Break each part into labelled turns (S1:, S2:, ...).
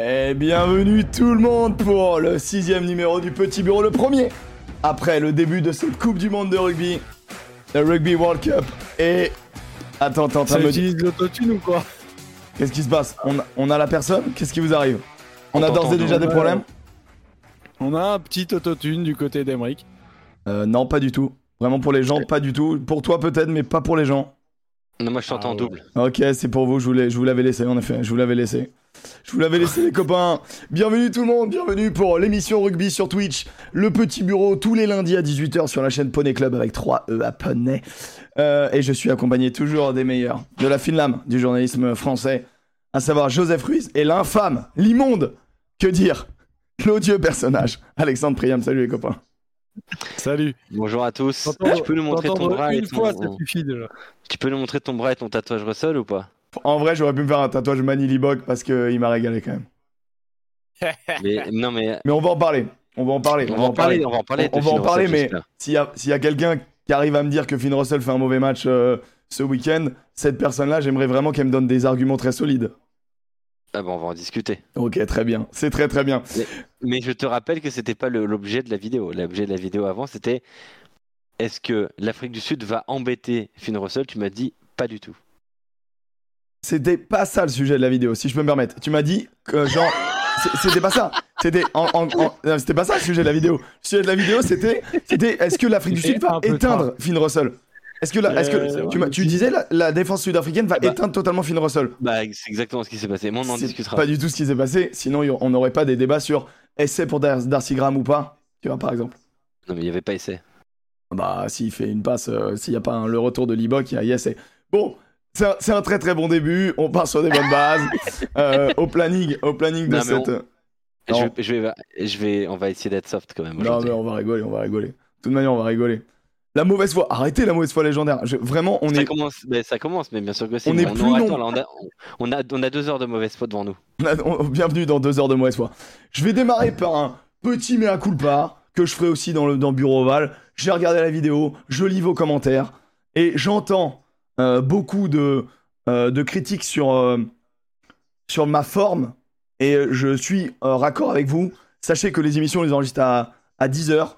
S1: Et bienvenue tout le monde pour le sixième numéro du Petit Bureau, le premier après le début de cette Coupe du Monde de rugby, le Rugby World Cup. Et attends, attends,
S2: Ça
S1: attends, me
S2: utilise l'autotune ou quoi?
S1: Qu'est-ce qui se passe? On a, on a la personne? Qu'est-ce qui vous arrive? On a d'ores et déjà des problèmes?
S2: On a un petit autotune du côté d'Emeric.
S1: Euh, Non, pas du tout. Vraiment pour les gens, pas du tout. Pour toi peut-être, mais pas pour les gens.
S3: Non, moi je t'entends
S2: Ah
S3: en
S2: ouais.
S3: double.
S1: Ok, c'est pour vous, je vous, l'ai- je vous l'avais laissé en effet, je vous l'avais laissé. Je vous l'avais laissé les copains. Bienvenue tout le monde, bienvenue pour l'émission rugby sur Twitch, le petit bureau tous les lundis à 18h sur la chaîne Poney Club avec 3 E à Poney. Euh, et je suis accompagné toujours des meilleurs, de la fine lame du journalisme français, à savoir Joseph Ruiz et l'infâme, l'immonde, que dire, l'odieux personnage, Alexandre Priam. Salut les copains.
S2: Salut.
S3: Bonjour à tous. Tu peux nous montrer ton bras et
S2: une
S3: ton... Tu peux nous montrer ton bras et ton tatouage Russell ou pas?
S1: En vrai, j'aurais pu me faire un tatouage Manili Bog parce qu'il m'a régalé quand même.
S3: mais, Non mais
S1: Mais on va en parler. On va en parler.
S3: on va en parler, on va en parler.
S1: On va en parler, mais s'il y a, s'il y a quelqu'un qui arrive à me dire que Finn Russell fait un mauvais match euh, ce week-end, cette personne-là, j'aimerais vraiment qu'elle me donne des arguments très solides.
S3: Ah bon, on va en discuter.
S1: Ok, très bien. C'est très très bien.
S3: Mais je te rappelle que c'était pas l'objet de la vidéo. L'objet de la vidéo avant, c'était est-ce que l'Afrique du Sud va embêter Finn Russell? Tu m'as dit pas du tout.
S1: C'était pas ça le sujet de la vidéo, si je peux me permettre. Tu m'as dit que genre. C'était pas ça. C'était en, en- en- non, c'était pas ça le sujet de la vidéo. Le sujet de la vidéo, c'était, c'était est-ce que l'Afrique du Sud va éteindre Finn Russell? Est-ce que, la, est-ce que
S2: Euh,
S1: tu, m'as- tu disais la, la défense sud-africaine va
S3: Ah bah.
S1: éteindre totalement Finn Russell?
S3: Bah, c'est exactement ce qui s'est passé. Mais on en
S1: C'est
S3: discutera.
S1: Pas du tout ce qui s'est passé. Sinon, y- on n'aurait pas des débats sur essai pour Dar- Darcy Graham ou pas. Tu vois, par exemple.
S3: Non, mais il n'y avait pas essai.
S1: Bah, s'il fait une passe, euh, s'il n'y a pas un- le retour de Libok, il y a et- Bon, c'est un, c'est un très très bon début. On part sur des bonnes bases. Euh, au planning, au planning de
S3: Non,
S1: cette. euh,
S3: Je
S1: Non.
S3: vais, je vais, je vais, on va essayer d'être soft quand même.
S1: Non, mais on va rigoler, on va rigoler. De toute manière, on va rigoler. La mauvaise foi, arrêtez la mauvaise foi légendaire. Je- vraiment, on
S3: ça
S1: est,
S3: commence, mais ça commence, mais bien sûr que si.
S1: On est plus long.
S3: attends, là, on, a, on, a, on a deux heures de mauvaise foi devant nous.
S1: on on- bienvenue dans deux heures de mauvaise foi. Je vais démarrer par un petit mea culpa que je ferai aussi dans le dans Bureau Oval. J'ai regardé la vidéo, je lis vos commentaires et j'entends euh, beaucoup de, euh, de critiques sur, euh, sur ma forme et je suis raccord avec vous. Sachez que les émissions, on les enregistre à, à 10h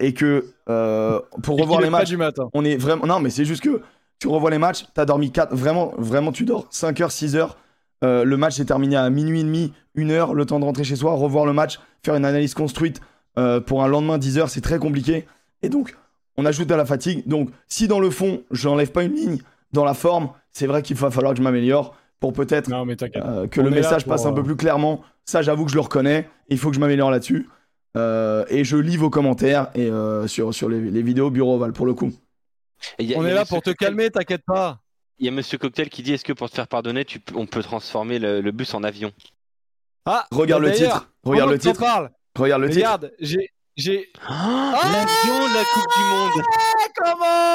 S1: et que pour
S2: Et
S1: revoir les matchs,
S2: du matin.
S1: on est vraiment. Non, mais c'est juste que tu revois les matchs, t'as dormi 4. Vraiment, vraiment, tu dors 5h, 6h. Euh, le match est terminé à minuit et demi, 1h, le temps de rentrer chez soi, revoir le match, faire une analyse construite euh, pour un lendemain 10h, c'est très compliqué. Et donc, on ajoute à la fatigue. Donc, si dans le fond, j'enlève pas une ligne, dans la forme, c'est vrai qu'il va falloir que je m'améliore pour peut-être euh, que
S2: On
S1: le message
S2: pour,
S1: passe un peu
S2: euh,
S1: plus clairement. Ça, j'avoue que je le reconnais. Il faut que je m'améliore là-dessus. Euh, et je lis vos commentaires et euh, sur, sur les, les vidéos Bureau Oval pour le coup.
S3: Et il y a-
S2: On est là pour te
S3: Cocktail-
S2: calmer, t'inquiète pas.
S3: Il y a Monsieur Cocktail qui dit est-ce que pour te faire pardonner, tu, on peut transformer le, le bus en avion?
S2: Ah,
S1: Regarde
S2: bah
S1: le
S2: d'ailleurs,
S1: titre. Regarde le titre. Regarde le titre.
S2: Regarde, j'ai. J'ai.
S3: L'avion de la Coupe du Monde
S2: Comment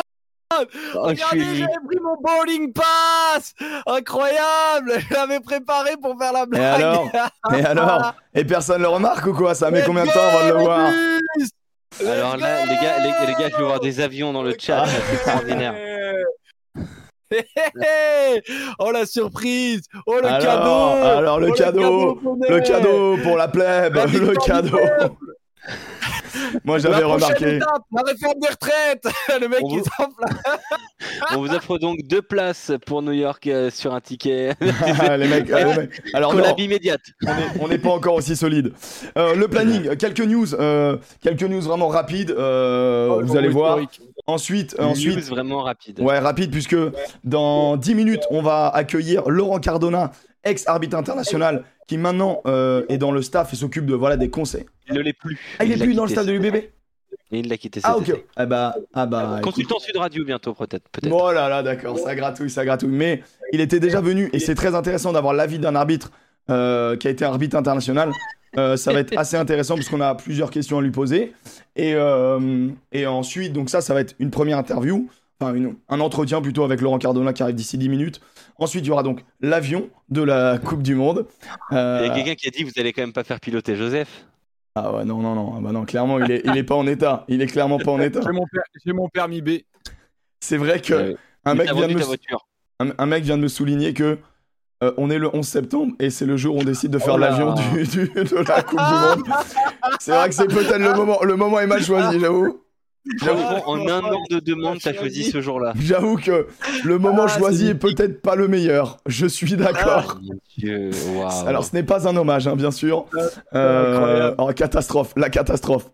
S3: Oh, suis
S2: Regardez, j'avais pris mon bowling pass Incroyable Je l'avais préparé pour faire la blague
S1: alors Et alors Et personne le remarque ou quoi? Ça met combien de temps avant de le voir?
S3: Alors là, les gars, les, les gars, je vais voir des avions dans le chat,
S1: Ah.
S3: c'est extraordinaire.
S2: Hé, hé, hé. Oh la surprise Oh le
S1: Alors,
S2: cadeau
S1: alors, le
S2: Oh,
S1: cadeau,
S2: Poney.
S1: Le cadeau pour la plèbe
S2: La
S1: Le cadeau. Moi j'avais remarqué.
S2: étape, la réforme des retraites Le mec
S3: On
S2: qui
S3: vous-. On vous offre donc deux places pour New York euh, sur un ticket.
S1: les mecs, euh, les mecs. Alors
S3: Collab immédiate.
S1: on est- on n'est pas encore aussi solide. Euh, le planning, quelques news, euh, quelques news vraiment rapides. euh,
S2: Oh,
S1: vous allez voir.
S2: historique.
S1: Ensuite,
S3: News
S1: ensuite,
S3: vraiment rapide.
S1: Ouais, rapide, puisque dans 10 minutes, on va accueillir Laurent Cardona, ex-arbitre international, qui maintenant euh, est dans le staff et s'occupe de voilà des conseils.
S3: Il ne l'est plus.
S1: Ah, il est
S3: l'a
S1: plus dans le staff de l'UBB.
S3: Et il l'a quitté cet
S1: Ah, ok.
S3: été.
S1: Ah bah, ah bah. écoute.
S3: Consultant Sud Radio bientôt, peut-être. peut-être.
S1: Oh là là, d'accord, ça gratouille, ça gratouille. Mais il était déjà venu, et c'est très intéressant d'avoir l'avis d'un arbitre euh, qui a été arbitre international. Euh, ça va être assez intéressant parce qu'on a plusieurs questions à lui poser. Et, euh, et ensuite, donc ça, ça va être une première interview, enfin une- un entretien plutôt avec Laurent Cardona qui arrive d'ici 10 minutes. Ensuite, il y aura donc l'avion de la Coupe du Monde. Euh,
S3: Il y a quelqu'un qui a dit vous allez quand même pas faire piloter Joseph.
S1: Ah ouais, non, non, non, ah bah non, clairement, il est, il est pas en état. Il est clairement pas en état.
S2: J'ai mon, per- j'ai mon permis B.
S1: C'est vrai que
S3: Euh,
S1: un mec vient de me un, un mec vient de me souligner que Euh, on est le 11 septembre et c'est le jour où on décide de faire
S2: Oh
S1: l'avion du, du- de la Coupe du Monde. C'est vrai que c'est peut-être le moment. Le moment est mal choisi, j'avoue.
S3: Franchement, en un an de demande, t'as choisi ce jour-là.
S1: J'avoue que le moment
S2: Ah,
S1: choisi est peut-être pas le meilleur. Je suis d'accord.
S3: Waouh.
S1: Alors, ce n'est pas un hommage, hein, bien sûr.
S2: Ah,
S1: Euh, oh, catastrophe, la catastrophe.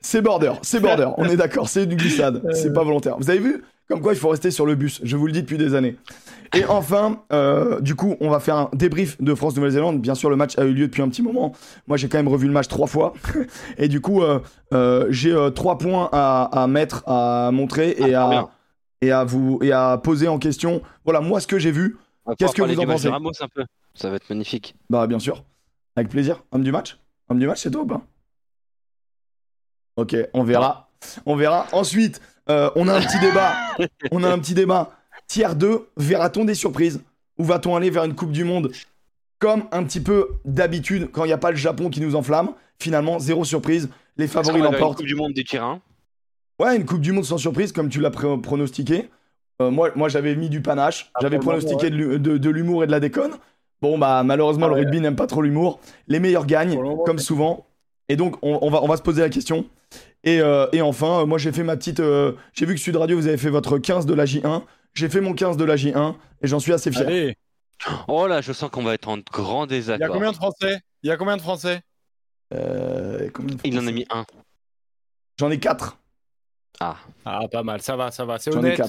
S1: C'est border, c'est border, on est d'accord, c'est une glissade, c'est pas volontaire. Vous avez vu Comme quoi il faut rester sur le bus, je vous le dis depuis des années. Et enfin, euh, du coup, on va faire un débrief de France-Nouvelle-Zélande. Bien sûr, le match a eu lieu depuis un petit moment. Moi, j'ai quand même revu le match trois fois. Et du coup, euh, euh, j'ai euh, trois points à, à mettre, à montrer et,
S3: Ah,
S1: à,
S3: bien.
S1: et, à vous, et à poser en question. Voilà, moi, ce que j'ai vu. Qu'est-ce que vous en pensez?
S3: Ramos un peu. Ça va être magnifique.
S1: Bah, bien sûr. Avec plaisir. Homme du match? Homme du match, c'est toi ou pas Ok, on verra. On verra. Ensuite, euh, on a un petit débat. On a un petit débat. Tiers 2, verra-t-on des surprises Ou va-t-on aller vers une Coupe du Monde Comme un petit peu d'habitude, quand il n'y a pas le Japon qui nous enflamme, finalement, zéro surprise. Les favoris
S3: vers une
S1: l'emportent.
S3: Coupe du Monde du tir 1
S1: Ouais, une Coupe du Monde sans surprise, comme tu l'as pronostiqué. Euh, moi, moi j'avais mis du panache.
S2: Ah,
S1: J'avais pronostiqué de l'hu- de de l'humour et de la déconne. Bon, bah, malheureusement,
S2: Ah
S1: le
S2: ouais.
S1: rugby n'aime pas trop l'humour. Les meilleurs gagnent, comme souvent. Et donc, on, on va, on va se poser la question. Et, euh, et enfin, euh, moi, j'ai fait ma petite. euh, j'ai vu que Sud Radio, vous avez fait votre 15 de la J1. J'ai fait mon 15 de la J1 et j'en suis assez fier.
S2: Allez,
S3: Oh là, je sens qu'on va être en grand
S2: il y a
S3: désaccord.
S2: combien de Français? Il y a combien de Français?
S1: Euh, combien de
S3: Il en a
S1: Français
S3: mis un.
S1: J'en ai 4.
S3: Ah,
S2: Ah, pas mal, ça va, ça va, c'est
S1: J'en ai
S2: honnête.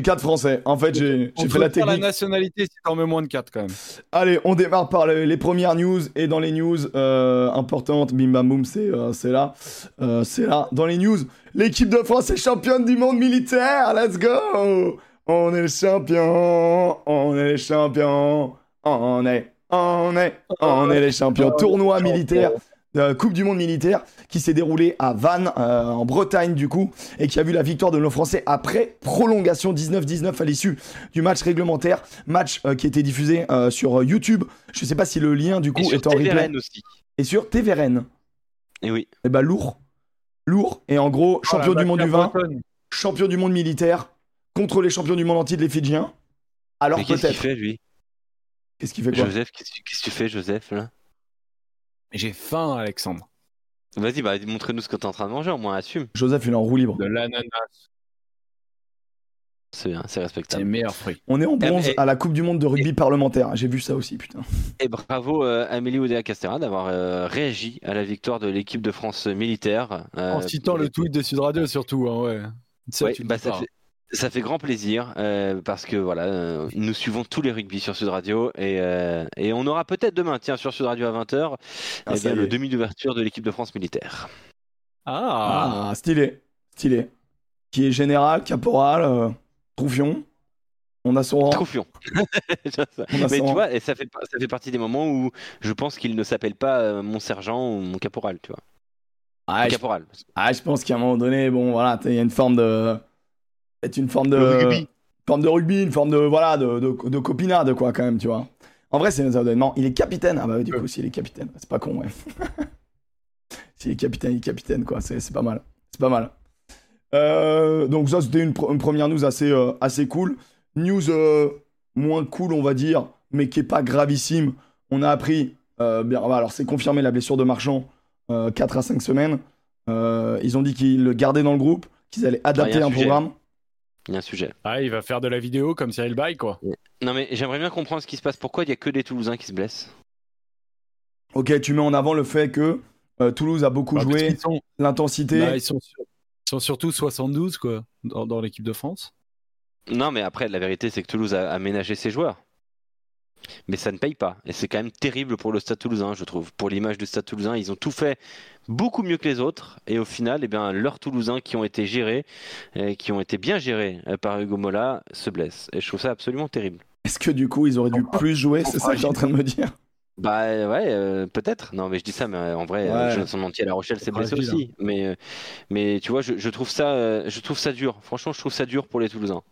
S1: 4. J'ai 4 Français. En fait, j'ai fait la
S2: faire la
S1: technique.
S2: nationalité si t'en mets moins de 4 quand même.
S1: Allez, on démarre par les, les premières news. Et dans les news euh, importantes, bim bam boum, c'est euh, c'est là. Euh, c'est là. Dans les news, l'équipe de France est championne du monde militaire. Let's go On est les champions. On est les champions. On est. On est. On est les champions. Tournoi militaire. Euh, Coupe du monde militaire qui s'est déroulée à Vannes, euh, en Bretagne du coup, et qui a vu la victoire de nos Français après prolongation 19-19 à l'issue du match réglementaire, match euh, qui a été diffusé euh, sur YouTube. Je sais pas si le lien du coup est en replay.
S3: TVRN aussi.
S1: Et sur TVRN.
S3: Et oui.
S1: Et bah lourd, lourd. Et en gros, champion
S2: Oh, la
S1: du monde du vin,
S2: bretonne.
S1: champion du monde militaire, contre les champions du monde entier de les Fidjiens. Alors
S3: Mais qu'est-ce qu'il
S1: peut-être.
S3: fait, lui?
S1: Qu'est-ce qu'il fait quoi?
S3: Joseph, qu'est-ce que qu'est-ce que tu fais, Joseph, là?
S2: J'ai faim, Alexandre.
S3: Vas-y, bah, montre-nous ce que t'es en train de manger, au moins assume.
S1: Joseph, il est en roue libre.
S2: De l'ananas,
S3: C'est bien, c'est
S2: c'est les
S3: respectable.
S2: meilleurs fruits.
S1: On est en bronze
S3: et-
S1: à la Coupe du monde de rugby parlementaire. J'ai vu ça aussi, putain.
S3: Et bravo euh, Amélie Oudéa-Castera d'avoir euh, réagi à la victoire de l'équipe de France militaire. euh,
S2: En citant le tweet de Sud Radio surtout, hein, ouais. Ça,
S3: Ouais,
S2: tu le
S3: bah,
S2: dis
S3: ça,
S2: pas.
S3: fait, ça fait grand plaisir euh, parce que voilà, euh, nous suivons tous les rugby sur Sud Radio et, euh, et on aura peut-être demain, tiens, sur Sud Radio à 20h,
S1: Ah,
S3: eh bien,
S1: y
S3: le demi d'ouverture de l'équipe de France militaire.
S2: Ah,
S1: Ah, stylé. Stylé. Qui est général, caporal, euh, troufion. On a son rang.
S3: Troufion. Mais tu
S1: rang.
S3: vois, et ça fait, ça fait partie des moments où je pense qu'il ne s'appelle pas euh, mon sergent ou mon caporal, tu vois.
S1: Ah, je,
S3: caporal.
S1: ah, je pense qu'à un moment donné, bon, voilà, il y a une forme de. C'est une forme de.
S3: Rugby.
S1: Forme de rugby, une forme de. Voilà, de, de, de copinade, quoi, quand même, tu vois. En vrai, c'est. Non, il est capitaine. Ah, bah, du coup, s'il est capitaine. C'est pas con, ouais. s'il est capitaine, il est capitaine, quoi. C'est pas mal. C'est pas mal. Euh, donc, ça, c'était une, première news assez, euh, assez cool. News euh, moins cool, on va dire, mais qui est pas gravissime. On a appris. bien, alors, c'est confirmé la blessure de Marchand. 4 à 5 semaines. Ils ont dit qu'ils le gardaient dans le groupe, qu'ils allaient adapter
S3: un
S1: programme.
S3: Il y a un sujet.
S2: Ah, il va faire de la vidéo comme Cyril Bay, quoi.
S3: Non, mais j'aimerais bien comprendre ce qui se passe. Pourquoi il n'y a que des Toulousains qui se blessent?
S1: Ok, tu mets en avant le fait que euh, Toulouse a beaucoup
S2: Bah,
S1: joué,
S2: sont,
S1: l'intensité.
S2: bah, ils sont, sur- ils sont surtout 72, quoi, dans, dans l'équipe de France.
S3: Non, mais après, la vérité, c'est que Toulouse a aménagé ses joueurs. Mais ça ne paye pas. Et c'est quand même terrible pour le Stade toulousain, je trouve. Pour l'image du Stade toulousain, ils ont tout fait beaucoup mieux que les autres. Et au final, eh bien, leurs Toulousains qui ont été gérés, et qui ont été bien gérés euh, par Hugo Mola, se blessent. Et je trouve ça absolument terrible.
S1: Est-ce que du coup ils auraient dû plus jouer C'est ça que tu es en train de me dire?
S3: Bah euh, ouais, euh, peut-être. Non, mais je dis ça, mais en vrai, euh,
S1: Ouais.
S3: Jonathan Montier à La Rochelle s'est blessé aussi. Mais, euh, mais tu vois, je, je trouve ça, euh, je trouve ça dur. Franchement, je trouve ça dur pour les Toulousains.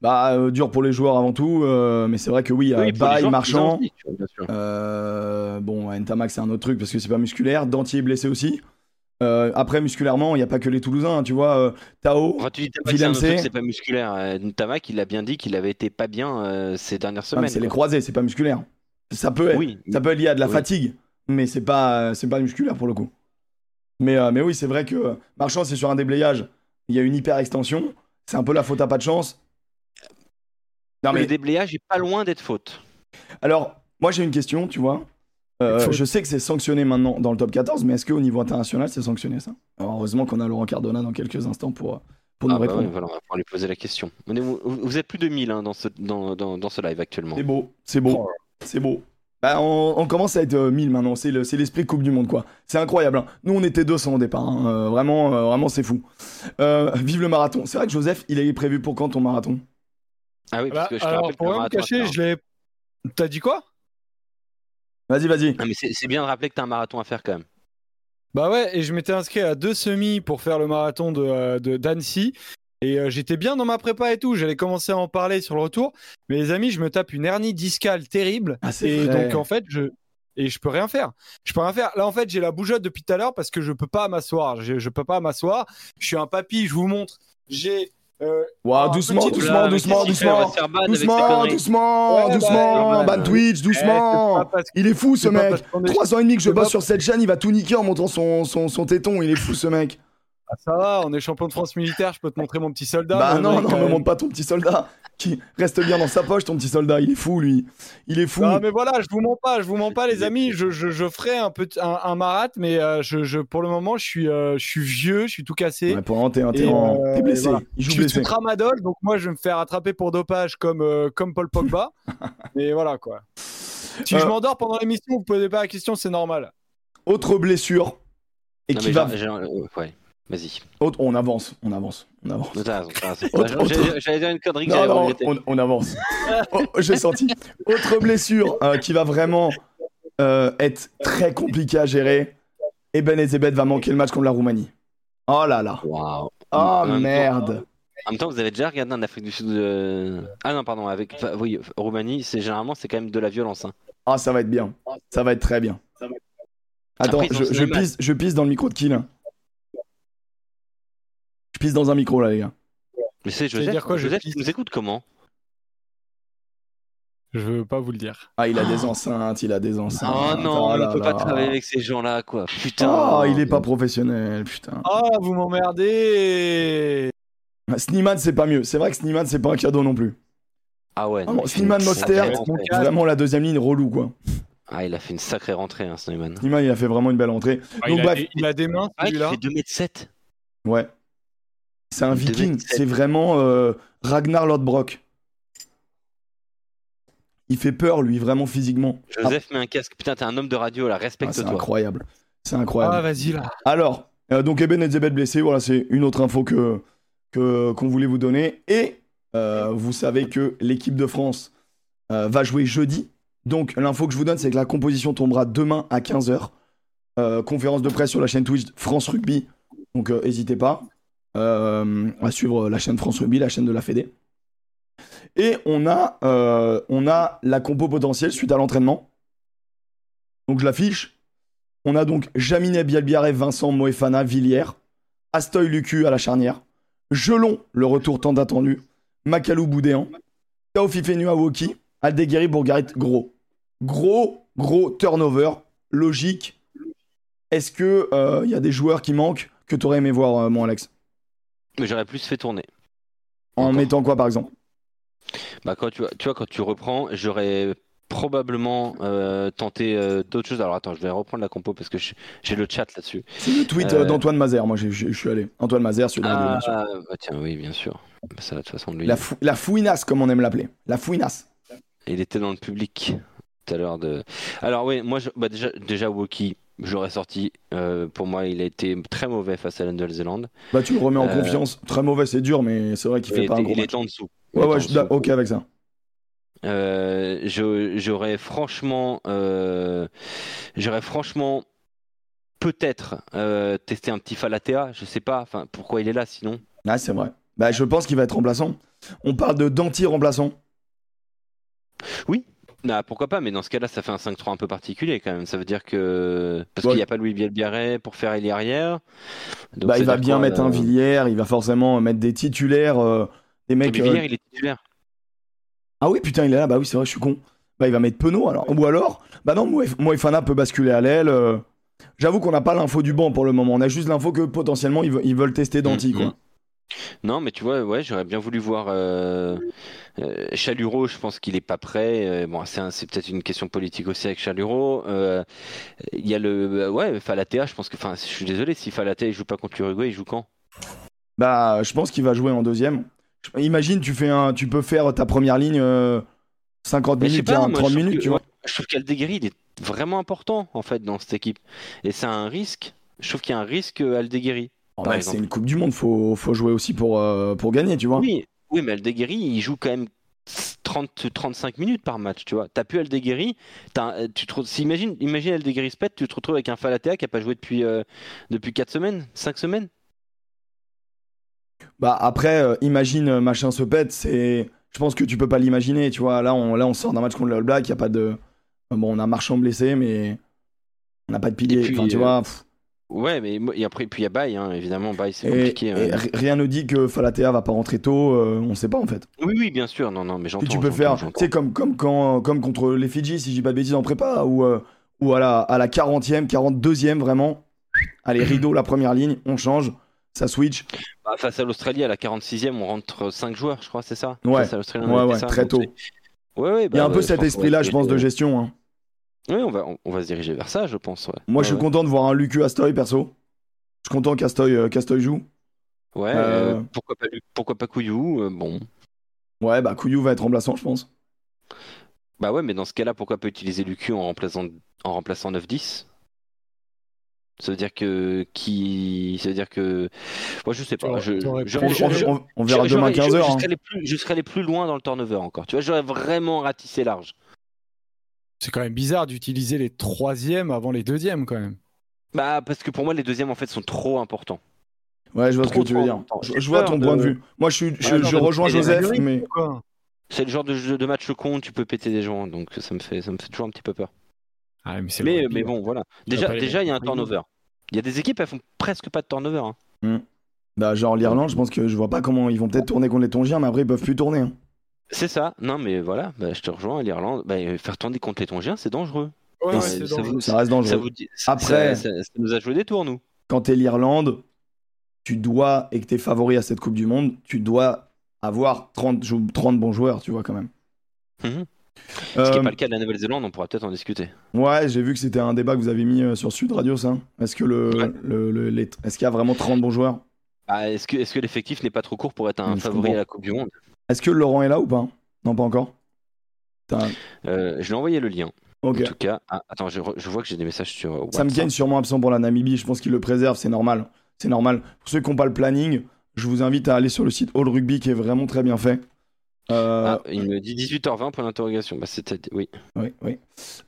S1: Bah, euh, dur pour les joueurs avant tout, euh, mais c'est vrai que oui, euh,
S3: Oui,
S1: Baye, Marchand.
S3: aussi, bien sûr.
S1: euh, bon, Ntamak c'est un autre truc parce que c'est pas musculaire. Dantier est blessé aussi. Euh, après, musculairement, il n'y a pas que les Toulousains, hein, tu vois. euh, Tao,
S3: Enfin, tu c'est pas musculaire. Euh, Tamac, il a bien dit qu'il avait été pas bien euh, ces dernières
S1: mais
S3: semaines.
S1: c'est les croisés, c'est pas musculaire. Ça peut être,
S3: Oui,
S1: ça peut être lié à de la
S3: Oui.
S1: fatigue, mais c'est pas, c'est pas musculaire pour le coup. Mais, euh, mais oui, c'est vrai que Marchand, c'est sur un déblayage. Il y a une hyper extension. C'est un peu la faute à pas de chance. Non, mais
S3: Le déblayage est pas loin d'être faute.
S1: Alors, moi j'ai une question, tu vois. Euh, je sais que c'est sanctionné maintenant dans le top 14, mais est-ce qu'au niveau international c'est sanctionné ça? Alors, Heureusement qu'on a Laurent Cardona dans quelques instants pour, pour nous
S3: Ah bah
S1: répondre.
S3: ouais, voilà, on va pouvoir lui poser la question. On est- vous, vous êtes plus de 1000 hein, dans, ce, dans, dans, dans ce live actuellement.
S1: C'est beau, c'est beau, c'est beau. Bah, on, on commence à être euh, 1000 maintenant, c'est le- c'est l'esprit Coupe du Monde quoi. C'est incroyable. hein. Nous on était 200 au départ, hein. Euh, vraiment, euh, vraiment c'est fou. Euh, vive le marathon. C'est vrai que Joseph, il est prévu pour quand ton marathon?
S3: Ah oui, parce
S2: Bah,
S3: que je te
S2: alors,
S3: rappelle
S2: pour me cacher, je l'ai. T'as dit quoi?
S1: Vas-y, vas-y.
S3: Mais c'est bien de rappeler que t'as un marathon à faire quand même.
S2: Bah ouais, et je m'étais inscrit à deux semis pour faire le marathon de euh, de- d'Annecy. Et euh, j'étais bien dans ma prépa et tout. J'allais commencer à en parler sur le retour. Mais les amis, je me tape une hernie discale terrible.
S1: Ah,
S2: et
S1: vrai.
S2: donc en fait, je et je peux rien faire. Je peux rien faire. Là en fait, j'ai la bougeotte depuis tout à l'heure parce que je peux pas m'asseoir. Je, je peux pas m'asseoir. Je suis un papy. Je vous montre. J'ai euh,
S1: Ouah,
S2: Oh,
S1: doucement, doucement, doucement, doucement.
S3: ses
S1: Doucement,
S3: conneries.
S1: doucement,
S2: Ouais, bah,
S1: doucement,
S3: normal.
S1: ban Twitch,
S2: eh,
S1: doucement.
S2: parce-
S1: Il est fou ce mec. 3 ans et demi que je bosse
S2: pas-
S1: sur cette chaîne, il va tout niquer en montrant son, son, son téton. Il est fou ce mec.
S2: Ah, ça va, on est champion de France militaire. Je peux te montrer mon petit soldat.
S1: bah non,
S2: mec,
S1: non,
S2: quand
S1: me montre pas ton petit soldat. Qui reste bien dans sa poche, ton petit soldat. Il est fou lui. Il est fou.
S2: Non, mais voilà, je vous mens pas, je vous mens pas, les amis. Je, je, je ferai un peu un, un marat, mais euh, je, je, pour le moment, je suis, euh, je suis vieux, je suis tout cassé.
S1: Ouais, pour t'es
S2: euh,
S1: blessé.
S2: voilà.
S1: Il
S2: je
S1: joue
S2: suis
S1: blessé.
S2: sous tramadol, donc moi, je vais me faire attraper pour dopage comme, euh, comme Paul Pogba. mais voilà quoi. Si
S1: Euh,
S2: je m'endors pendant l'émission, vous posez pas la question, c'est normal.
S1: Autre blessure. Et
S3: Non,
S1: qui va.
S3: euh, ouais, vas-y.
S1: On avance, on avance, on avance.
S3: J'allais dire une connerie que
S1: Non, non, on, on avance. Oh, J'ai senti. Autre blessure euh, qui va vraiment euh, être très compliquée à gérer. Eben Ezebet va manquer le match contre la Roumanie. Oh là là.
S3: Waouh.
S1: Oh
S3: En même temps-
S1: merde.
S3: En même temps, vous avez déjà regardé en Afrique du Sud. euh, Ah non, pardon, avec enfin, oui, Roumanie, c'est généralement c'est quand même de la violence. hein.
S1: Ah, ça va être bien. Ça va être très bien. Attends,
S3: Après,
S1: je, je pisse, je pisse dans le micro de Je pisse dans un micro là, les gars.
S3: Mais c'est Joseph,
S2: dire quoi, je
S3: Joseph,
S2: pisse
S3: tu nous écoutes comment?
S2: Je veux pas vous le dire.
S1: Ah, il a des enceintes, il a des enceintes.
S3: Oh non,
S1: Oh
S3: on
S1: là
S3: ne peut pas
S1: là.
S3: travailler avec ces gens-là, quoi. Putain.
S1: Oh, il est pas professionnel, putain.
S2: Ah, vous m'emmerdez
S1: Sneeman, c'est pas mieux. C'est vrai que Sneeman, c'est pas un cadeau non plus.
S3: Ah ouais.
S1: Ah
S3: non,
S1: bon,
S3: il fait
S1: Slimane
S3: une
S1: Moster,
S3: sacrée
S2: mon
S3: rentrée.
S2: cas.
S1: Vraiment la deuxième ligne relou, quoi.
S3: Ah, il a fait une sacrée rentrée, hein.
S1: Sneeman, il a fait vraiment une belle entrée.
S2: Ah,
S1: Donc,
S2: il, a
S1: bref.
S2: des, il a des mains,
S3: Ah, il fait 2m7.
S1: Ouais. C'est un viking. C'est vraiment euh, Ragnar Lodbrok. Il fait peur, lui, vraiment physiquement.
S3: Joseph met un casque. Putain, t'es un homme de radio, là,
S1: Ah, c'est
S3: respecte-toi.
S1: incroyable. C'est
S2: Ah,
S1: incroyable.
S2: vas-y là.
S1: Alors, euh, donc Eben Ezebet blessé, voilà, c'est une autre info que que- qu'on voulait vous donner. Et euh, vous savez que l'équipe de France euh, va jouer jeudi. Donc l'info que je vous donne, c'est que la composition tombera demain à 15h. conférence de presse sur la chaîne Twitch France Rugby. Donc euh, n'hésitez pas à suivre la chaîne France Rugby, la chaîne de la Fédé. Et on a, euh, on a la compo potentielle suite à l'entraînement. Donc je l'affiche. On a donc Jaminet Bielbiaré, Vincent Moefana, Villiers, Astoy Lucu à la charnière, Gelon, le retour tant attendu, Makalou Boudéan, Tao Fifenu Awoki, Aldeguerri Bourgarit, gros. Gros, gros turnover, logique. Est-ce que il y a des joueurs qui manquent que tu aurais aimé voir, euh, mon Alex?
S3: Mais j'aurais plus fait tourner.
S1: En
S3: Encore.
S1: mettant quoi, par exemple?
S3: Bah, quand tu, vois- tu vois, quand tu reprends, j'aurais probablement euh, tenté euh, d'autres choses. Alors attends, je vais reprendre la compo parce que j'ai le chat là-dessus.
S1: C'est le tweet euh, d'Antoine Mazer, moi je suis allé. Antoine Mazer, celui de la radio, bien sûr.
S3: Ah, bah, tiens, oui, bien sûr. Bah, Ça, de toute façon, lui,
S1: La, fou- la fouinasse, comme on aime l'appeler. La fouinasse.
S3: il était dans le public tout à l'heure. De... Alors oui, moi, je- bah, déjà, déjà Woki, j'aurais sorti. Euh, pour moi, il a été très mauvais face à la Nouvelle-Zélande.
S1: Bah, tu le remets en
S3: Euh,
S1: confiance. Très mauvais, c'est dur, mais c'est vrai qu'il
S3: Il,
S1: fait pas un gros
S3: il
S1: match.
S3: était en dessous.
S1: Ouais, ouais, je suis ok avec ça.
S3: Euh, j'aurais franchement, j'aurais franchement peut-être testé un petit Falatea. Je sais pas. Enfin, pourquoi il est là sinon?
S1: Ah, c'est vrai. Bah, je pense qu'il va être remplaçant. On parle de d'anti-remplaçant.
S3: Nah, pourquoi pas, mais dans ce cas-là, ça fait un 5-3 un peu particulier quand même. Ça veut dire que. Parce
S1: Ouais.
S3: qu'il n'y a pas Louis Bielbiarré pour faire ailier arrière. Donc,
S1: Bah, il va bien
S3: quoi,
S1: mettre
S3: là
S1: un Villiers, il va forcément mettre des titulaires, euh, des mecs.
S3: Mais
S1: euh,
S3: il est titulaire.
S1: Ah oui, putain, il est là, bah oui, c'est vrai, je suis con. Bah, il va mettre Penaud alors. Ou alors, bah non, Moef- Moefana peut basculer à l'aile. euh. J'avoue qu'on n'a pas l'info du banc pour le moment. On a juste l'info que potentiellement ils, ve- ils veulent tester Danti,
S3: Mhm.
S1: quoi.
S3: Non, mais tu vois, ouais, j'aurais bien voulu voir euh, euh, Chalureau. Je pense qu'il est pas prêt. Euh, bon, c'est peut-être une question politique aussi avec Chalureau. Euh, Il y a le, ouais, Falatea. Je pense que, enfin, je suis désolé si Falatea il joue pas contre l'Uruguay, il joue quand?
S1: Bah, je pense qu'il va jouer en deuxième. Imagine, tu, fais un, tu peux faire ta première ligne euh, 50
S3: Mais je sais
S1: minutes,
S3: pas, moi,
S1: 30
S3: je trouve
S1: minutes,
S3: que-
S1: tu vois.
S3: Je trouve qu'Aldeguerri, il est vraiment important en fait dans cette équipe, et c'est un risque. Je trouve qu'il y a un risque Aldeguerri. Exemple.
S1: c'est une Coupe du Monde, faut, faut jouer aussi pour, euh, pour gagner, tu vois.
S3: Oui, oui, mais Aldeguerri, il joue quand même 30, 35 minutes par match, tu vois. T'as plus Aldeguerri, euh, tu te, imagine, imagine Aldeguerri se pète, tu te retrouves avec un Falatea qui a pas joué depuis, euh, depuis 4 semaines, 5 semaines.
S1: Bah après, euh, imagine machin se pète, c'est. Je pense que tu peux pas l'imaginer, tu vois. Là, on, là, on sort d'un match contre le All Black, y a pas de. Bon, on a Marchand blessé, mais on n'a pas de pilier.
S3: Et puis,
S1: enfin, tu vois. pff.
S3: Ouais, mais et après, puis il y a Baye, hein, évidemment, Baye c'est compliqué.
S1: et
S3: hein.
S1: ri- rien ne dit que Falatea va pas rentrer tôt, euh, on sait pas en fait.
S3: Oui, oui, bien sûr, non, non, mais j'entends.
S1: Tu peux faire, sais, comme, comme, quand, comme contre les Fidji, si je dis pas de bêtises en prépa, ou, euh, ou à la, à la 40e, 42e, vraiment. Allez, rideau, la première ligne, on change, ça switch.
S3: Bah, face à l'Australie, à la 46e, on rentre 5 joueurs, je crois, c'est ça?
S1: Ouais.
S3: Face à l'Australie, on
S1: Ouais,
S3: avait
S1: ouais,
S3: ça,
S1: très tôt.
S3: c'est- Ouais,
S1: Il y a
S3: bah,
S1: un peu
S3: ouais,
S1: cet esprit-là, je pense, de gestion. hein.
S3: Oui, on va, on, on va se diriger vers ça, je pense. Ouais.
S1: Moi, je suis
S3: Ouais,
S1: content de voir un Lucu Astoy, perso. Je suis content qu'Astoy euh, qu'Astoy joue.
S3: Ouais,
S1: Euh,
S3: euh, pourquoi pas, pourquoi pas Couillou euh, Bon.
S1: Ouais, bah Couillou va être remplaçant, je pense.
S3: Bah ouais, mais dans ce cas-là, pourquoi pas utiliser Lucu en remplaçant, en remplaçant 9-10 Ça veut dire que. Qui. Ça veut dire que. Moi, je sais pas. Je, je-
S1: On,
S3: je-
S1: verra demain
S3: j'aurais-
S1: 15h.
S3: Je, je
S1: hein.
S3: serais plus, je serais allé plus loin dans le turnover encore. Tu vois, j'aurais vraiment ratissé large.
S2: C'est quand même bizarre d'utiliser les troisièmes avant les deuxièmes quand même.
S3: Bah, parce que pour moi, les deuxièmes, en fait, sont trop importants.
S1: Ouais, je vois ce que tu veux dire. Je, vois ton
S3: de-
S1: point de vue. Moi, je, suis, je,
S3: Ouais,
S1: rejoins Joseph, mais.
S3: C'est le genre de, jeu- de match con, tu peux péter des gens, donc ça me fait, ça me fait toujours un petit peu peur.
S2: Ah, mais
S3: Mais,
S2: hein.
S3: bon, voilà. Déjà, il y a un turnover. Il y a des équipes, elles font presque pas de turnover. hein.
S1: Bah, genre l'Irlande, je pense que je vois pas comment ils vont peut-être tourner contre les Tongiens, mais après, ils peuvent plus tourner. hein.
S3: C'est ça. Non, mais voilà, bah, je te rejoins. L'Irlande, bah, euh, faire tourner contre les Tongiens, c'est dangereux.
S2: Ouais,
S3: ça
S2: dangereux.
S3: vous-
S1: Ça reste dangereux.
S3: Ça vous dit-
S1: Après-
S3: ça, ça- ça nous a joué des tours, nous.
S1: Quand t'es l'Irlande, tu dois, et que t'es favori à cette Coupe du Monde, tu dois avoir 30, jou- 30 bons joueurs, tu vois, quand même.
S3: Mhm. Ce qui
S1: Euh,
S3: n'est pas le cas de la Nouvelle-Zélande, on pourra peut-être en discuter.
S1: Ouais, j'ai vu que c'était un débat que vous avez mis euh, sur Sud Radio, ça. Est-ce que le,
S3: Ouais.
S1: le- le- les- est-ce qu'il y a vraiment 30 bons joueurs?
S3: Ah, est-ce que, est que l'effectif n'est pas trop court pour être un
S1: Je
S3: favori
S1: comprends.
S3: à la Coupe du Monde?
S1: Est-ce que Laurent est là ou pas? Non, pas encore.
S3: Euh, Je lui ai envoyé le lien. En tout cas, ah, attends, je, vois que j'ai des messages sur euh,
S1: Sam
S3: WhatsApp.
S1: Kane sûrement absent pour la Namibie. Je pense qu'il le préserve, c'est normal. C'est normal. Pour ceux qui n'ont pas le planning, je vous invite à aller sur le site All Rugby qui est vraiment très bien fait. Euh,
S3: Ah, il me dit 18h20 pour l'interrogation. Bah, c'était oui.
S1: Oui, oui.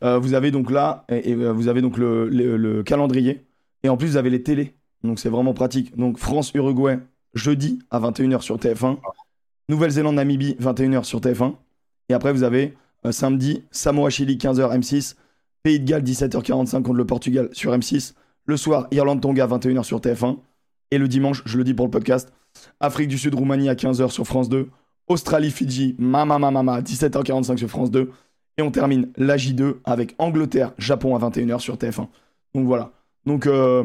S1: Euh, vous avez donc là, et, et, vous avez donc le, le- le calendrier, et en plus vous avez les télés, donc c'est vraiment pratique. Donc France-Uruguay, jeudi à 21h sur TF1, Nouvelle-Zélande-Namibie, 21h sur TF1, et après vous avez euh, samedi, Samoa-Chili, 15h M6, Pays de Galles, 17h45 contre le Portugal sur M6, le soir, Irlande-Tonga, 21h sur TF1, et le dimanche, je le dis pour le podcast, Afrique du Sud-Roumanie à 15h sur France 2, Australie-Fidji, mama mama mama, 17h45 sur France 2, et on termine la J2 avec Angleterre-Japon à 21h sur TF1. Donc voilà. Donc, euh,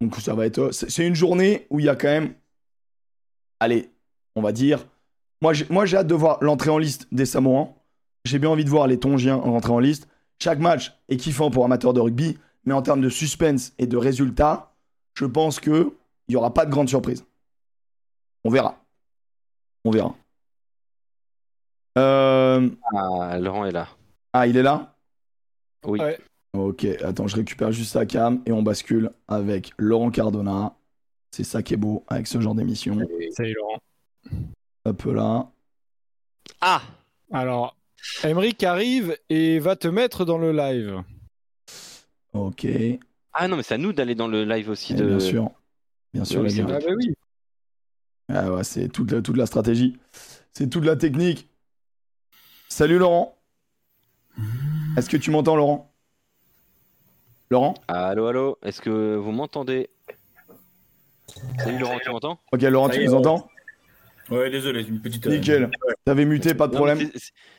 S1: donc ça va être. C'est une journée où il y a quand même. Allez, on va dire. Moi, j'ai moi, j'ai hâte de voir l'entrée en liste des Samoans. J'ai bien envie de voir les Tongiens rentrer en liste. Chaque match est kiffant pour amateurs de rugby, mais en termes de suspense et de résultats, je pense que il n'y aura pas de grande surprise. On verra. On verra. Euh,
S3: Ah, Laurent est là.
S1: Ah, il est là?
S3: Oui.
S2: Ouais.
S1: Ok, attends, je récupère juste sa cam et on bascule avec Laurent Cardona. C'est ça qui est beau avec ce genre d'émission.
S2: Salut Laurent.
S1: Hop là.
S3: Ah
S2: Alors, Emric arrive et va te mettre dans le live.
S1: Ok,
S3: Ah non, mais c'est à nous d'aller dans le live aussi. De...
S1: bien sûr. Bien sûr,
S3: Oui,
S1: les
S3: c'est
S1: gars.
S3: vrai.
S2: bah oui.
S1: Ah ouais, c'est toute la, toute la stratégie. C'est toute la technique. Salut Laurent. Est-ce que tu m'entends, Laurent? Laurent?
S3: Allô, allô, est-ce que vous m'entendez? Salut Laurent, tu m'entends?
S1: Ok, Laurent, tu nous entends?
S4: Ouais, désolé, une petite. euh,
S1: Nickel. T'avais muté, pas de problème.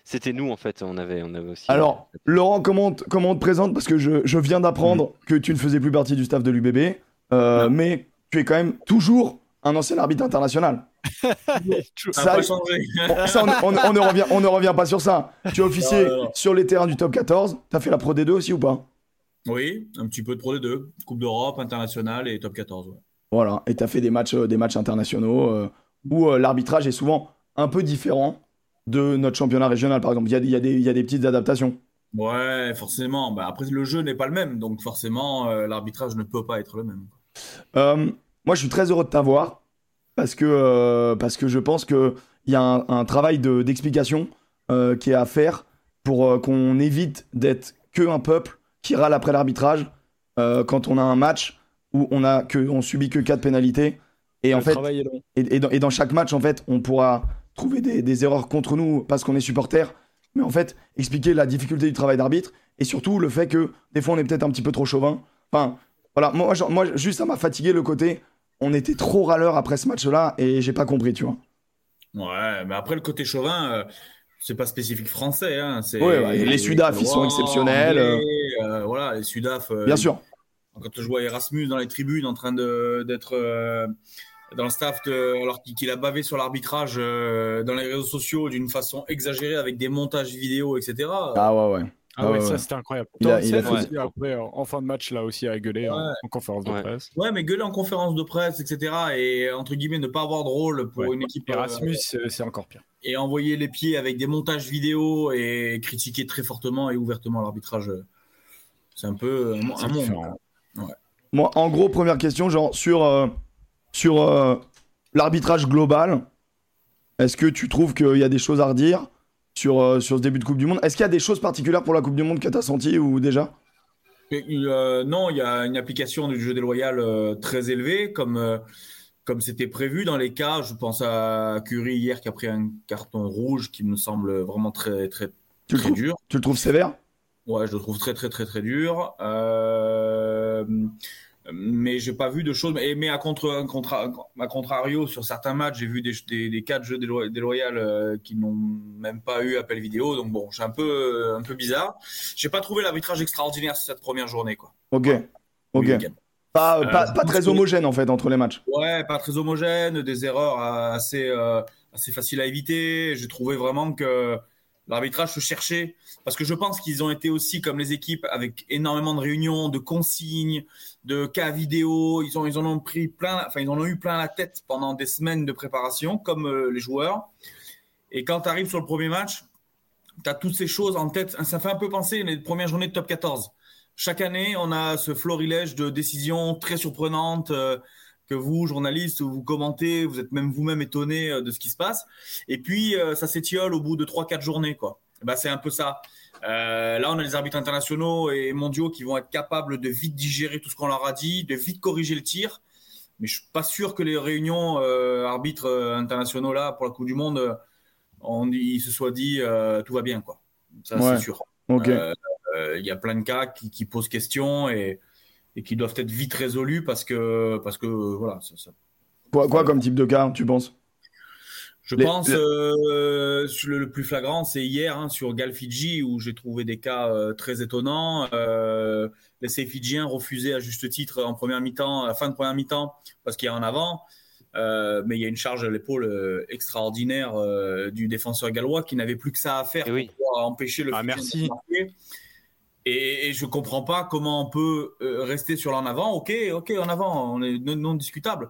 S3: C'était nous en fait, on avait, on avait aussi.
S1: Alors, Laurent, comment on te, comment on te présente? Parce que je, je viens d'apprendre que tu ne faisais plus partie du staff de l'UBB, euh, mais tu es quand même toujours un ancien arbitre international.
S4: Ça
S1: ça, on, on- on ne revient, on ne revient pas sur ça. Tu
S4: Non, non, non.
S1: sur les terrains du top 14. T'as fait la Pro D2 aussi ou pas?
S4: Oui, un petit peu de Pro D2. Coupe d'Europe, internationale et top 14. ouais.
S1: Voilà. Et t'as fait des matchs, euh, des matchs internationaux euh, où euh, l'arbitrage est souvent un peu différent de notre championnat régional, par exemple. Il y a, des- il y a des- il y a des petites adaptations.
S4: Ouais, forcément. Bah, après, le jeu n'est pas le même, donc forcément, euh, l'arbitrage ne peut pas être le même.
S1: Euh, moi, je suis très heureux de t'avoir parce que, euh, parce que je pense qu'il y a un, un travail de- d'explication qui est à faire pour qu'on évite d'être que un peuple qui râle après l'arbitrage quand on a un match où on a que on subit que quatre pénalités et en fait et, et dans, et dans chaque match en fait on pourra trouver des, des erreurs contre nous parce qu'on est supporter mais en fait expliquer la difficulté du travail d'arbitre et surtout le fait que des fois on est peut-être un petit peu trop chauvin. Enfin voilà. Moi, genre- moi juste ça m'a fatigué le côté on était trop râleur après ce match là et j'ai pas compris tu vois.
S4: Ouais, mais après, le côté chauvin, euh, c'est pas spécifique français. Hein, c'est-
S1: Ouais, ouais, les Sudaf, ils sont exceptionnels,
S4: anglais, euh, voilà, les Sudaf. euh,
S1: bien sûr
S4: Quand je vois Erasmus dans les tribunes en train de- d'être euh, dans le staff, de- alors qu'il a bavé sur l'arbitrage euh, dans les réseaux sociaux d'une façon exagérée avec des montages vidéo, etc.
S1: ah ouais ouais
S2: Ah
S1: Ah
S2: ouais,
S1: ouais,
S2: ça c'était incroyable.
S1: Il a- il a fait-
S2: aussi, après, en- fin de match, là aussi, à gueuler en, conférence de
S3: Ouais.
S2: presse.
S4: Ouais, mais gueuler en conférence de presse, etc. Et entre guillemets, ne pas avoir de rôle pour
S2: Ouais.
S4: une équipe. euh,
S2: Erasmus, c'est c'est encore pire.
S4: et envoyer les pieds avec des montages vidéo et critiquer très fortement et ouvertement l'arbitrage. euh, C'est un peu un,
S2: C'est
S4: un monde.
S1: Moi en gros première question genre sur euh, sur euh, l'arbitrage global est-ce que tu trouves qu'il y a des choses à redire sur, euh, sur ce début de Coupe du Monde? Est-ce qu'il y a des choses particulières pour la Coupe du Monde que tu as senti ou déjà?
S4: Euh, non, il y a une application du jeu déloyal euh, très élevée, comme euh, comme c'était prévu. Dans les cas. Je pense à Curie hier qui a pris un carton rouge qui me semble vraiment très très
S1: tu
S4: très
S1: trouves,
S4: dur.
S1: tu le trouves sévère?
S4: Ouais, je le trouve très très très très dur. Euh, mais j'ai pas vu de choses. Mais, mais à, contre, à, contra- à contrario, sur certains matchs, j'ai vu des, des, des cas de jeux délo- déloyal euh, qui n'ont même pas eu appel vidéo. Donc bon, c'est un peu un peu bizarre. J'ai pas trouvé l'arbitrage extraordinaire sur cette première journée, quoi.
S1: Ok. Ok. Pas,
S4: Euh,
S1: pas, pas très homogène en fait entre les matchs.
S4: Ouais, pas très homogène, des erreurs euh, assez euh, assez faciles à éviter. J'ai trouvé vraiment que l'arbitrage se cherchait parce que je pense qu'ils ont été aussi comme les équipes avec énormément de réunions, de consignes, de cas vidéo. Ils ont en ont pris plein, enfin ils en ont eu plein la tête pendant des semaines de préparation, comme euh, les joueurs. Et quand tu arrives sur le premier match, tu as toutes ces choses en tête. Ça fait un peu penser les premières journées de top 14. Chaque année, on a ce florilège de décisions très surprenantes euh, que vous, journalistes, vous commentez, vous êtes même vous-même étonné euh, de ce qui se passe. Et puis, euh, ça s'étiole au bout de 3-4 journées. quoi. Bah, c'est un peu ça. Euh, là, on a les arbitres internationaux et mondiaux qui vont être capables de vite digérer tout ce qu'on leur a dit, de vite corriger le tir. Mais je suis pas sûr que les réunions euh, arbitres internationaux là pour la Coupe du Monde, on, ils se soient dit euh, tout va bien quoi. Ça
S1: Ouais.
S4: c'est sûr. Il y a plein de cas qui, qui posent question et, et qui doivent être vite résolus parce que parce que voilà. Ça, ça-
S1: Quoi, quoi comme type de cas, tu penses?
S4: Je
S1: Les-
S4: pense
S1: les-
S4: euh, le, le plus flagrant, c'est hier hein, sur Galfidji où j'ai trouvé des cas euh, très étonnants. Euh, les Fidjiens refusaient à juste titre en première mi-temps, à la fin de première mi-temps, parce qu'il y a en avant. Euh, mais il y a une charge à l'épaule extraordinaire euh, du défenseur gallois qui n'avait plus que ça à faire
S3: Eh oui.
S4: pour pouvoir empêcher le
S2: Ah,
S4: Fidjien
S2: merci.
S4: de marquer. Et, et je comprends pas comment on peut euh, rester sur l'en avant. Ok, ok, en avant, on est non, non discutable.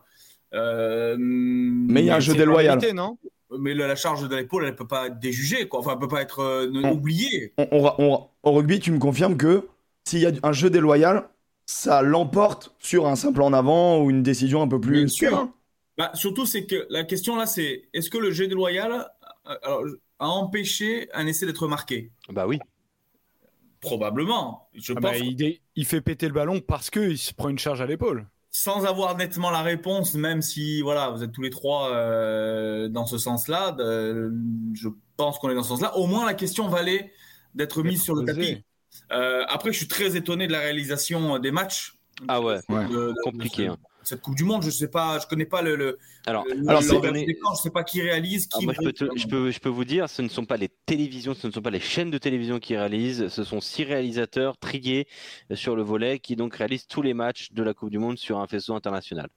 S4: Euh,
S1: Mais il y a un jeu déloyal.
S2: non?
S4: Mais la, la charge de l'épaule, elle peut pas être déjugée, quoi. Enfin, elle peut pas être euh,
S1: On-
S4: oubliée.
S1: On- on- on- Au rugby, tu me confirmes que s'il y a un jeu déloyal, ça l'emporte sur un simple en avant ou une décision un peu plus
S4: Bien sûr.
S1: sûre.
S4: Bah, surtout, c'est que la question là, c'est est-ce que le jet déloyal alors, a empêché un essai d'être marqué?
S3: Bah oui.
S4: Probablement. Je
S2: Ah
S4: pense,
S2: bah, il, fait péter le ballon parce qu'il se prend une charge à l'épaule.
S4: sans avoir nettement la réponse, même si voilà, vous êtes tous les trois euh, dans ce sens-là, de- je pense qu'on est dans ce sens-là. Au moins, la question valait d'être mise sur le tapis. Euh, après, je suis très étonné de la réalisation des matchs.
S3: Ah ouais,
S1: Ouais.
S4: De- de-
S3: compliqué.
S4: de-
S3: hein.
S4: Cette Coupe du Monde, je sais pas, je connais pas le. le
S3: Alors,
S4: le-
S1: Alors,
S4: le- décor, je sais pas qui réalise,
S3: Alors
S4: qui.
S3: moi, je peux, te- je, peux, je peux vous dire, ce ne sont pas les télévisions, ce ne sont pas les chaînes de télévision qui réalisent, ce sont six réalisateurs triés sur le volet qui donc réalisent tous les matchs de la Coupe du Monde sur un faisceau international.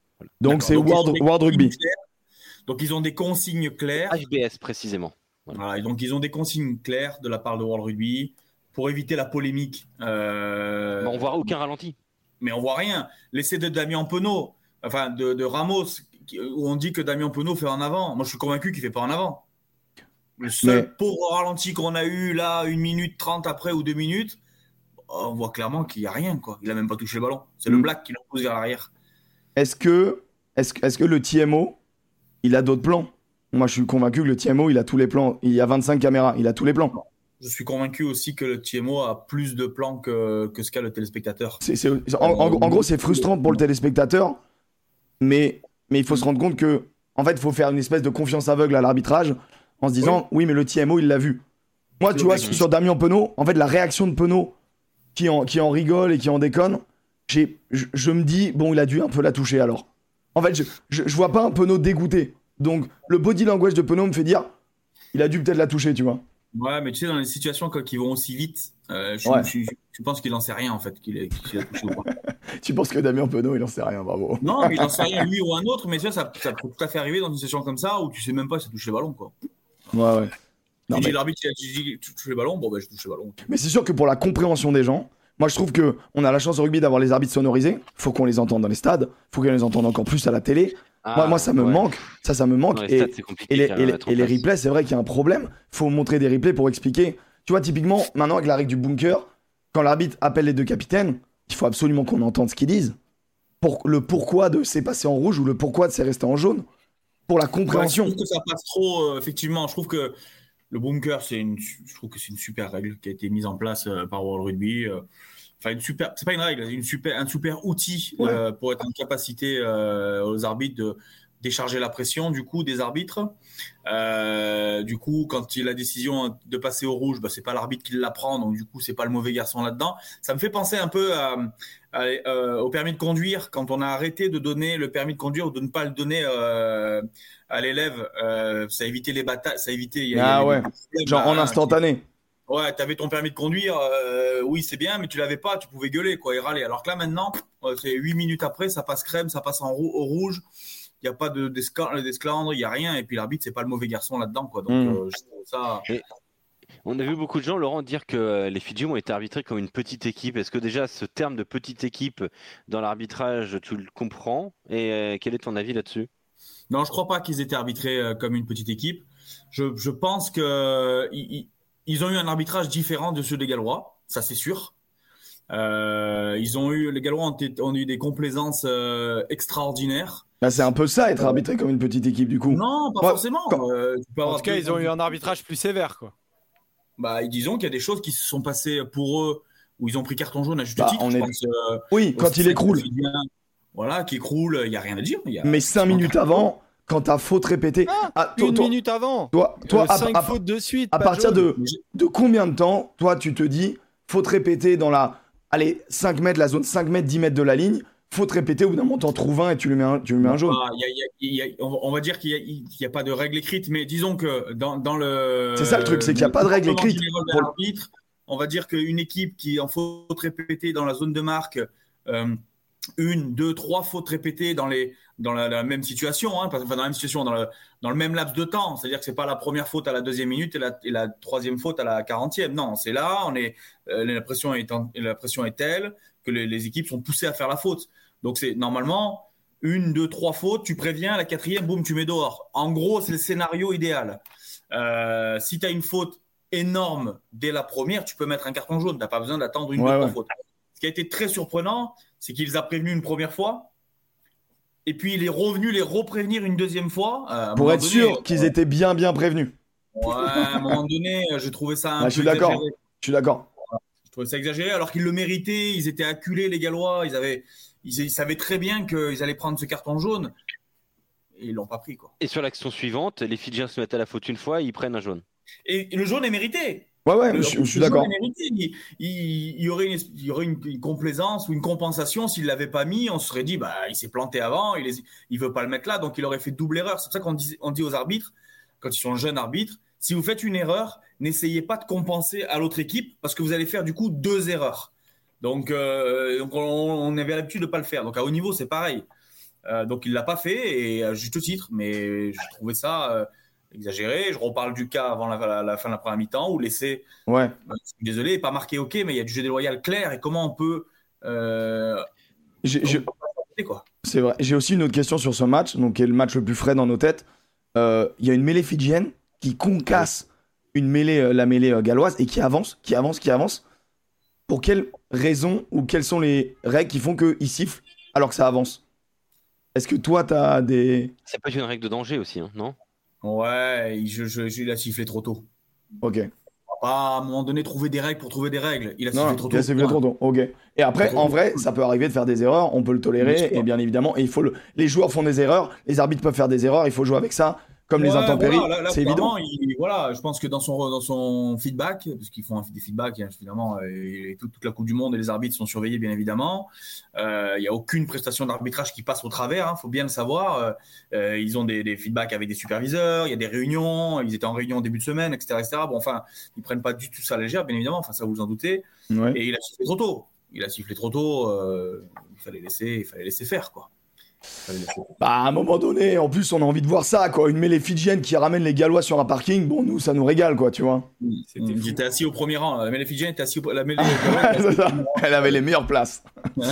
S1: Donc c'est World, Rugby.
S4: Donc ils ont des consignes claires.
S3: HBS précisément.
S4: Voilà, et donc ils ont des consignes claires de la part de World Rugby pour éviter la polémique. Euh,
S3: Mais on voit aucun ralenti.
S4: mais on voit rien. L'essai de Damien Penaud, enfin de, de Ramos, qui- où on dit que Damien Penaud fait en avant. Moi, je suis convaincu qu'il fait pas en avant. Le seul
S1: Mais-
S4: pauvre ralenti qu'on a eu là, une minute trente après ou deux minutes, on voit clairement qu'il y a rien. quoi. Il a même pas touché le ballon. C'est le
S1: Mm.
S4: Black qui l'a poussé vers l'arrière.
S1: Est-ce que, que- est-ce que le TMO, il a d'autres plans? Moi, je suis convaincu que le TMO, il a tous les plans. Il y a 25 caméras, il a tous les plans.
S4: Je suis convaincu aussi que le TMO a plus de plans que, que ce qu'a le téléspectateur.
S1: En gros, c'est frustrant pour le téléspectateur, mais, mais il faut se rendre compte que, en fait, il faut faire une espèce de confiance aveugle à l'arbitrage en se disant, oui, mais le TMO, il l'a vu. Moi, tu vois, sur, Damien Penaud, en fait, la réaction de Penaud, qui en, qui en rigole et qui en déconne, j'ai, je, je me dis, bon, il a dû un peu la toucher alors. En fait, je, je, je vois pas un Penaud dégoûté. Donc, le body language de Penaud me fait dire, il a dû peut-être la toucher, tu vois.
S4: Ouais, mais tu sais, dans les situations quand- qui vont aussi vite, euh, je,
S1: Ouais.
S4: je- je- je pense qu'il en sait rien en fait, qu'il est- qu'il a touché ou pas.
S1: Tu penses que Damien Penaud, il en sait rien, bravo.
S4: Non, mais il en sait rien, lui ou un autre, mais tu vois, ça, ça peut tout à fait arriver dans une situation comme ça où tu sais même pas si tu touché le ballon. Quoi.
S1: Ouais, ouais. Non,
S4: tu dis
S1: mais-
S4: l'arbitre, a dit tu touches le ballon, bon, ben je touche le ballon.
S1: Mais c'est sûr que pour la compréhension des gens, moi je trouve que on a la chance au rugby d'avoir les arbitres sonorisés. Faut qu'on les entende dans les stades. Faut qu'on les entende encore plus à la télé. Moi,
S3: Ah,
S1: moi, ça me
S3: ouais.
S1: manque. Ça, ça me manque. Et, les, et les- et replays, c'est vrai qu'il y a un problème. Faut montrer des replays pour expliquer. Tu vois, typiquement, maintenant avec la règle du bunker, quand l'arbitre appelle les deux capitaines, il faut absolument qu'on entende ce qu'ils disent. Pour le pourquoi de c'est passé en rouge ou le pourquoi de c'est resté en jaune. Pour la
S4: Ouais, je
S1: compréhension.
S4: trouve que ça passe trop, euh, effectivement. Je trouve que le bunker, c'est une, je trouve que c'est une super règle qui a été mise en place euh, par World Rugby. euh. Enfin, une super, c'est pas une règle, c'est une super, un super outil
S1: Ouais.
S4: euh, pour être en capacité euh, aux arbitres de décharger la pression du coup des arbitres. Euh, du coup, quand il a la décision de passer au rouge, bah, c'est pas l'arbitre qui la prend, donc du coup, c'est pas le mauvais garçon là-dedans. Ça me fait penser un peu à, à- euh, au permis de conduire quand on a arrêté de donner le permis de conduire ou de ne pas le donner euh, à l'élève. euh, ça a évité les batailles, ça a évité. il y a- il y
S1: Ah
S4: a
S1: ouais. Genre en
S4: hein,
S1: instantané.
S4: Ouais, t'avais ton permis de conduire, euh, oui, c'est bien, mais tu l'avais pas, tu pouvais gueuler, quoi, et râler. Alors que là, maintenant, euh, c'est 8 minutes après, ça passe crème, ça passe en rou- au rouge. Il n'y a pas d'esclandre, il n'y a rien. Et puis l'arbitre, c'est pas le mauvais garçon là-dedans, quoi. Donc,
S1: Mm.
S4: euh, ça.
S3: On a vu beaucoup de gens, Laurent, dire que les Fidji ont été arbitrés comme une petite équipe. Est-ce que déjà ce terme de petite équipe dans l'arbitrage, tu le comprends? Et quel est ton avis là-dessus?
S4: Non, je crois pas qu'ils étaient arbitrés comme une petite équipe. Je, je pense que ils, ils- ont eu un arbitrage différent de ceux des Gallois, ça c'est sûr. Euh, ils ont eu, les Gallois ont, eu des complaisances euh, extraordinaires.
S1: Bah, c'est un peu ça, être arbitré comme une petite équipe, du coup.
S4: Non, pas forcément.
S1: quand-
S4: Euh, tu peux
S2: En tout cas, ils ont eu un arbitrage plus sévère, quoi.
S4: Bah, disons qu'il y a des choses qui se sont passées pour eux où ils ont pris carton jaune à juste
S1: Bah,
S4: titre.
S1: on
S4: je
S1: est-
S4: pense, euh,
S1: Oui, quand il écroule.
S4: Voilà, qui écroule, il n'y a rien à dire. y a-
S1: Mais 5 minutes avant, quand t'as faute répétée. Ah, toi,
S2: Une
S1: toi-
S2: minute avant.
S1: toi, toi, à,
S2: 5
S1: à-
S2: fautes de suite.
S1: à partir de, de combien de temps, toi, tu te dis, faute répétée dans la. Allez, 5 mètres, la zone 5 mètres, 10 mètres de la ligne, faute répétée, au bout d'un moment, t'en trouves un et tu lui mets un, tu lui mets un jaune.
S4: Ah, il y a- il y a- il y a- on va- dire qu'il n'y a, pas de règle écrite, mais disons que dans, dans le.
S1: C'est ça, le truc, c'est qu'il y a pas de règle écrite pour
S4: on va dire qu'une équipe qui en faute répétée dans la zone de marque, euh, une, deux, trois fautes répétées dans, les, dans la, la même situation, hein, enfin dans la même situation, dans le, dans le même laps de temps. C'est-à-dire que c'est pas la première faute à la deuxième minute et la, et la troisième faute à la quarantième. Non, c'est là, on est, euh, la, pression est en- la pression est telle que les, les équipes sont poussées à faire la faute. Donc c'est normalement une, deux, trois fautes, tu préviens, la quatrième, boum, tu mets dehors. En gros, c'est le scénario idéal. Euh, si tu as une faute énorme dès la première, tu peux mettre un carton jaune. Tu n'as pas besoin d'attendre une
S1: Ouais, ouais.
S4: fautes. Ce qui a été très surprenant, c'est qu'il les a prévenus une première fois. Et puis il est revenu les reprévenir une deuxième fois. Euh,
S1: Pour être
S4: donné,
S1: sûr qu'ils étaient bien, bien prévenus.
S4: Ouais, à un moment donné, euh, j'ai trouvé ça un peu
S1: je suis d'accord.
S4: exagéré.
S1: Je suis d'accord.
S4: Je trouvais ça exagéré alors qu'ils le méritaient. Ils étaient acculés, les Gallois. Ils, avaient, ils, ils savaient très bien qu'ils allaient prendre ce carton jaune. Et ils l'ont pas pris. quoi.
S3: Et sur l'action suivante, les Fidjiens se mettent à la faute une fois, ils prennent un jaune.
S4: Et le jaune est mérité.
S1: Ouais, ouais, je, je suis d'accord.
S4: Il, il, il, y aurait, une, il y aurait une, une complaisance ou une compensation s'il l'avait pas mis. On se serait dit, bah, il s'est planté avant, il, il veut pas le mettre là, donc il aurait fait double erreur. C'est pour ça qu'on dit, on dit aux arbitres, quand ils sont jeunes arbitres, si vous faites une erreur, n'essayez pas de compenser à l'autre équipe parce que vous allez faire du coup deux erreurs. Donc, euh, donc on, on, avait l'habitude de pas le faire. Donc à haut niveau, c'est pareil. Euh, donc il l'a pas fait et à juste titre, mais je trouvais ça euh, exagéré. Je reparle du cas avant la, la, la fin de la première mi-temps où l'essai,
S1: Ouais.
S4: euh, désolé, pas marqué ok, mais il y a du jeu déloyal clair et comment on peut. Euh, c'est
S1: vrai. J'ai aussi une autre question sur ce match, donc qui est le match le plus frais dans nos têtes. Euh, Il y a une mêlée fidjienne qui concasse une mêlée, euh, la mêlée euh, galloise et qui avance, qui avance, qui avance. Pour quelles raisons ou quelles sont les règles qui font qu'ils sifflent alors que ça avance? Est-ce que toi, t'as des.
S3: C'est pas une règle de danger aussi, hein, non?
S4: Ouais, il- je, je, je- il a sifflé trop tôt.
S1: Ok.
S4: On va Pas à un moment donné trouver des règles pour trouver des règles. Il a sifflé
S1: Non,
S4: trop
S1: il
S4: tôt.
S1: a sifflé trop tôt. Ok. Et après, en vrai, ça peut arriver de faire des erreurs. On peut le tolérer.
S4: Bien.
S1: Et bien évidemment, et il faut le... les joueurs font des erreurs. Les arbitres peuvent faire des erreurs. Il faut jouer avec ça. Comme les intempéries.
S4: voilà,
S1: c'est évident.
S4: il- voilà, je pense que dans son, dans son feedback, parce qu'ils font des feedbacks, hein, évidemment, et toute, toute la Coupe du Monde et les arbitres sont surveillés, bien évidemment. Euh, Il n'y a aucune prestation d'arbitrage qui passe au travers, il faut bien le savoir. Euh, euh, ils ont des, des feedbacks avec des superviseurs, il y a des réunions, ils étaient en réunion en début de semaine, etc. etc. Bon, enfin, ils prennent pas du tout ça à légère, bien évidemment, enfin, ça vous en doutez.
S1: Ouais.
S4: Et il a sifflé trop tôt. Il a sifflé trop tôt, euh, il, fallait laisser, il fallait laisser faire, quoi.
S1: Bah, à un moment donné, en plus, on a envie de voir ça, quoi. Une mêlée fidjienne qui ramène les Gallois sur un parking. Bon, nous, ça nous régale, quoi, tu vois.
S4: J'étais assis au premier rang. La mêlée fidjienne était assis au la mêlée.
S1: Elle avait les meilleures places.
S4: ils,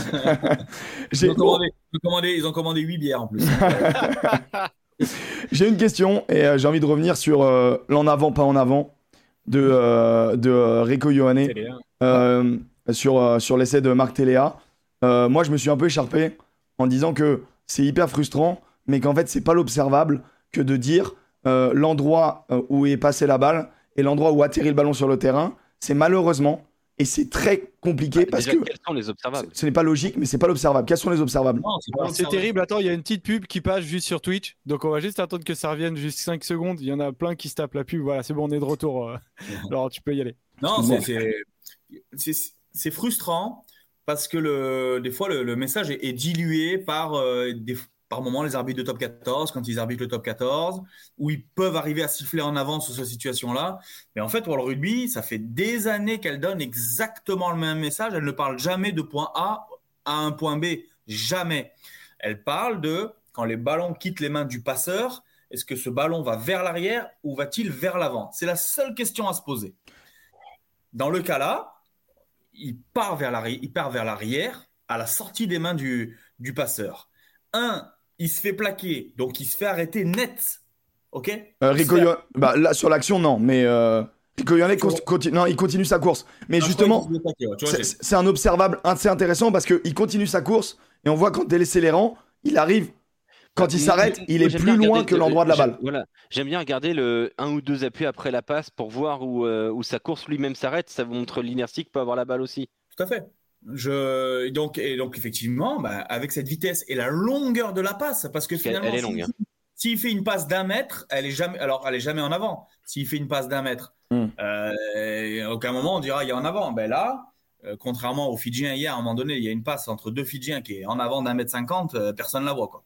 S1: J'ai
S4: ont commandé, ils, ont commandé, ils ont commandé 8 bières en plus.
S1: j'ai une question et euh, j'ai envie de revenir sur euh, l'en avant, pas en avant de, euh, de euh, Rico Ioane sur, euh, sur l'essai de Marc Téléa. Euh, moi, je me suis un peu écharpé en disant que c'est hyper frustrant, mais qu'en fait, c'est pas l'observable que de dire euh, l'endroit euh, où est passée la balle et l'endroit où atterrit le ballon sur le terrain. C'est malheureusement, et c'est très compliqué parce
S3: Déjà,
S1: que
S3: quels sont les observables?
S1: ce n'est pas logique, mais c'est pas l'observable. Quels sont les observables?
S4: C'est
S2: terrible. Attends, il y a une petite pub qui passe juste sur Twitch. Donc on va juste attendre que ça revienne juste 5 secondes. Il y en a plein qui se tapent la pub. Voilà, c'est bon, on est de retour. euh. Alors tu peux y aller.
S4: Non, c'est frustrant parce que des fois le, message est, dilué par euh, par moment les arbitres de top 14 quand ils arbitrent le top 14 où ils peuvent arriver à siffler en avance sur cette situation-là. Mais en fait pour le rugby, ça fait des années qu'elle donne exactement le même message. Elle ne parle jamais de point A à un point B, jamais. Elle parle de quand les ballons quittent les mains du passeur. Est-ce que ce ballon va vers l'arrière ou va-t-il vers l'avant? C'est la seule question à se poser. Dans le cas là, il part vers l'arrière, il part vers l'arrière à la sortie des mains du, du passeur. Un, il se fait plaquer, donc il se fait arrêter net. Ok?
S1: Euh, Rico bah, là, sur l'action, non, mais euh, Rico continue, non, il continue sa course. Mais justement, c'est un observable assez intéressant parce qu'il continue sa course et on voit quand délaissé les rangs, il arrive. Quand il s'arrête, il est plus loin que
S3: le-
S1: l'endroit de la balle.
S3: Voilà, j'aime bien regarder le un ou deux appuis après la passe pour voir où, euh, où sa course lui-même s'arrête. Ça vous montre l'inertie que peut avoir la balle aussi.
S4: Tout à fait. Je, et donc, et donc effectivement, bah, avec cette vitesse et la longueur de la passe, parce que finalement,
S3: elle est longue,
S4: s'il-
S3: hein.
S4: s'il fait une passe d'un mètre, elle est jamais, alors elle est jamais en avant. S'il fait une passe d'un mètre,
S1: Hmm.
S4: euh, à aucun moment on dira il est en avant. Ben là, euh, contrairement aux Fidjiens hier, à un moment donné, il y a une passe entre deux Fidjiens qui est en avant d'un mètre cinquante, personne ne la voit quoi.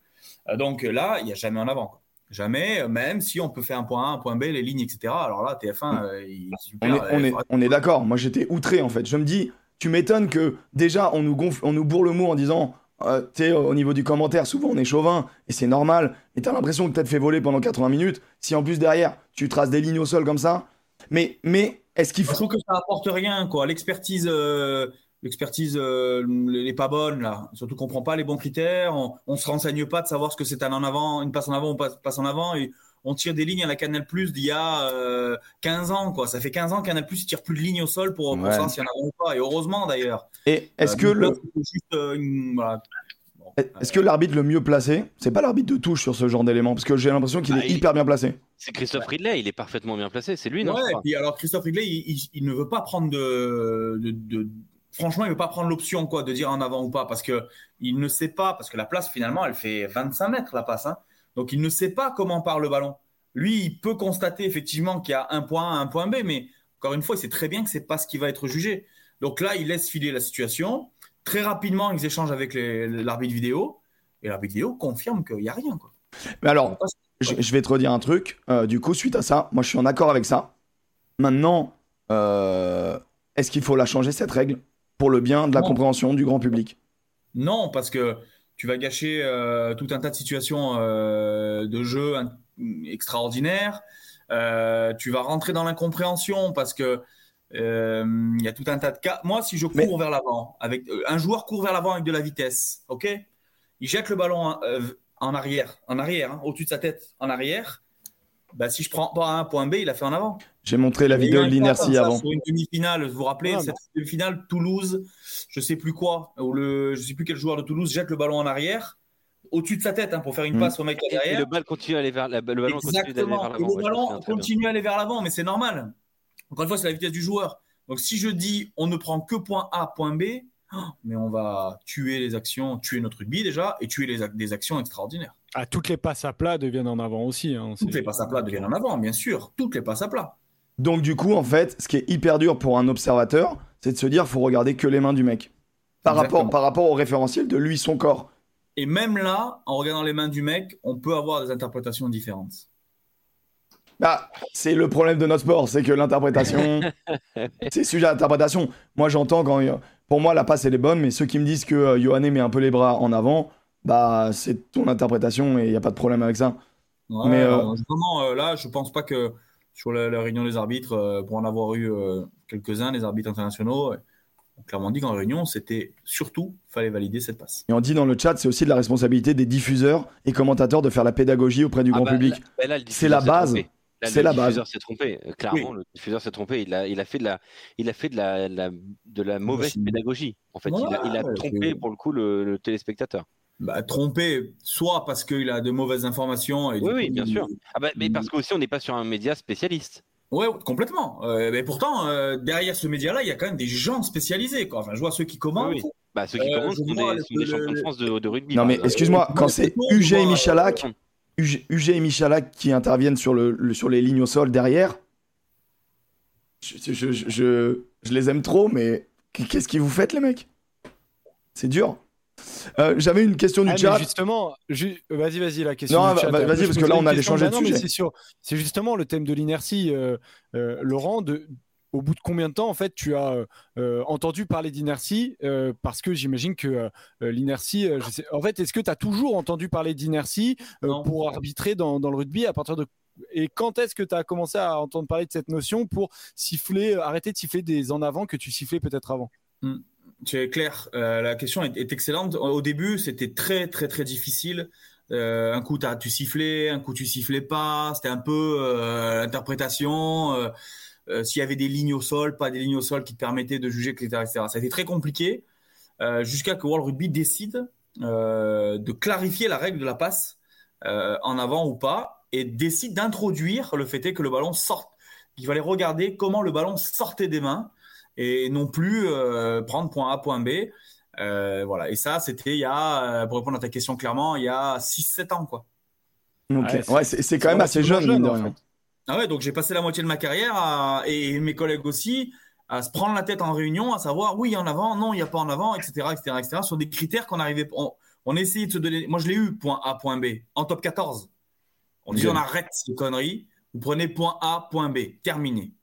S4: Euh, donc là, il y a jamais en avant. quoi. Jamais, euh, même si on peut faire un point A, un point B, les lignes, etc. Alors là, TF1, euh, il
S1: On
S4: super.
S1: est, on est, on est d'accord. Moi, j'étais outré en fait. Je me dis, tu m'étonnes que déjà on nous gonfle, on nous bourre le mot en disant, euh, tu sais, au niveau du commentaire, souvent on est chauvin et c'est normal. Et t'as l'impression que t'as te fait voler pendant 80 minutes. Si en plus derrière tu traces des lignes au sol comme ça, mais, mais est-ce qu'il
S4: Je
S1: faut
S4: trouve que ça apporte rien, quoi. L'expertise, euh, l'expertise, euh, elle est pas bonne là. Surtout qu'on prend pas les bons critères. On, on se renseigne pas de savoir ce que c'est un en avant, une passe en avant ou passe, passe en avant. Et on tire des lignes à la Canal Plus d'il y a euh, 15 ans, quoi. Ça fait 15 ans que Canal Plus tire plus de lignes au sol pour, pour
S1: Ouais.
S4: savoir s'il y en a ou pas. Et heureusement d'ailleurs.
S1: Et est-ce
S4: Euh,
S1: que
S4: donc là,
S1: le,
S4: c'était juste euh, une- voilà. Bon.
S1: est-ce que l'arbitre le mieux placé, c'est pas l'arbitre de touche sur ce genre d'élément, parce que j'ai l'impression qu'il
S3: Bah,
S1: est
S3: il-
S1: hyper bien placé.
S3: C'est Christophe Ridley, il est parfaitement bien placé. C'est lui, non
S4: Ouais, et puis alors Christophe Ridley, il, il- il ne veut pas prendre de, de, de- franchement, il veut pas prendre l'option quoi de dire en avant ou pas parce que il ne sait pas parce que la place finalement, elle fait 25 mètres la passe, hein. donc il ne sait pas comment part le ballon. Lui, il peut constater effectivement qu'il y a un point A, un point B, mais Encore une fois, il sait très bien que c'est pas ce qui va être jugé. Donc là, il laisse filer la situation. Très rapidement, ils échangent avec l'arbitre vidéo. Et l'arbitre vidéo confirme qu'il n'y a rien. Quoi.
S1: Mais alors, je, je vais te redire un truc. Euh, du coup, suite à ça, moi je suis en accord avec ça. Maintenant, euh, est-ce qu'il faut la changer cette règle? Pour le bien de la
S4: Non.
S1: compréhension du grand public
S4: Non, parce que tu vas gâcher euh, tout un tas de situations euh, de jeu in- extraordinaires. Euh, tu vas rentrer dans l'incompréhension parce que il y a tout un tas de cas. Moi, si je cours
S1: Mais-
S4: vers l'avant, avec un joueur court vers l'avant avec de la vitesse, ok, il jette le ballon en, euh, en arrière, en arrière, hein, au-dessus de sa tête, en arrière. Bah, si je prends pas un point B, il a fait en avant.
S1: J'ai montré la vidéo de l'inertie avant.
S4: Sur une demi-finale, vous vous rappelez,
S2: Ah,
S4: cette demi-finale, Toulouse, je sais plus quoi, où le, je sais plus quel joueur de Toulouse jette le ballon en arrière, au-dessus de sa tête, hein, pour faire une
S1: Mm.
S4: passe au mec qui est
S3: Et
S4: derrière.
S3: le ballon continue à aller vers la, le ballon continue d'aller vers l'avant.
S4: Et le ballon continue à aller vers l'avant, mais c'est normal. Encore une fois, c'est la vitesse du joueur. Donc si je dis on ne prend que point A, point B, mais on va tuer les actions, tuer notre rugby déjà, et tuer les ac- des actions extraordinaires.
S2: Ah, toutes les passes à plat deviennent en avant aussi. hein,
S4: Toutes les passes à plat deviennent en avant, bien sûr. Toutes les passes à plat.
S1: Donc du coup, en fait, ce qui est hyper dur pour un observateur, c'est de se dire faut regarder que les mains du mec. Par
S4: Exactement.
S1: rapport, par rapport au référentiel de lui, son corps.
S4: Et même là, en regardant les mains du mec, on peut avoir des interprétations différentes.
S1: Bah, c'est le problème de notre sport, c'est que l'interprétation, c'est sujet à l'interprétation. Moi, j'entends quand, pour moi, la passe elle est bonne, mais ceux qui me disent que euh, Yohanné met un peu les bras en avant, bah, c'est ton interprétation et il y a pas de problème avec ça.
S4: Ouais,
S1: Mais, euh,
S4: vraiment, euh, là, je pense pas que sur la, la réunion des arbitres, euh, pour en avoir eu euh, quelques-uns, les arbitres internationaux, ont clairement dit qu'en réunion, c'était surtout, fallait valider cette passe.
S1: Et on dit dans le chat, c'est aussi de la responsabilité des diffuseurs et commentateurs de faire la pédagogie auprès du
S3: Ah
S1: grand
S3: bah,
S1: public.
S3: là- bah
S1: C'est la base. C'est
S3: le
S1: la base.
S3: diffuseur s'est trompé. Euh, Clairement, le diffuseur s'est trompé. Il a, il a fait de la, il a fait de la, la- de la mauvaise
S4: c'est-
S3: pédagogie. En fait, il a, il a
S4: Ouais,
S3: trompé pour le coup le, le téléspectateur.
S4: Bah, trompé, soit parce qu'il a de mauvaises informations. Et
S3: Oui, oui,
S4: coup,
S3: bien
S4: il-
S3: sûr. Ah bah, mais parce qu'aussi, on n'est pas sur un média spécialiste.
S4: Ouais, complètement. Euh, mais pourtant, euh, derrière ce média-là, il y a quand même des gens spécialisés. Quoi. Enfin, je vois ceux qui commentent.
S3: Oui, oui. Bah, ceux qui
S4: Euh,
S3: commandent
S4: je
S3: sont des,
S4: le-
S3: des champions de
S4: le-
S3: France de, de rugby.
S1: Non mais excuse-moi, quand c'est UG et Michalak, UG, et Michalak qui interviennent sur, le, le- sur les lignes au sol derrière, je, je, je, je- je les aime trop, mais qu'est-ce que vous faites les mecs? C'est dur. Euh, J'avais une question du
S2: Ah,
S1: chat.
S2: justement, ju- vas-y, vas-y, la question.
S1: Non, vas-y, parce que là, on changer
S2: Bah
S1: de
S2: non, mais
S1: sujet.
S2: C'est justement le thème de l'inertie. euh, euh, Laurent, de, au bout de combien de temps, en fait, tu as euh, entendu parler d'inertie euh, Parce que j'imagine que euh, l'inertie, euh, en fait, est-ce que tu as toujours entendu parler d'inertie euh, pour arbitrer dans, dans le rugby à partir de. Et quand est-ce que tu as commencé à entendre parler de cette notion pour siffler, euh, arrêter de siffler des en avant que tu sifflais peut-être avant?
S4: C'est clair, euh, la question est, est excellente. Au début, c'était très, très, très difficile. Euh, un coup, t'as- tu sifflais, un coup, tu sifflais pas. C'était un peu euh, l'interprétation. euh, euh, S'il y avait des lignes au sol, pas des lignes au sol qui te permettaient de juger, etc. etc. Ça a été très compliqué euh, jusqu'à que World Rugby décide euh, de clarifier la règle de la passe euh, en avant ou pas et décide d'introduire le fait est que le ballon sorte. Il fallait regarder comment le ballon sortait des mains et non plus euh, prendre point A, point B. Euh, voilà. Et ça, c'était il y a, pour répondre à ta question clairement, il y a 6-7 ans. Quoi.
S2: Ouais, c'est-
S1: Ouais, quand même assez jeune, mine de
S2: en
S1: rien.
S2: fait.
S4: Ah ouais, donc j'ai passé la moitié de ma carrière à- et mes collègues aussi à se prendre la tête en réunion, à savoir oui, il y a en avant, non, il n'y a pas en avant, etc., etc., etc., sur des critères qu'on arrivait. On, on essayait de se donner. Moi, je l'ai eu, point A, point B, en top 14. On dit on arrête ces conneries, vous prenez point A, point B, terminé.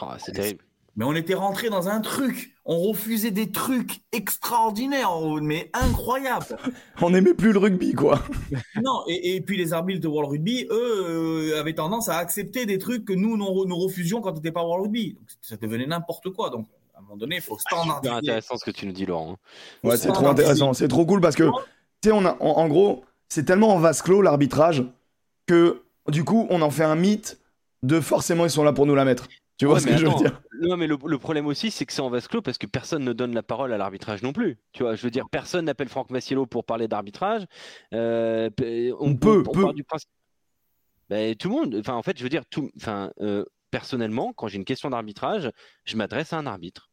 S3: Ah, c'est terrible.
S4: Mais on était rentré dans un truc. On refusait des trucs extraordinaires, mais incroyables.
S1: On n'aimait plus le rugby, quoi.
S4: Non, et, et puis les arbitres de World Rugby, eux, euh, avaient tendance à accepter des trucs que nous, nous, nous refusions quand on n'était pas World Rugby. Donc, ça devenait n'importe quoi. Donc, à un moment donné, il faut standardiser.
S3: intéressant ce que tu nous dis, Laurent. hein.
S4: Faut
S1: Ouais, c'est trop intéressant. C'est trop cool parce que, tu sais, on a, en, en gros, c'est tellement en vase clos l'arbitrage que, du coup, on en fait un mythe de forcément ils sont là pour nous la mettre. Tu vois
S3: Ouais,
S1: ce que je veux dire?
S3: Non, mais le, le problème aussi, c'est que c'est en vase clos parce que personne ne donne la parole à l'arbitrage non plus. Tu vois, je veux dire, personne n'appelle Franck Massiello pour parler d'arbitrage. Euh, p- on,
S1: Peut,
S3: on
S1: peut.
S3: part du principe. Ben, tout le monde. Enfin, en fait, je veux dire, tout. Enfin, euh, personnellement, quand j'ai une question d'arbitrage, je m'adresse à un arbitre.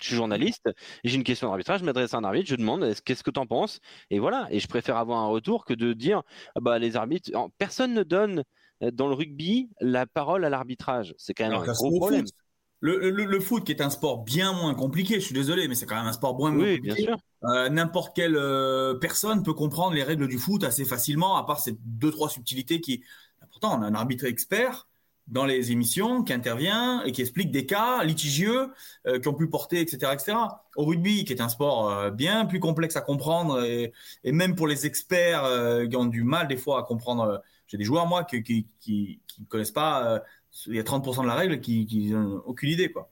S3: Je suis journaliste, j'ai une question d'arbitrage, je m'adresse à un arbitre, je demande est-ce- qu'est-ce que tu en penses? Et voilà, et je préfère avoir un retour que de dire ah bah, les arbitres. Personne ne donne euh, dans le rugby la parole à l'arbitrage. C'est quand même
S4: Alors
S3: un gros problème.
S4: foot, le, le, le foot qui est un sport bien moins compliqué, je suis désolé, mais c'est quand même un sport moins
S3: Oui,
S4: compliqué.
S3: bien sûr.
S4: Euh, N'importe quelle euh, personne peut comprendre les règles du foot assez facilement, à part ces deux trois subtilités qui. Pourtant, on a un arbitre expert dans les émissions qui intervient et qui explique des cas litigieux euh, qui ont pu porter, etc., etc. Au rugby, qui est un sport euh, bien plus complexe à comprendre et, et même pour les experts euh, qui ont du mal des fois à comprendre. J'ai des joueurs moi qui qui, qui, qui connaissent pas. euh, il y a 30% de la règle qui n'ont aucune idée quoi.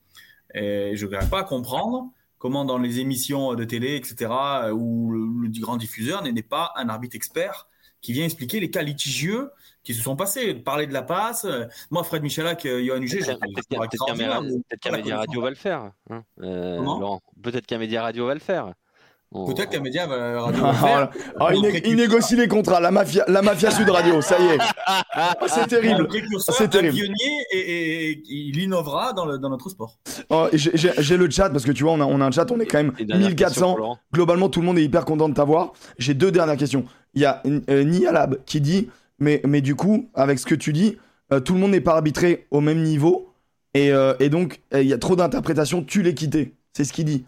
S4: Et je n'arrive pas à comprendre comment dans les émissions de télé, etc., euh, où le, le grand diffuseur n'est pas un arbitre expert qui vient expliquer les cas litigieux qui se sont passés, parler de la passe. Euh, Moi, Fred Michalak, Johan Huget, je
S3: Peut-être qu'un média- radio va le faire. hein, euh. Peut-être qu'un média radio va le faire.
S4: Peut-être qu'un média va radio le
S1: Ah,
S4: faire.
S1: ah, il,
S4: Non,
S1: né- il négocie les contrats, la mafia, la mafia Sud Radio, ça y est. Ah, c'est terrible. C'est
S4: un
S1: terrible.
S4: pionnier et, et- et il innovera dans, le- dans notre sport.
S1: Oh, j'ai- le chat parce que tu vois, on a, on a un chat, on est quand même
S3: Et dernière question
S1: 1400.
S3: pour Laurent.
S1: Globalement, tout le monde est hyper content de t'avoir. J'ai deux dernières questions. Il y a euh, Nialab qui dit mais, mais du coup, avec ce que tu dis, euh, tout le monde n'est pas arbitré au même niveau. Et, euh, et donc, euh, il y a trop d'interprétations, tu l'es quitté. C'est ce qu'il dit.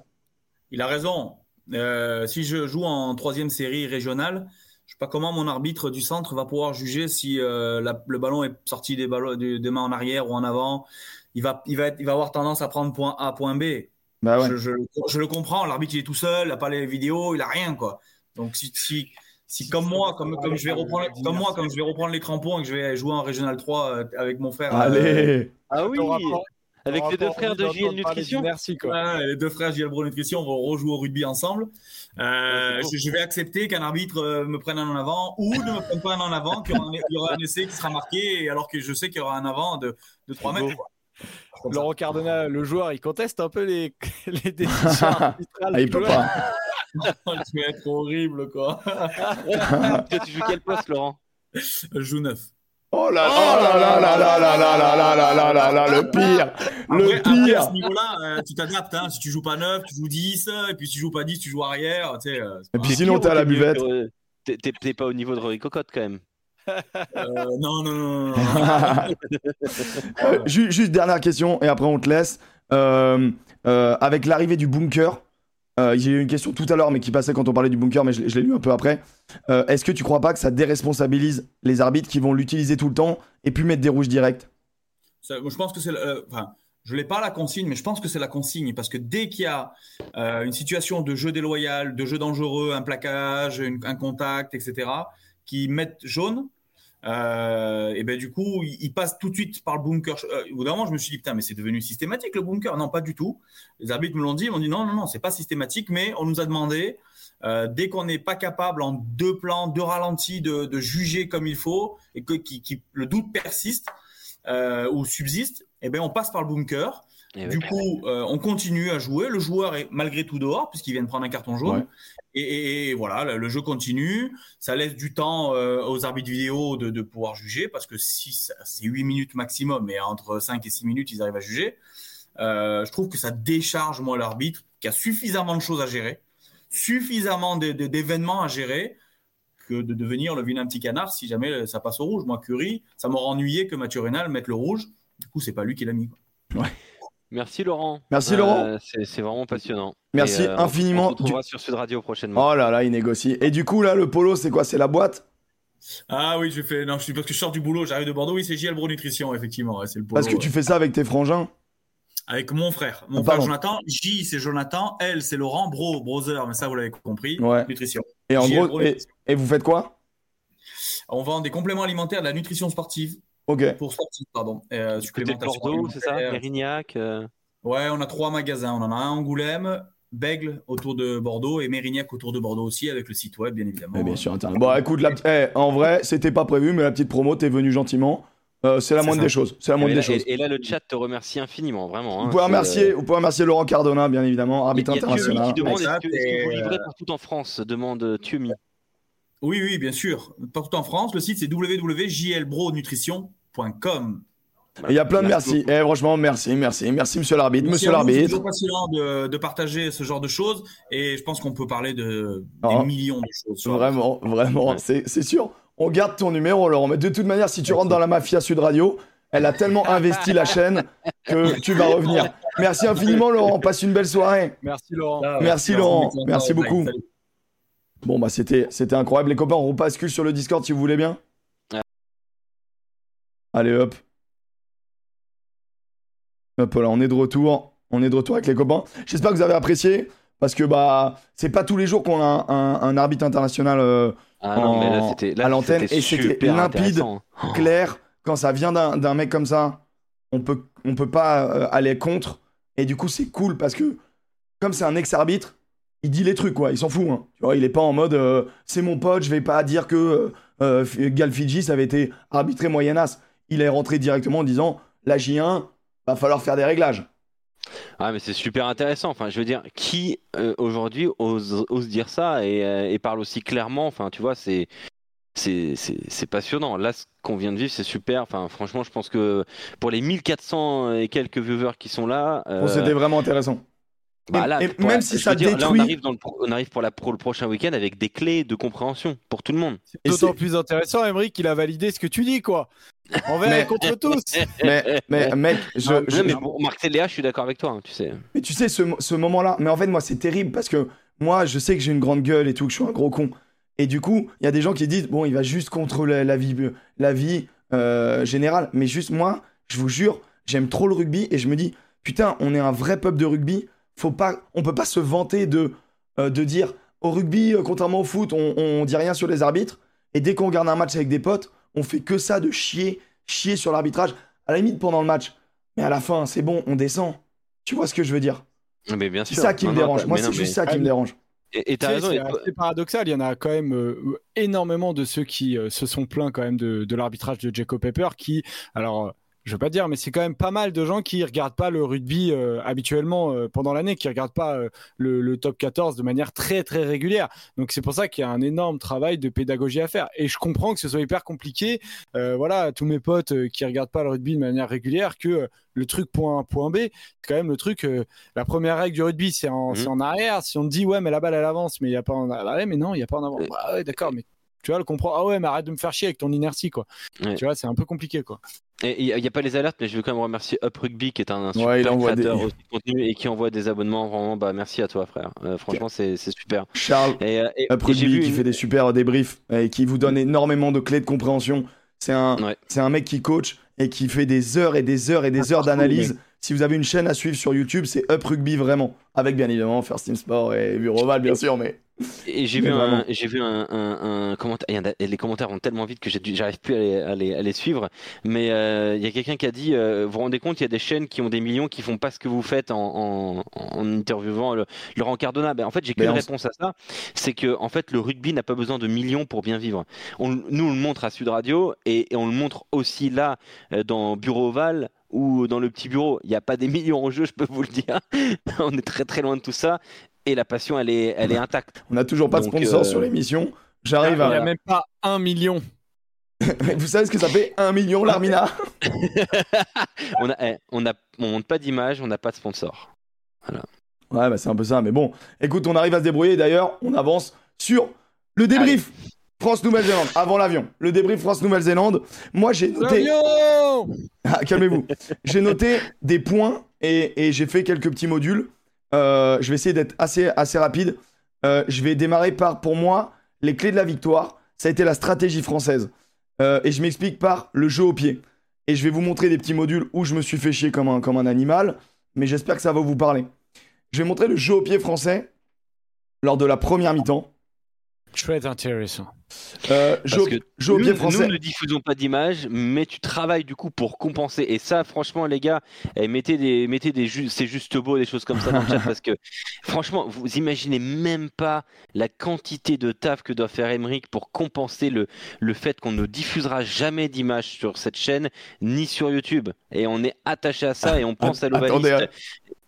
S4: Il a raison. Euh, si je joue en troisième série régionale, je sais pas comment mon arbitre du centre va pouvoir juger si euh, la- le ballon est sorti des, ballons, des, des mains en arrière ou en avant. Il va, il va, être- il va avoir tendance à prendre point A, point B.
S1: Bah ouais.
S4: je, je, je le comprends. L'arbitre il est tout seul, il n'a pas les vidéos, il a rien quoi. Donc si, si, si comme moi, comme, comme je vais reprendre, comme moi, comme je vais reprendre les crampons et que je vais jouer en régional 3 euh, avec mon frère. euh,
S1: Allez.
S3: Ah oui, avec les deux frères de JL Nutrition.
S2: Merci quoi.
S4: Ouais, les deux frères Gilles Bro Nutrition vont rejouer au rugby ensemble. Euh,
S3: Ouais,
S4: je, je vais accepter qu'un arbitre euh, me prenne un en avant ou ne me prenne pas un en avant, qu'il y aura un, il y aura un essai qui sera marqué, alors que je sais qu'il y aura un avant de, de 3
S3: C'est beau.
S4: mètres. quoi.
S2: Laurent Cardona, le joueur, il conteste un peu les, les décisions arbitrales.
S1: Ah, il peut pas.
S4: tu vas être horrible, quoi.
S3: Tu joues quel poste, Laurent?
S4: Je joue neuf.
S1: Oh là oh là là là là là là là là là là là là le pire. Le
S4: après, à
S1: pire.
S4: ce niveau-là, euh, tu t'adaptes. Hein. Si tu joues pas neuf, tu joues 10. Et puis si tu joues pas 10, tu joues arrière. Tu sais, euh,
S1: Et puis sinon, t'es à la buvette.
S3: t'es- pas au niveau de Rory Cocotte quand même.
S4: euh, non, non, non, non, non.
S1: Euh, ju- juste dernière question et après on te laisse. Euh, euh, avec l'arrivée du bunker, euh, j'ai eu une question tout à l'heure mais qui passait quand on parlait du bunker mais je, l'ai- lu un peu après. Euh, Est-ce que tu crois pas que ça déresponsabilise les arbitres qui vont l'utiliser tout le temps et puis mettre des rouges directs?
S4: Je pense que c'est. euh, Enfin, je l'ai pas la consigne, mais je pense que c'est la consigne parce que dès qu'il y a une situation de jeu déloyal, de jeu dangereux, un plaquage, une- un contact, etc., qui mettent jaune. Euh, et ben du coup, ils passent tout de suite par le bunker. Euh, au bout d'un moment, je me suis dit putain, mais c'est devenu systématique le bunker. Non, pas du tout. Les arbitres me l'ont dit, ils m'ont dit non, non, non, c'est pas systématique, mais on nous a demandé euh, dès qu'on n'est pas capable en deux plans, deux ralentis, de, juger comme il faut et que le doute persiste euh, ou subsiste, eh ben on passe par le bunker.
S3: Eh
S4: Du
S3: oui.
S4: coup, euh, on continue à jouer. Le joueur est malgré tout dehors puisqu'il vient de prendre un carton jaune.
S1: Ouais.
S4: Et, et- et voilà, le, le jeu continue. Ça laisse du temps euh, aux arbitres vidéo de, de pouvoir juger parce que c'est 8 minutes maximum, mais entre 5 et 6 minutes, ils arrivent à juger. Euh, je trouve que ça décharge moi l'arbitre qui a suffisamment de choses à gérer, suffisamment d'événements à gérer que de devenir le vilain petit canard si jamais ça passe au rouge. Moi, Curie, ça m'aurait ennuyé que Mathieu Rénal mette le rouge. Du coup, c'est pas lui qui l'a mis. quoi.
S3: Merci Laurent.
S1: Merci, Laurent.
S3: Euh, c'est vraiment passionnant.
S1: Merci
S3: Et, euh,
S1: infiniment.
S3: On se retrouvera sur Sud Radio prochainement.
S1: Oh là là, il négocie. Et du coup là, le polo, c'est quoi? C'est la boîte?
S4: Ah oui, je fais. Non, je suis parce que je sors du boulot, j'arrive de Bordeaux. Oui, c'est JL Bro Nutrition, effectivement. ouais, c'est le polo,
S1: Parce que tu fais ça avec tes frangins?
S4: Avec mon frère. Mon
S1: Ah,
S4: frère
S1: pardon.
S4: Jonathan. J, c'est Jonathan. L, c'est Laurent. Bro, brother, mais ça, vous l'avez compris.
S1: Ouais.
S4: Nutrition.
S1: Et en
S4: JL
S1: gros, et vous faites quoi?
S4: On vend des compléments alimentaires de la nutrition sportive.
S1: Ok.
S4: Pour sportifs, pardon. Euh,
S3: côté de Bordeaux, c'est ça. Mérignac euh,
S4: Ouais, on a trois magasins. On en a un à Angoulême, Bègle autour de Bordeaux et Mérignac autour de Bordeaux aussi, avec le site web, bien évidemment.
S1: Eh bien sûr, Internet. Bon, écoute, la... eh, en vrai, c'était pas prévu, mais la petite promo, t'es venu gentiment. Euh, c'est la moindre
S4: ça.
S1: des choses. C'est la
S3: et,
S1: moindre
S3: là,
S1: des choses.
S3: et- et là, le chat te remercie infiniment, vraiment. hein.
S1: Vous pouvez remercier,
S3: euh,
S1: vous pouvez remercier Laurent Cardona, bien évidemment,
S3: Il y
S1: arbitre international.
S3: qui demande est-ce que, est-ce que vous
S4: et,
S3: livrez
S4: euh,
S3: partout en France demande Thiomi.
S4: Oui, oui, bien sûr. Partout en France, le site c'est www.jlbronutrition.com.
S1: Il y a plein de merci.
S3: Merci
S1: Eh, franchement, merci, merci, merci, monsieur l'arbitre,
S4: Merci
S1: monsieur
S4: C'est toujours passionnant de, de partager ce genre de choses et je pense qu'on peut parler de des
S1: Oh.
S4: millions de choses.
S1: Vraiment, vraiment,
S3: Ouais.
S1: c'est c'est sûr. On garde ton numéro, Laurent. Mais de toute manière, si tu rentres dans la mafia Sud Radio, elle a tellement investi la chaîne que tu vas revenir. Merci infiniment, Laurent. Passe une belle soirée.
S2: Merci Laurent.
S4: Ah,
S1: Merci, Laurent.
S4: beaucoup.
S1: Merci
S4: Salut.
S1: Bon, bah, c'était, c'était incroyable. Les copains, on repasse sur le Discord si vous voulez bien. Allez, hop. Hop là, on est de retour. On est de retour avec les copains. J'espère que vous avez apprécié. Parce que bah c'est pas tous les jours qu'on a un, un- un arbitre international euh,
S3: Ah non, mais là,
S1: en-
S3: c'était là,
S1: à l'antenne, et c'était limpide.
S3: intéressant.
S1: clair. Quand ça vient d'un, d'un mec comme ça, on peut, on peut pas euh, aller contre. Et du coup, c'est cool parce que comme c'est un ex-arbitre, il dit les trucs, quoi. Il s'en fout. hein. Tu vois, il est pas en mode euh, c'est mon pote, je vais pas dire que euh, euh, F- Gal Fidji, ça avait été arbitré moyenas. Il est rentré directement en disant la J1, va falloir faire des réglages.
S3: Ah mais c'est super intéressant. Enfin, je veux dire, qui euh, aujourd'hui ose, ose dire ça et, et parle aussi clairement? Enfin, tu vois, c'est c'est passionnant. Là, ce qu'on vient de vivre, c'est super. Enfin, franchement, je pense que pour les 1400 et quelques viewers qui sont là,
S1: C'était vraiment intéressant.
S3: Bah
S1: et-
S3: là,
S1: et
S3: pour
S1: même
S3: la-
S1: si ça
S3: veux dire, là,
S1: détruit-
S3: on arrive, dans le pro- on arrive pour, la, pour le prochain week-end avec des clés de compréhension pour tout le monde.
S1: Et
S2: D'autant
S1: c'est-
S2: plus intéressant, Emmerich, qu'il a validé ce que tu dis, quoi. Envers et contre tous.
S1: Mais, mais mec, je, je-
S3: Non, mais pour Marc Léa, je suis d'accord avec toi, hein, tu sais.
S1: Mais tu sais, ce, ce moment-là, mais en fait, moi, c'est terrible parce que moi, je sais que j'ai une grande gueule et tout, que je suis un gros con. Et du coup, il y a des gens qui disent, bon, il va juste contre la, la vie, la vie euh, générale. Mais juste, moi, je vous jure, j'aime trop le rugby et je me dis, putain, on est un vrai peuple de rugby. Faut pas, on peut pas se vanter de, euh, de dire, au rugby, euh, contrairement au foot, on, on dit rien sur les arbitres. Et dès qu'on regarde un match avec des potes, on fait que ça de chier, chier sur l'arbitrage. À la limite, pendant le match. Mais à la fin, c'est bon, on descend. Tu vois ce que je veux dire?
S3: Mais bien
S1: c'est
S3: sûr.
S1: ça qui me
S3: Non,
S1: dérange. Moi, c'est
S3: non,
S1: juste
S3: mais-
S1: ça qui
S2: Ah,
S1: me dérange.
S3: Et et t'as raison.
S2: C'est paradoxal. Il y en a quand même euh, énormément de ceux qui euh, se sont plaints quand même de, de l'arbitrage de Jacob Pepper, qui, alors, euh, je veux pas dire, mais c'est quand même pas mal de gens qui regardent pas le rugby euh, habituellement euh, pendant l'année, qui regardent pas euh, le, le top 14 de manière très très régulière. Donc c'est pour ça qu'il y a un énorme travail de pédagogie à faire. Et je comprends que ce soit hyper compliqué. Voilà, tous mes potes qui regardent pas le rugby de manière régulière, que le truc point A, point B, c'est quand même le truc. la première règle du rugby, c'est en, en arrière. Si on dit ouais, mais la balle elle avance, mais il y a pas en arrière, mais non, il y a pas en avant. Bah ouais, d'accord, mais tu vois, le comprend. Ah ouais, mais arrête de me faire chier avec ton inertie, quoi.
S3: Ouais.
S2: Tu vois, c'est un peu compliqué, quoi.
S3: Et il n'y a, pas les alertes, mais je veux quand même remercier Up Rugby qui est un, un super
S1: Ouais, il envoie
S3: créateur
S1: des-
S3: aussi de contenu et qui envoie des abonnements. Vraiment, bah merci à toi, frère. Euh, franchement, c'est c'est super.
S1: Charles,
S3: Et, euh, et-
S1: Up Rugby, qui
S3: une-
S1: fait des super débriefs et qui vous donne énormément de clés de compréhension. C'est un,
S3: Ouais.
S1: c'est un mec qui coach et qui fait des heures et des heures et des
S2: Ah,
S1: heures d'analyse. Si vous avez une chaîne à suivre sur YouTube, c'est Up Rugby vraiment. Avec bien évidemment First Team Sport et Bureauval, bien sûr, mais.
S3: Et j'ai vu, un, j'ai vu un, un, un commentaire. les commentaires vont tellement vite que j'arrive plus à les, à les, à les suivre. Mais euh, il y a quelqu'un qui a dit euh, Vous vous rendez compte, il y a des chaînes qui ont des millions qui font pas ce que vous faites en, en, en interviewant le, Laurent Cardona. Ben, en fait, j'ai qu'une
S1: on-
S3: réponse à ça c'est que en fait, le rugby n'a pas besoin de millions pour bien vivre. On, nous, on le montre à Sud Radio et, et on le montre aussi là euh, dans Bureau Oval ou dans le petit bureau. Il n'y a pas des millions en jeu, je peux vous le dire. on est très très loin de tout ça. Et la passion, elle est, elle est intacte.
S1: On n'a toujours pas de sponsor
S3: euh,
S1: sur l'émission.
S2: Il
S1: J'arrive
S2: n'y a
S1: à.
S2: même pas un million.
S1: Vous savez ce que ça fait Un million, l'Armina
S3: on a, eh, on a, on monte pas d'image, on n'a pas de sponsor.
S1: Ouais, bah c'est un peu ça, mais bon. Écoute, on arrive à se débrouiller. D'ailleurs, on avance sur le débrief. France-Nouvelle-Zélande, avant l'avion. Le débrief France-Nouvelle-Zélande. Moi, j'ai noté.
S2: L'avion
S1: Ah, calmez-vous. j'ai noté des points et, et j'ai fait quelques petits modules. Euh, je vais essayer d'être assez, assez rapide. Euh, je vais démarrer par, pour moi, les clés de la victoire. Ça a été la stratégie française. Euh, et je m'explique par le jeu au pied. Et je vais vous montrer des petits modules où je me suis fait chier comme un, comme un animal. Mais j'espère que ça va vous parler. Je vais montrer le jeu au pied français lors de la première mi-temps.
S2: Très intéressant.
S1: Euh,
S3: Parce que nous, ne diffusons pas d'image, mais tu travailles du coup pour compenser. Et ça, franchement, les gars, eh, mettez des, mettez des, ju- c'est juste beau, des choses comme ça dans le chat, parce que franchement, vous imaginez même pas la quantité de taf que doit faire Emmerich pour compenser le, le fait qu'on ne diffusera jamais d'image sur cette chaîne ni sur YouTube. Et on est attaché à ça et on pense à l'Ovaliste
S1: hein.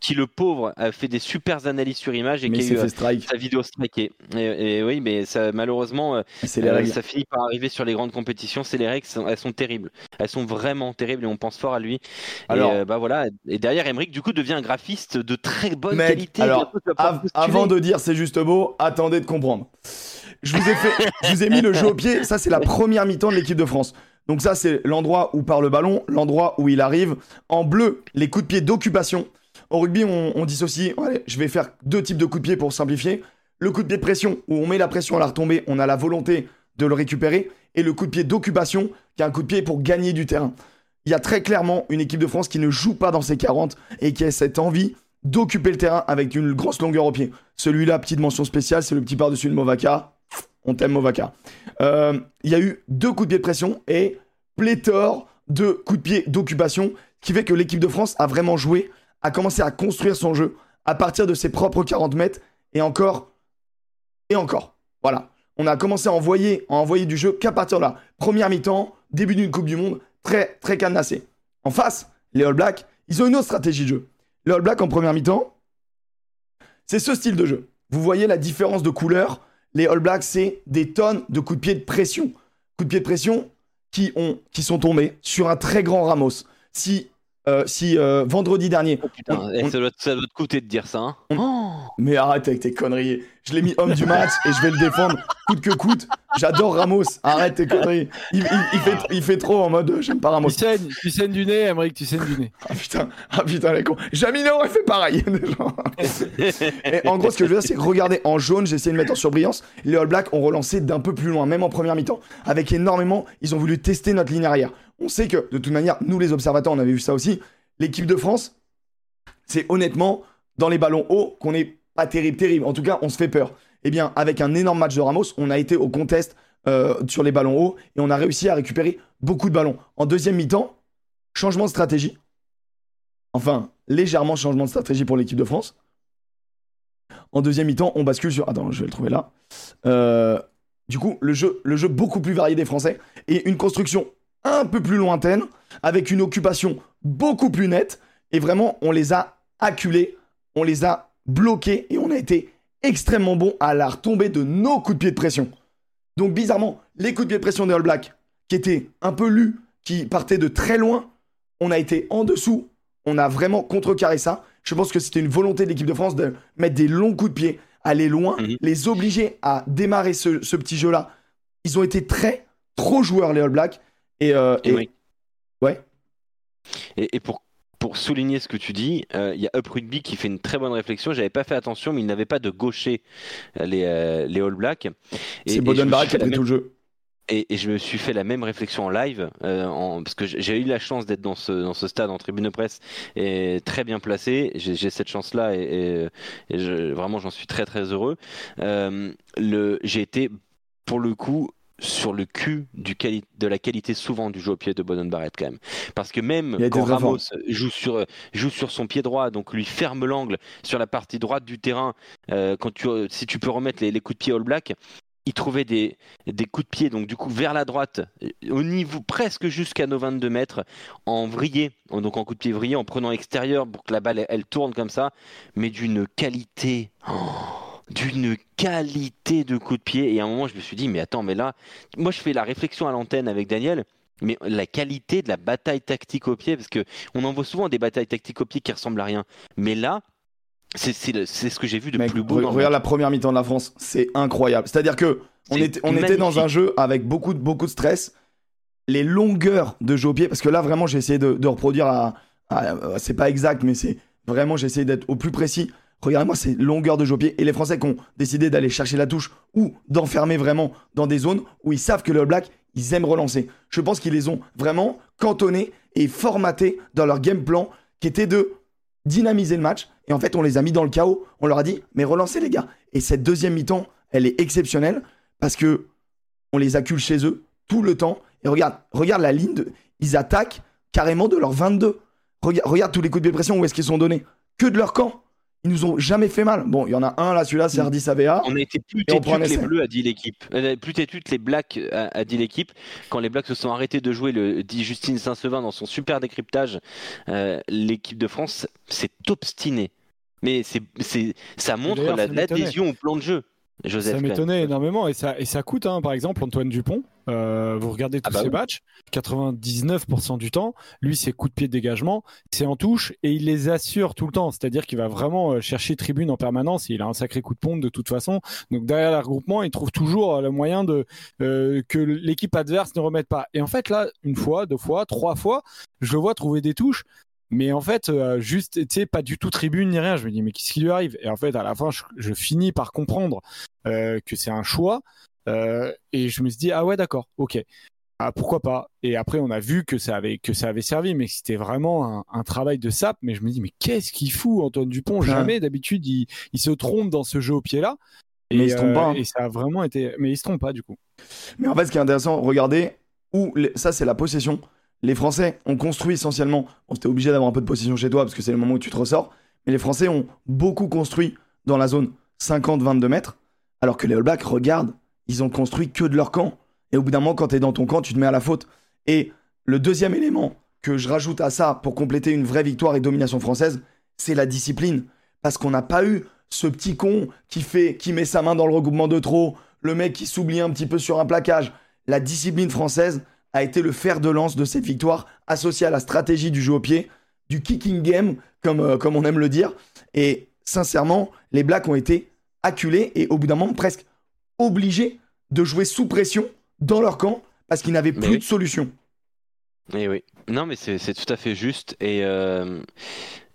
S3: Qui, le pauvre, a fait des super analyses sur image et
S1: Mais
S3: qui a eu euh, sa vidéo strikée. Et, et oui, mais ça, malheureusement, euh, euh, ça finit par arriver sur les grandes compétitions. C'est les règles, elles sont terribles. Elles sont vraiment terribles et on pense fort à lui.
S1: Alors-
S3: et euh, bah voilà. Et derrière, Emmerich du coup devient un graphiste de très bonne
S1: Mec,
S3: qualité.
S1: alors, Av- avant de dire c'est juste beau, attendez de comprendre. Je vous ai fait, je vous ai mis le jeu au pied. Ça, c'est la première mi-temps de l'équipe de France. Donc ça, c'est l'endroit où part le ballon, l'endroit où il arrive. En bleu, les coups de pied d'occupation. Au rugby, on, on dissocie. Je vais faire deux types de coups de pied pour simplifier. Le coup de pied de pression, où on met la pression à la retomber, on a la volonté de le récupérer. Et le coup de pied d'occupation, qui est un coup de pied pour gagner du terrain. Il y a très clairement une équipe de France qui ne joue pas dans ses 40 et qui a cette envie d'occuper le terrain avec une grosse longueur au pied. Celui-là, petite mention spéciale, c'est le petit par-dessus de Movaka. On t'aime Movaka. Euh, Il y a eu deux coups de pied de pression et pléthore de coups de pied d'occupation, qui fait que l'équipe de France a vraiment joué, a commencé à construire son jeu à partir de ses propres 40 mètres et encore et encore. Voilà. On a commencé à envoyer, à envoyer du jeu qu'à partir de là. Première mi-temps, début d'une Coupe du Monde, très très cadenassé. En face, les All Blacks, ils ont une autre stratégie de jeu. Les All Blacks en première mi-temps, c'est ce style de jeu. Vous voyez la différence de couleur. Les All Blacks, c'est des tonnes de coups de pied de pression. Coups de pied de pression qui, ont, qui sont tombés sur un très grand Ramos. Si, euh, si euh, vendredi dernier.
S3: Oh putain,
S1: on-
S3: eh,
S1: on-
S3: ça, doit, ça doit te coûter de dire ça. Hein.
S1: On-
S3: Oh
S1: Mais arrête avec tes conneries. Je l'ai mis homme du match et je vais le défendre coûte que coûte. J'adore Ramos. Arrête tes conneries. Il, il- il fait, il fait trop en mode euh, j'aime pas Ramos.
S2: Tu saignes, tu saignes du nez, Emmerich, tu saignes du nez.
S1: Ah putain, ah putain les cons. Jamino aurait fait pareil. et en gros, ce que je veux dire, c'est que regardez, en jaune, j'ai essayé de mettre en surbrillance. Les All Blacks ont relancé d'un peu plus loin, même en première mi-temps. Avec énormément, ils ont voulu tester notre ligne arrière. On sait que, de toute manière, nous les observateurs, on avait vu ça aussi. L'équipe de France, c'est honnêtement dans les ballons hauts qu'on est pas terrible, terrible. En tout cas, on se fait peur. Eh bien, avec un énorme match de Ramos, on a été au contest euh, sur les ballons hauts et on a réussi à récupérer beaucoup de ballons. En deuxième mi-temps, changement de stratégie. Enfin, légèrement changement de stratégie pour l'équipe de France. En deuxième mi-temps, on bascule sur. Attends, je vais le trouver là. Euh, du coup, le jeu, le jeu beaucoup plus varié des Français et une construction un peu plus lointaine avec une occupation beaucoup plus nette. Et vraiment, on les a acculés, on les a bloqués et on a été extrêmement bon à la retomber de nos coups de pied de pression. Donc, bizarrement, les coups de pied de pression des All Blacks, qui étaient un peu lus, qui partaient de très loin, on a été en dessous, on a vraiment contrecarré ça. Je pense que c'était une volonté de l'équipe de France de mettre des longs coups de pied, aller loin,
S3: Mhm.
S1: les obliger à démarrer ce, ce petit jeu-là. Ils ont été très, trop joueurs, les All Blacks. Et, euh, et-
S3: Oui.
S1: ouais,
S3: Et, et pour, pour souligner ce que tu dis, euh, il y a Up Rugby qui fait une très bonne réflexion. J'avais pas fait attention, mais ils n'avaient pas de gaucher, euh, les, les All Blacks.
S1: C'est
S3: me
S1: Barrett qui a
S3: fait
S1: tout le jeu.
S3: Et, et je me suis fait la même réflexion en live, euh, en- parce que j'ai- eu la chance d'être dans ce, dans ce stade en tribune de presse et très bien placé. J'ai cette chance-là et, et- et je- vraiment j'en suis très très heureux. Euh, j'ai été pour le coup sur le cul du de la qualité souvent du jeu au pied de Boden Barrett quand même. Parce que même quand. Ramos joue sur, joue sur son pied droit, donc lui ferme l'angle sur la partie droite du terrain, euh, quand tu, si tu peux remettre les, les coups de pied All Black, il trouvait des, des coups de pied, donc du coup vers la droite, euh, au niveau presque jusqu'à nos 22 mètres, en vrillé, en- donc en coup de pied vrillé, en prenant extérieur pour que la balle elle, elle tourne comme ça, mais d'une qualité, oh, d'une qualité de coup de pied. Et à un moment, je me suis dit, mais attends, mais là, moi je fais la réflexion à l'antenne avec Daniel. Mais la qualité de la bataille tactique au pied, parce que on en voit souvent des batailles tactiques au pied qui ressemblent à rien. Mais là, c'est ce que j'ai vu de
S1: Mec,
S3: plus beau. dans
S1: regarde la première mi-temps de la France, c'est incroyable. C'est-à-dire que on était, on était dans un jeu avec beaucoup de, beaucoup de stress. Les longueurs de jeu au pied, parce que là vraiment j'ai essayé de, de reproduire à, à- à- c'est pas exact, mais c'est vraiment j'ai essayé d'être au plus précis. Regardez-moi ces longueurs de jeu et les Français qui ont décidé d'aller chercher la touche ou d'enfermer vraiment dans des zones où ils savent que le Black ils aiment relancer. Je pense qu'ils les ont vraiment cantonnés et formatés dans leur game plan qui était de dynamiser le match. Et en fait, on les a mis dans le chaos. On leur a dit, mais relancez les gars. Et cette deuxième mi-temps, elle est exceptionnelle parce que on les accule chez eux tout le temps. Et regarde, regarde la ligne. Ils attaquent carrément de leur 22. Regarde, tous les coups de pression où est-ce qu'ils sont donnés. Que de leur camp. Ils nous ont jamais fait mal. Bon, il y en a un là, celui-là, c'est Hardy Savea.
S3: On a été plus têtus que les bleus, a dit l'équipe. Euh, Plus têtus que les blacks, a, a dit l'équipe. Quand les blacks se sont arrêtés de jouer, le dit Justine Saint-Sevin dans son super décryptage, euh, l'équipe de France s'est obstinée. Mais c'est, c'est, ça montre l'adhésion au plan de jeu, Joseph.
S2: Ça m'étonnait énormément et ça, et ça coûte. hein. Par exemple, Antoine Dupont, Euh, vous regardez tous
S3: Ah bah
S2: ces
S3: oui.
S2: matchs, 99% du temps, lui, ses coups de pied de dégagement, c'est en touche et il les assure tout le temps. C'est-à-dire qu'il va vraiment euh, chercher tribune en permanence. et Il a un sacré coup de pompe de toute façon. Donc derrière le regroupement, il trouve toujours euh, le moyen de euh, que l'équipe adverse ne remette pas. Et en fait, là, une fois, deux fois, trois fois, je le vois trouver des touches. Mais en fait, euh, juste, tu sais, pas du tout tribune ni rien. Je me dis, mais qu'est-ce qui lui arrive? Et en fait, à la fin, je, je finis par comprendre euh, que c'est un choix. Euh, et je me suis dit, ah ouais, d'accord, ok. Ah, pourquoi pas? Et après, on a vu que ça avait, que ça avait servi, mais que c'était vraiment un, un travail de sap. Mais je me dis, mais qu'est-ce qu'il fout, Antoine Dupont?
S1: Ouais.
S2: Jamais, d'habitude, il, il se trompe dans ce jeu au pied-là. Et,
S1: Mais il se trompe pas, hein.
S2: et ça a vraiment été. Mais il se trompe pas, du coup.
S1: Mais en fait, ce qui est intéressant, regardez où les- ça, c'est la possession. Les Français ont construit essentiellement. On était obligé d'avoir un peu de possession chez toi parce que c'est le moment où tu te ressors. Mais les Français ont beaucoup construit dans la zone 50-22 mètres. Alors que les All Blacks, regarde, ils ont construit que de leur camp. Et au bout d'un moment, quand tu es dans ton camp, tu te mets à la faute. Et le deuxième élément que je rajoute à ça pour compléter une vraie victoire et domination française, c'est la discipline. Parce qu'on n'a pas eu ce petit con qui fait, qui met sa main dans le regroupement de trop, le mec qui s'oublie un petit peu sur un plaquage. La discipline française a été le fer de lance de cette victoire, associée à la stratégie du jeu au pied, du kicking game, comme, euh, comme on aime le dire. Et sincèrement, les Blacks ont été acculés et au bout d'un moment presque obligés de jouer sous pression dans leur camp parce qu'ils n'avaient plus
S3: oui.
S1: de solution.
S3: Et oui. Non, mais c'est tout à fait juste. Et, euh,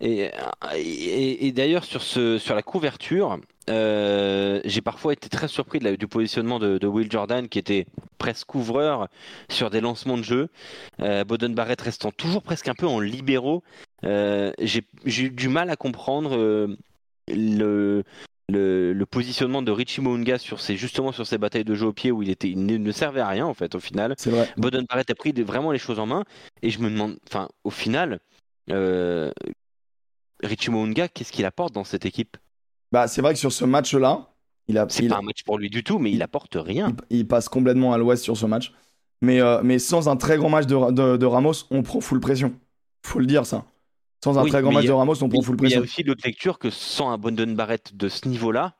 S3: d'ailleurs, sur, la couverture, euh, j'ai parfois été très surpris du positionnement de, Will Jordan, qui était presque couvreur sur des lancements de jeu. Euh, Boden Barrett restant toujours presque un peu en libéraux. Euh, j'ai eu du mal à comprendre le, le, le positionnement de Richie Mounga sur ces, justement sur ces batailles de jeu au pied où il, était, il ne, ne servait à rien, en fait, au final. Boden Barrett a pris vraiment les choses en main et je me demande, enfin, au final, euh, Richie Mounga, qu'est-ce qu'il apporte dans cette équipe?
S1: Bah, c'est vrai que sur ce match-là, il, a,
S3: C'est pas un match pour lui du tout, mais il apporte rien.
S1: il- il passe complètement à l'ouest sur ce match. Mais, euh, mais sans un très grand match de, de- de Ramos, on prend full pression. Faut le dire, ça. Sans un
S3: Oui,
S1: très grand match
S3: il a-
S1: de Ramos, on prend full
S3: il y a
S1: pression.
S3: aussi l'autre lecture que sans un Boden Barrett de ce niveau-là,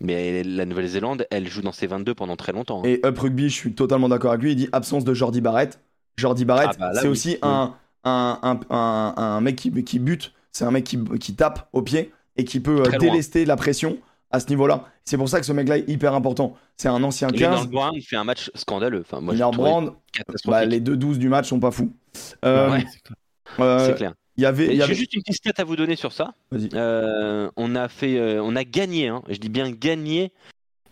S3: mais la Nouvelle-Zélande, elle joue dans ses 22 pendant très longtemps. hein.
S1: Et Up Rugby, je suis totalement d'accord avec lui. Il dit absence de Jordi Barrett. Jordi Barrett,
S3: Ah bah
S1: c'est
S3: oui.
S1: aussi
S3: Oui.
S1: un, un, un, un- mec qui, qui bute. C'est un mec qui, qui tape au pied et qui peut euh,
S3: loin.
S1: délester la pression à ce niveau-là. C'est pour ça que ce mec-là est hyper important. C'est un ancien
S3: Et Leonard
S1: 15.
S3: Brown fait un match scandaleux. Enfin, moi,
S1: Brand, bah, les deux 12 du match sont pas fous. Euh,
S3: Ouais,
S1: euh,
S3: c'est clair.
S1: Il y avait, il y
S3: J'ai
S1: avait-
S3: juste une petite stat à vous donner sur ça. Euh, on a fait, euh, on a gagné, hein, je dis bien gagné,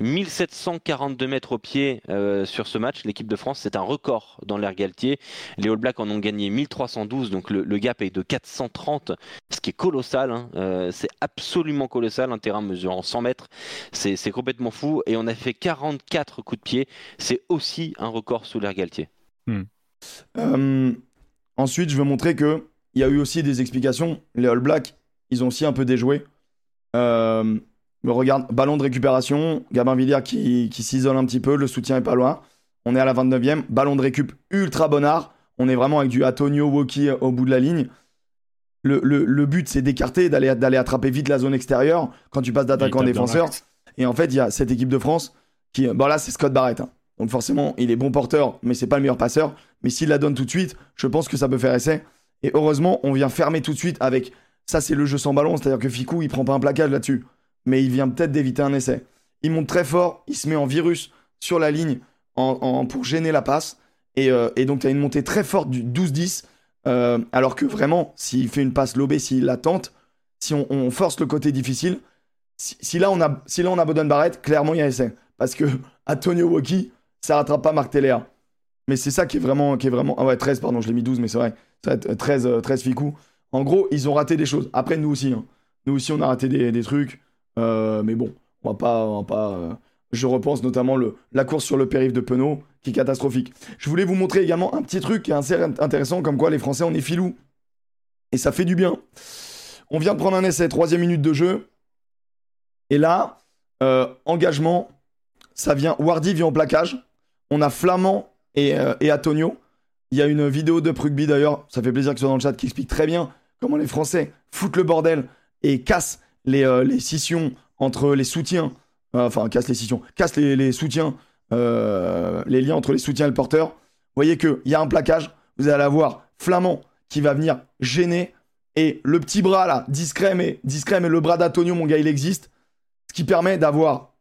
S3: 1742 mètres au pied euh, sur ce match. L'équipe de France, c'est un record dans l'ère Galtier. Les All Blacks en ont gagné 1312, donc le, le gap est de 430, ce qui est colossal. hein. Euh, c'est absolument colossal. Un terrain mesurant 100 mètres, c'est c'est complètement fou. Et on a fait 44 coups de pied. C'est aussi un record sous l'ère Galtier.
S1: Euh, ensuite, je veux montrer que il y a eu aussi des explications. Les All Blacks, ils ont aussi un peu déjoué. Euh, regarde, ballon de récupération, Gabin Villiers qui, qui s'isole un petit peu, le soutien est pas loin. On est à la 29e, ballon de récup ultra bonnard. On est vraiment avec du Antonio Woki au bout de la ligne. Le, le- le but, c'est d'écarter, d'aller d'aller attraper vite la zone extérieure quand tu passes d'attaquant
S2: dans
S1: défenseur. Et en fait, il y a cette équipe de France qui. Bon, là, c'est Scott Barrett. hein. Donc, forcément, il est bon porteur, mais c'est pas le meilleur passeur. Mais s'il la donne tout de suite, je pense que ça peut faire essai. Et heureusement, on vient fermer tout de suite avec. Ça, c'est le jeu sans ballon. C'est-à-dire que Ficou, il prend pas un plaquage là-dessus. Mais il vient peut-être d'éviter un essai. Il monte très fort. Il se met en virus sur la ligne pour gêner la passe. Et, euh, et donc, tu une montée très forte du 12-10. euh, alors que vraiment, s'il fait une passe lobée, s'il la tente, si on, force le côté difficile, si, là on a, si Barrett, clairement il y a essai. Parce que Antonio Woki, ça rattrape pas Marc Téléa. Mais c'est ça qui est vraiment, qui est vraiment. Ah ouais, 13, pardon, je l'ai mis 12, mais c'est vrai. C'est vrai, 13, euh, 13 Ficou. En gros, ils ont raté des choses. Après, nous aussi. hein. Nous aussi, on a raté des, trucs. Euh, mais bon, on va pas. on va pas euh, Je repense notamment la course sur le périph' de Penaud, qui est catastrophique. Je voulais vous montrer également un petit truc qui est assez intéressant, comme quoi les Français, on est filous. Et ça fait du bien. On vient de prendre un essai, troisième minute de jeu. Et là, euh, engagement, ça vient. Wardy vient au plaquage. On a Flamand et, et Antonio. Il y a une vidéo de Rugby d'ailleurs, ça fait plaisir que ce soit dans le chat, qui explique très bien comment les Français foutent le bordel et cassent les, euh, scissions entre les soutiens, euh, enfin cassent les scissions, cassent les, soutiens euh, les liens entre les soutiens et le porteur. Vous voyez qu'il y a un plaquage. Vous allez avoir Flamand qui va venir gêner. Et le petit bras là, discret mais, discret, mais le bras d'Antonio, mon gars, il existe. Ce qui permet d'avoir.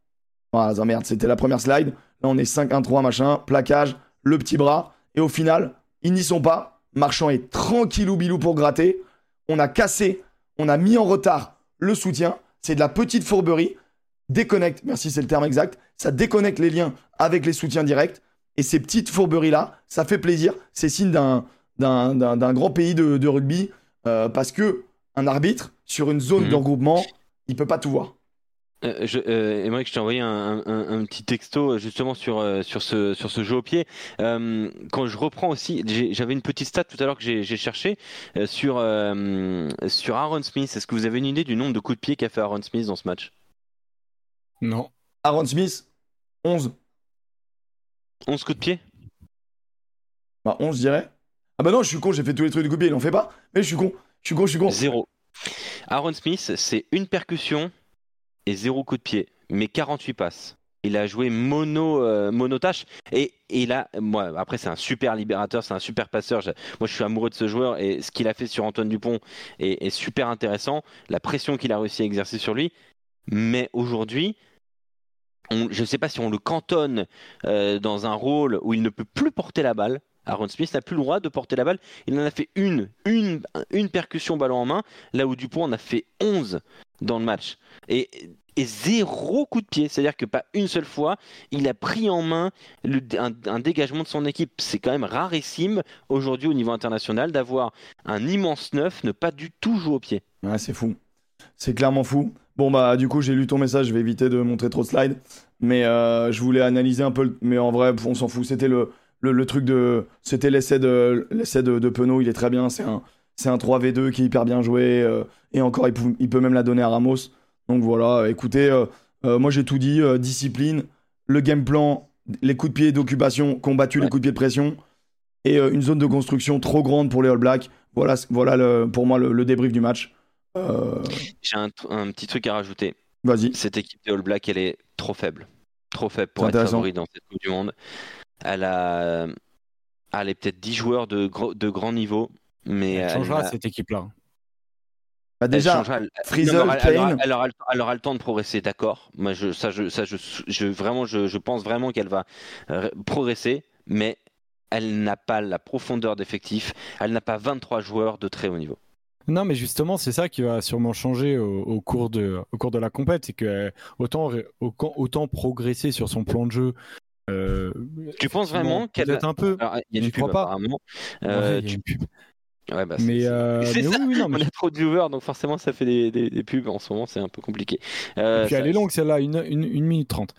S1: Ah, merde, c'était la première slide. Là, on est 5-1-3, machin, plaquage, le petit bras. Et au final, ils n'y sont pas. Marchand est tranquillou bilou pour gratter. On a cassé, on a mis en retard le soutien. C'est de la petite fourberie. Déconnecte, merci, c'est le terme exact. Ça déconnecte les liens avec les soutiens directs. Et ces petites fourberies-là, ça fait plaisir. C'est signe d'un, d'un, d'un, d'un grand pays de, de rugby. euh, parce que un arbitre, sur une zone
S3: Mhm.
S1: de regroupement, il peut pas tout voir.
S3: Euh, je, euh, Émeric, je t'ai envoyé un, un- un petit texto euh, justement sur, euh, sur, ce, sur ce jeu au pied. Euh, quand je reprends aussi, j'avais une petite stat tout à l'heure que j'ai cherché euh, sur, euh, sur Aaron Smith. Est-ce que vous avez une idée du nombre de coups de pied qu'a fait Aaron Smith dans ce match?
S2: Non.
S1: Aaron Smith, 11.
S3: 11 coups de pied?
S1: Bah, 11, je dirais. Ah bah non, je suis con, j'ai fait tous les trucs de copier, il en fait pas. Mais je suis con, je suis con, je suis con.
S3: Zéro. Aaron Smith, c'est une percussion zéro coup de pied, mais 48 passes. Il a joué mono, euh, monotâche et, il a, moi, après c'est un super libérateur, c'est un super passeur. Moi je suis amoureux de ce joueur et ce qu'il a fait sur Antoine Dupont est, est super intéressant. La pression qu'il a réussi à exercer sur lui, mais aujourd'hui, je ne sais pas si on le cantonne euh, dans un rôle où il ne peut plus porter la balle. Aaron Smith n'a plus le droit de porter la balle. Il en a fait une, une, une percussion ballon en main, là où Dupont en a fait 11 dans le match. Et, et zéro coup de pied. C'est-à-dire que pas une seule fois, il a pris en main un, dégagement de son équipe. C'est quand même rarissime aujourd'hui au niveau international d'avoir un immense neuf ne pas du tout jouer au pied.
S1: Ouais, c'est fou. C'est clairement fou. Bon, bah, du coup, j'ai lu ton message, je vais éviter de montrer trop de slides. Mais euh, je voulais analyser un peu. Mais en vrai, on s'en fout. C'était le, le, truc de. C'était l'essai de, l'essai de, de Penaud, il est très bien. C'est un, c'est un 3v2 qui est hyper bien joué. euh, et encore, il, il peut même la donner à Ramos. Donc voilà, écoutez, euh, euh, moi j'ai tout dit. euh, discipline, le game plan, les coups de pied d'occupation, combattu les coups de pied de pression. Et euh, une zone de construction trop grande pour les All Blacks. Voilà, voilà le- pour moi le, le débrief du match. Euh,
S3: J'ai un, un petit truc à rajouter.
S1: Vas-y.
S3: Cette équipe de All Black, elle est trop faible. Trop faible pour être favori dans cette Coupe du Monde. Elle a. Elle est peut-être 10 joueurs de, gros- de grand niveau. Mais
S2: Elle
S3: elle
S2: changera
S3: a-
S2: cette équipe-là.
S1: Bah,
S3: Elle
S1: déjà,
S3: changera, elle- aura,
S1: Kane.
S3: elle aura le- temps de progresser, d'accord. Moi, je, ça, je, ça, je, je- vraiment, je, je pense vraiment qu'elle va euh, progresser, mais elle n'a pas la profondeur d'effectif. Elle n'a pas 23 joueurs de très haut niveau.
S2: Non, mais justement, c'est ça qui va sûrement changer au, au cours, de, au cours de la compète. C'est que euh, autant, ré- autant, autant progresser sur son plan de jeu. euh,
S3: Tu penses vraiment qu'elle
S2: peut-être un peu
S3: Alors, y a
S2: Je
S3: une pub
S2: crois pas.
S3: apparemment.
S2: Ouais, il y a
S3: tu-
S2: une pub.
S3: Ouais, bah,
S2: Mais, euh, mais oui, non,
S3: On
S2: mais
S3: a trop de viewers, donc forcément, ça fait des, des- des pubs. En ce moment, c'est un peu compliqué. Euh,
S2: Et puis
S3: ça-
S2: elle est longue celle-là, une, une, une minute trente.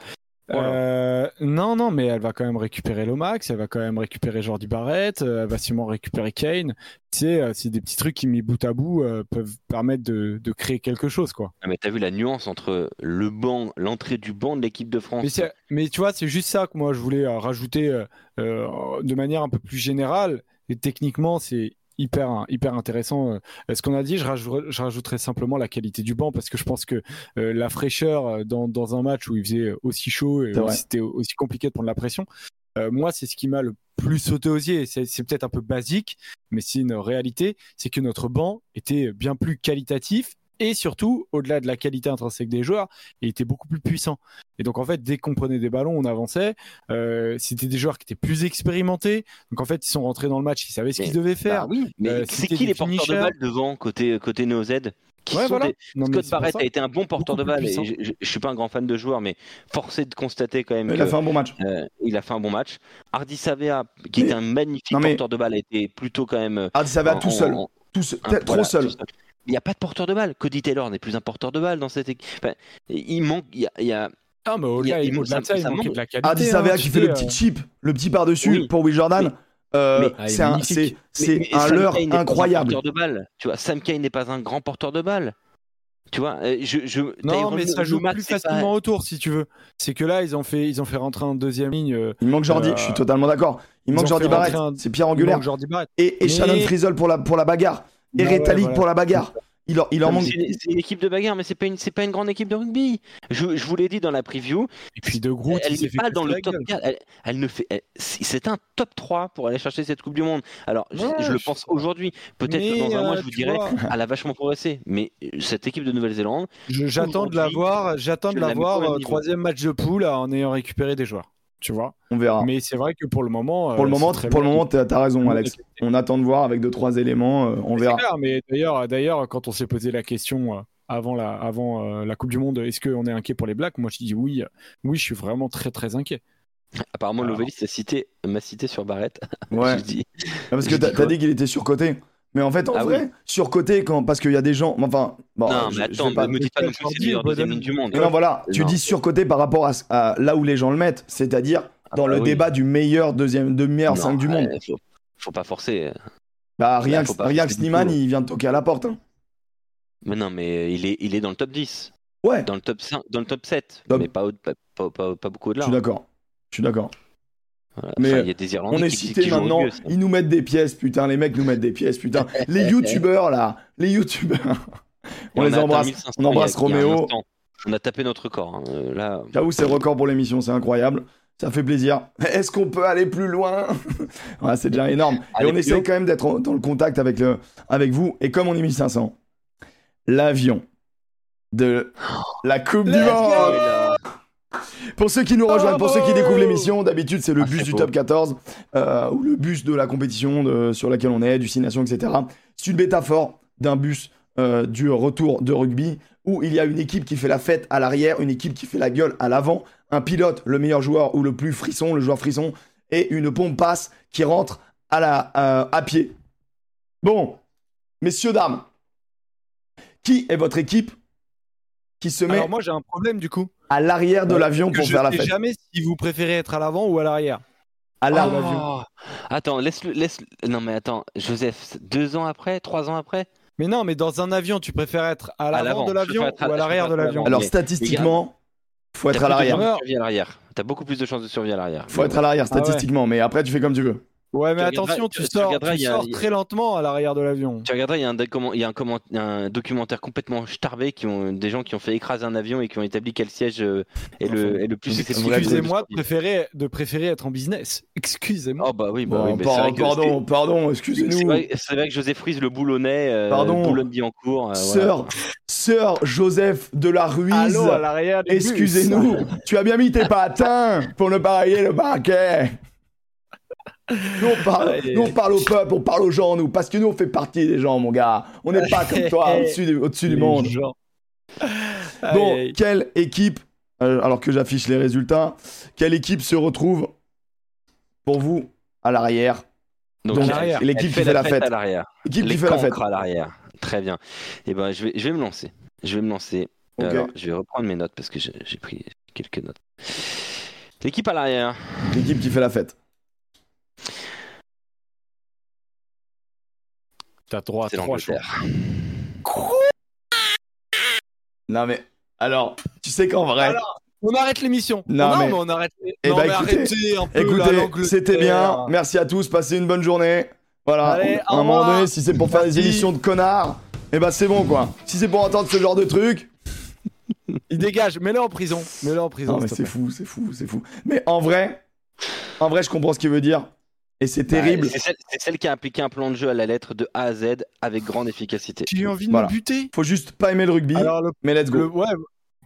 S3: Voilà.
S2: Euh, non, non, mais elle va quand même récupérer Lomax, elle va quand même récupérer Jordi Barrett, euh, elle va sûrement récupérer Kane. Tu sais, c'est des petits trucs qui, mis bout à bout, euh, peuvent permettre de, de créer quelque chose, quoi.
S3: Ah, mais t'as vu la nuance entre le banc, l'entrée du banc de l'équipe de France?
S2: Mais, mais tu vois, c'est juste ça que moi je voulais rajouter euh, de manière un peu plus générale. Et techniquement, c'est hyper, hyper intéressant. Euh, ce qu'on a dit, je, rajouterais, je rajouterais simplement la qualité du banc parce que je pense que euh, la fraîcheur euh, dans, dans un match où il faisait aussi chaud et c'était aussi compliqué de prendre la pression, euh, moi, c'est ce qui m'a le plus sauté aux yeux. C'est peut-être un peu basique, mais c'est une réalité. C'est que notre banc était bien plus qualitatif et surtout, au-delà de la qualité intrinsèque des joueurs, il était beaucoup plus puissant. Et donc, en fait, dès qu'on prenait des ballons, on avançait. Euh, c'était des joueurs qui étaient plus expérimentés. Donc, en fait, ils sont rentrés dans le match, ils savaient ce
S3: Mais-
S2: qu'ils devaient
S3: Bah
S2: faire.
S3: oui, mais
S2: Euh,
S3: c'est qui les porteurs de
S2: finishers.
S3: balles devant côté côté Neo Z qui
S2: Ouais,
S3: sont
S2: voilà.
S3: des-
S2: Non, mais
S3: Scott Barrett a été un bon porteur de. Et
S2: puissant.
S3: je, je- je suis pas un grand fan de joueur, mais forcé de constater quand même
S1: Il
S3: que
S1: a fait un bon match.
S3: euh, il a fait un bon match. Hardy Savea, qui
S1: Mais-
S3: était un magnifique
S1: Non, mais-
S3: porteur de balles, a été plutôt quand même.
S1: va
S3: en-
S1: tout seul.
S3: en-
S1: Tout seul.
S3: un-
S1: Peut-être
S3: voilà,
S1: trop seul.
S3: tout seul. Il n'y a pas de porteur de balle. Cody Taylor n'est plus un porteur de balle dans cette équipe. Enfin, il manque. Il y a, il y a-
S2: Ah, mais
S3: Il y
S2: au-delà,
S3: a- il manque-
S2: de il
S3: manque.
S2: de la qualité. Hein,
S1: Savea
S2: tu
S1: qui fait le
S2: euh,
S1: petit chip, le petit par-dessus
S3: Oui.
S1: pour Will Jordan.
S3: Mais-
S1: Euh,
S2: Ah,
S1: c'est un- c'est-
S3: mais-
S1: c'est
S3: mais
S1: un leurre
S3: Kane n'est pas un
S1: incroyable.
S3: porteur de balle. Tu vois, Sam Kane n'est pas un grand porteur de balle. Tu vois, euh, je, je,
S2: Non, mais ça joue plus
S3: pas-
S2: facilement autour, si tu veux. C'est que là, ils ont fait, ils ont fait rentrer en deuxième ligne. euh,
S1: Il manque Jordi,
S2: Euh,
S1: je suis totalement d'accord. Il manque Jordi Barrett,
S2: un-
S1: c'est pierre
S2: il
S1: angulaire.
S2: manque Jordi Barrett.
S1: Et, et
S2: Mais-
S1: Shannon Frizzle pour la, pour la bagarre. Et
S2: voilà.
S1: pour la bagarre. Il,
S3: mais
S1: manque.
S3: C'est une, équipe de bagarre, mais c'est pas une, c'est pas une grande équipe de rugby. Je, je vous l'ai dit dans la preview,
S2: Et puis de Groot,
S3: elle n'est
S2: fait
S3: pas dans le top
S2: gueule.
S3: 4. Elle, elle ne fait, c'est un top 3 pour aller chercher cette Coupe du Monde. Alors, je,
S2: Ouais,
S3: je le pense aujourd'hui. Peut-être dans un mois,
S2: euh,
S3: je vous dirais,
S2: vois,
S3: elle a vachement progressé. Mais euh, cette équipe de Nouvelle-Zélande,
S2: J'attends de la voir, j'attends de
S3: la
S2: voir euh, troisième match de poule en ayant récupéré des joueurs. Tu vois.
S1: On verra.
S2: Mais c'est vrai que pour le moment.
S1: Pour le
S2: euh,
S1: moment, pour le moment, t'as t'as raison, Alex. On attend de voir avec deux trois éléments. euh, on
S2: C'est
S1: verra.
S2: clair, mais d'ailleurs, d'ailleurs, quand on s'est posé la question euh, avant la, avant euh, la Coupe du Monde, est-ce qu'on est inquiet pour les Blacks? Moi, je dis oui, oui, je suis vraiment très très inquiet.
S3: apparemment,
S2: Alors.
S3: Lovelis a cité, m'a cité sur Barrett.
S1: Ouais.
S3: Je dis,
S1: Ah, Parce que
S3: Je
S1: t'as
S3: dis
S1: t'as
S3: quoi
S1: dit qu'il était surcoté. Mais en fait, en
S3: Ah
S1: vrai, surcoté quand parce qu'il y a des gens. Enfin, bon,
S3: non,
S1: je-
S3: mais
S1: je
S3: attends,
S1: vais pas-
S3: me dis pas non plus c'est le deuxième ligne du monde.
S1: Non, voilà, tu
S3: Non.
S1: dis surcoté par rapport à, là où les gens le mettent, c'est-à-dire dans
S3: bah
S1: le
S3: oui.
S1: débat du meilleur deuxième, de meilleur
S3: Non,
S1: 5 du monde.
S3: euh, faut, faut pas forcer.
S1: Bah, rien
S3: là,
S1: que, rien que il vient de toquer à la porte. hein.
S3: Mais non, mais il est, il est dans le top 10,
S1: Ouais,
S3: dans le top 5, dans le top 7,
S1: Top.
S3: mais pas, pas, pas, pas- pas beaucoup
S1: je
S3: au-delà.
S1: suis d'accord. Je suis d'accord.
S3: Voilà.
S1: Mais
S3: Enfin, il y a des Irlandais
S1: On est cité maintenant, ils nous mettent des pièces, putain, les mecs nous mettent des pièces, putain. Les youtubeurs là, les youtubeurs. On les embrasse.
S3: 1500
S1: On embrasse
S3: a-
S1: Roméo.
S3: On a tapé notre record. hein. Euh, Là,
S1: J'avoue, c'est le record pour l'émission, c'est incroyable. Ça fait plaisir. Est-ce qu'on peut aller plus loin? Ouais, C'est déjà énorme. Et on essaie quand même d'être dans le contact avec, le, avec vous. Et comme on est 1500, l'avion de la Coupe du
S2: Let's
S1: Monde. Pour ceux qui nous rejoignent, pour ceux qui découvrent l'émission, d'habitude c'est le
S3: Ah,
S1: bus du top 14 euh, ou le bus de la compétition de- sur laquelle on est, du Six Nations, etc. C'est une métaphore d'un bus euh, du retour de rugby où il y a une équipe qui fait la fête à l'arrière, une équipe qui fait la gueule à l'avant, un pilote, le meilleur joueur ou le plus frisson, le joueur frisson, et une pompe passe qui rentre à, la, euh, à pied. Bon, messieurs, dames, qui est votre équipe qui se met
S2: Alors moi, j'ai un problème du coup.
S1: à l'arrière de l'avion pour
S2: je
S1: faire la
S2: sais
S1: fête
S2: jamais si vous préférez être à l'avant ou à l'arrière.
S1: À
S3: Oh,
S1: l'arrière.
S3: Attends, laisse le, laisse. Non mais attends, Joseph, deux ans après, trois ans après?
S2: Mais non, mais dans un avion, tu préfères être à l'avant de l'avion
S3: à-
S2: ou à l'arrière de l'avion?
S1: Alors statistiquement, faut être à l'arrière.
S3: chances de survie à l'arrière. T'as beaucoup plus de chances de survie à l'arrière.
S1: Faut être à l'arrière
S2: Ah ouais.
S1: statistiquement, mais après tu fais comme tu veux.
S2: Ouais, mais
S3: Tu
S2: attention,
S3: tu-
S2: tu sors, tu
S3: a-
S2: très lentement à l'arrière de l'avion.
S3: Tu regarderas, il y a un, y a un, comment- un documentaire complètement starbé qui ont des gens qui ont fait écraser un avion et qui ont établi quel siège euh, est, le, est le plus
S2: Excusez-moi de préférer, de préférer être en business. Excusez-moi.
S3: Oh bah oui, bah
S1: Bon,
S3: oui, mais
S1: par-
S3: c'est vrai que
S1: pardon, pardon,
S3: c'est-
S1: excusez-nous.
S3: vrai, c'est vrai que José Frise, le boulonnais, euh,
S1: Pardon.
S3: Boulogne-Billancourt. euh,
S1: Sœur, sœur Joseph de la Ruize,
S2: Allô, à l'arrière du bus.
S1: excusez-nous. tu as bien mis tes patins pour ne pas rayer le parquet. Nous on, parle, nous, on parle au peuple, on parle aux gens, nous, parce que nous, on fait partie des gens, mon gars. On n'est pas comme toi, au-dessus du, monde.
S2: gens.
S1: Bon,
S2: Aïe, aïe.
S1: quelle équipe, euh, alors que j'affiche les résultats, quelle équipe se retrouve pour vous à l'arrière?
S3: Donc,
S1: l'équipe qui fait la fête.
S3: à l'arrière.
S1: Équipe
S3: Les
S1: qui fait la fête.
S3: à l'arrière. Très bien. Et ben, je vais, je vais me lancer. Je vais me lancer. Alors, je vais reprendre mes notes parce que j'ai j'ai pris quelques notes. L'équipe à l'arrière.
S1: L'équipe qui fait la fête.
S2: T'as droit à
S3: C'est
S2: trois choix.
S1: Non mais, alors, tu sais qu'en vrai,
S2: Alors, On arrête l'émission.
S1: Non, mais-
S2: on arrête.
S1: Eh
S2: non,
S1: bah,
S2: mais
S1: écoutez,
S2: arrêtez un peu
S1: écoutez, c'était bien. Merci à tous, passez une bonne journée. Voilà,
S2: Allez,
S1: à un moment donné, si c'est pour faire des émissions de connards, eh ben c'est bon quoi. Si c'est pour entendre ce genre de truc,
S2: Il dégage. Mets-le en prison. Mets-le en prison.
S1: non mais c'est fou, c'est fou, c'est fou. Mais en vrai, en vrai, je comprends ce qu'il veut dire. Et c'est terrible.
S3: Ouais, c'est celle, qui a appliqué un plan de jeu à la lettre de A à Z avec grande efficacité.
S2: J'ai envie de
S1: Voilà.
S2: me buter.
S1: Faut juste pas aimer le rugby,
S2: Alors, le,
S1: mais let's go.
S2: le- ouais.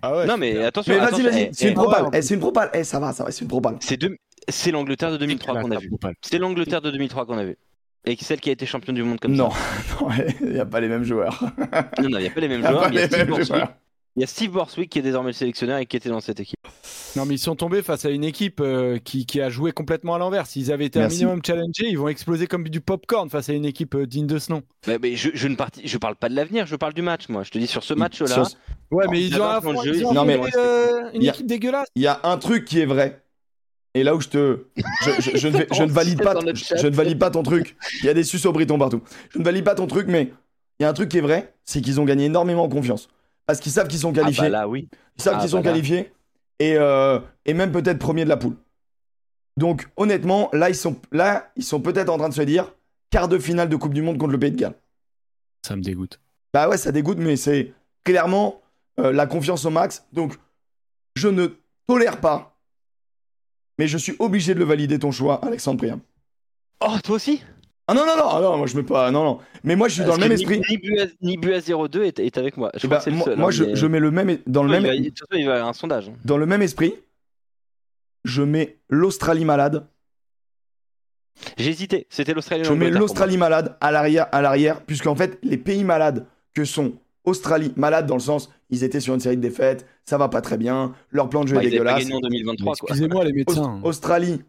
S2: Ah ouais.
S3: non mais attention.
S1: Mais vas-y, vas-y,
S3: eh,
S1: c'est une
S3: eh,
S1: propale.
S2: ouais,
S1: Eh, c'est une propale. Eh, ça va, ça va, c'est une propale.
S3: c'est deux- c'est l'Angleterre de 2003 qu'on a vu. C'est l'Angleterre de 2003 qu'on a vu. Et celle qui a été championne du monde comme
S1: Non,
S3: ça.
S1: non, il n'y a pas les mêmes joueurs.
S3: Non, non, il n'y a pas les mêmes
S1: y a
S3: joueurs.
S1: pas
S3: Il y, a
S1: les mêmes joueurs.
S3: Il y a Steve Borswick qui est désormais le sélectionneur et qui était dans cette équipe.
S2: Non, mais ils sont tombés face à une équipe euh, qui, qui a joué complètement à l'envers. S'ils avaient été
S1: Merci.
S2: un minimum challengés, ils vont exploser comme du popcorn face à une équipe euh, digne de ce nom.
S3: Mais, mais je, je ne je parle pas de l'avenir, je parle du match, moi. Je te dis sur ce match-là.
S1: Sur-
S2: Ouais, mais
S3: il
S2: ils
S3: y
S2: ont,
S3: a un
S2: affron-
S3: plan de jeu,
S2: ils ont
S1: non, mais-
S2: euh, une
S1: a-
S2: équipe dégueulasse.
S1: Il y a un truc qui est vrai. Et là où je te. Je, je- je ne, vais- je ne valide pas,
S3: Dans le chat.
S1: je ne valide pas ton truc. Il y a des suceaux britons partout. Je ne valide pas ton truc, mais il y a un truc qui est vrai c'est qu'ils ont gagné énormément en confiance. Parce qu'ils savent qu'ils sont
S3: Ah
S1: qualifiés.
S3: bah là, oui.
S1: ils savent
S3: ah
S1: qu'ils sont
S3: bah là.
S1: qualifiés. Et, euh, et même peut-être premiers de la poule. Donc honnêtement, là, ils sont, là, ils sont peut-être en train de se dire quart de finale de Coupe du Monde contre le Pays de Galles.
S2: Ça me dégoûte.
S1: Bah ouais, ça dégoûte, mais c'est clairement euh, la confiance au max. Donc, je ne tolère pas, mais je suis obligé de le valider ton choix, Alexandre Priam.
S3: Oh, toi aussi?
S1: Ah non, non, non, ah non, moi je mets pas. Non, non. Mais moi je suis dans le même esprit.
S3: que Nibua, Nibua 02 est, est avec moi. Je
S1: Eh
S3: crois
S1: bah,
S3: que c'est le
S1: moi,
S3: seul.
S1: moi,
S3: hein,
S1: je,
S3: mais-
S1: je mets le même dans le même
S3: il va- de toute façon, il va un sondage.
S1: dans le même esprit. Je mets l'Australie malade.
S3: J'ai hésité. C'était l'Australie.
S1: Je mets l'Australie malade à l'arrière, à l'arrière, puisqu'en fait les pays malades que sont Australie malade dans le sens ils étaient sur une série de défaites, ça va pas très bien, leur plan de jeu.
S3: Bah,
S1: est
S3: ils pas
S1: dégueulasse.
S3: gagné en 2023. quoi.
S2: Excusez-moi les
S1: Aust-
S2: médecins.
S1: Australie,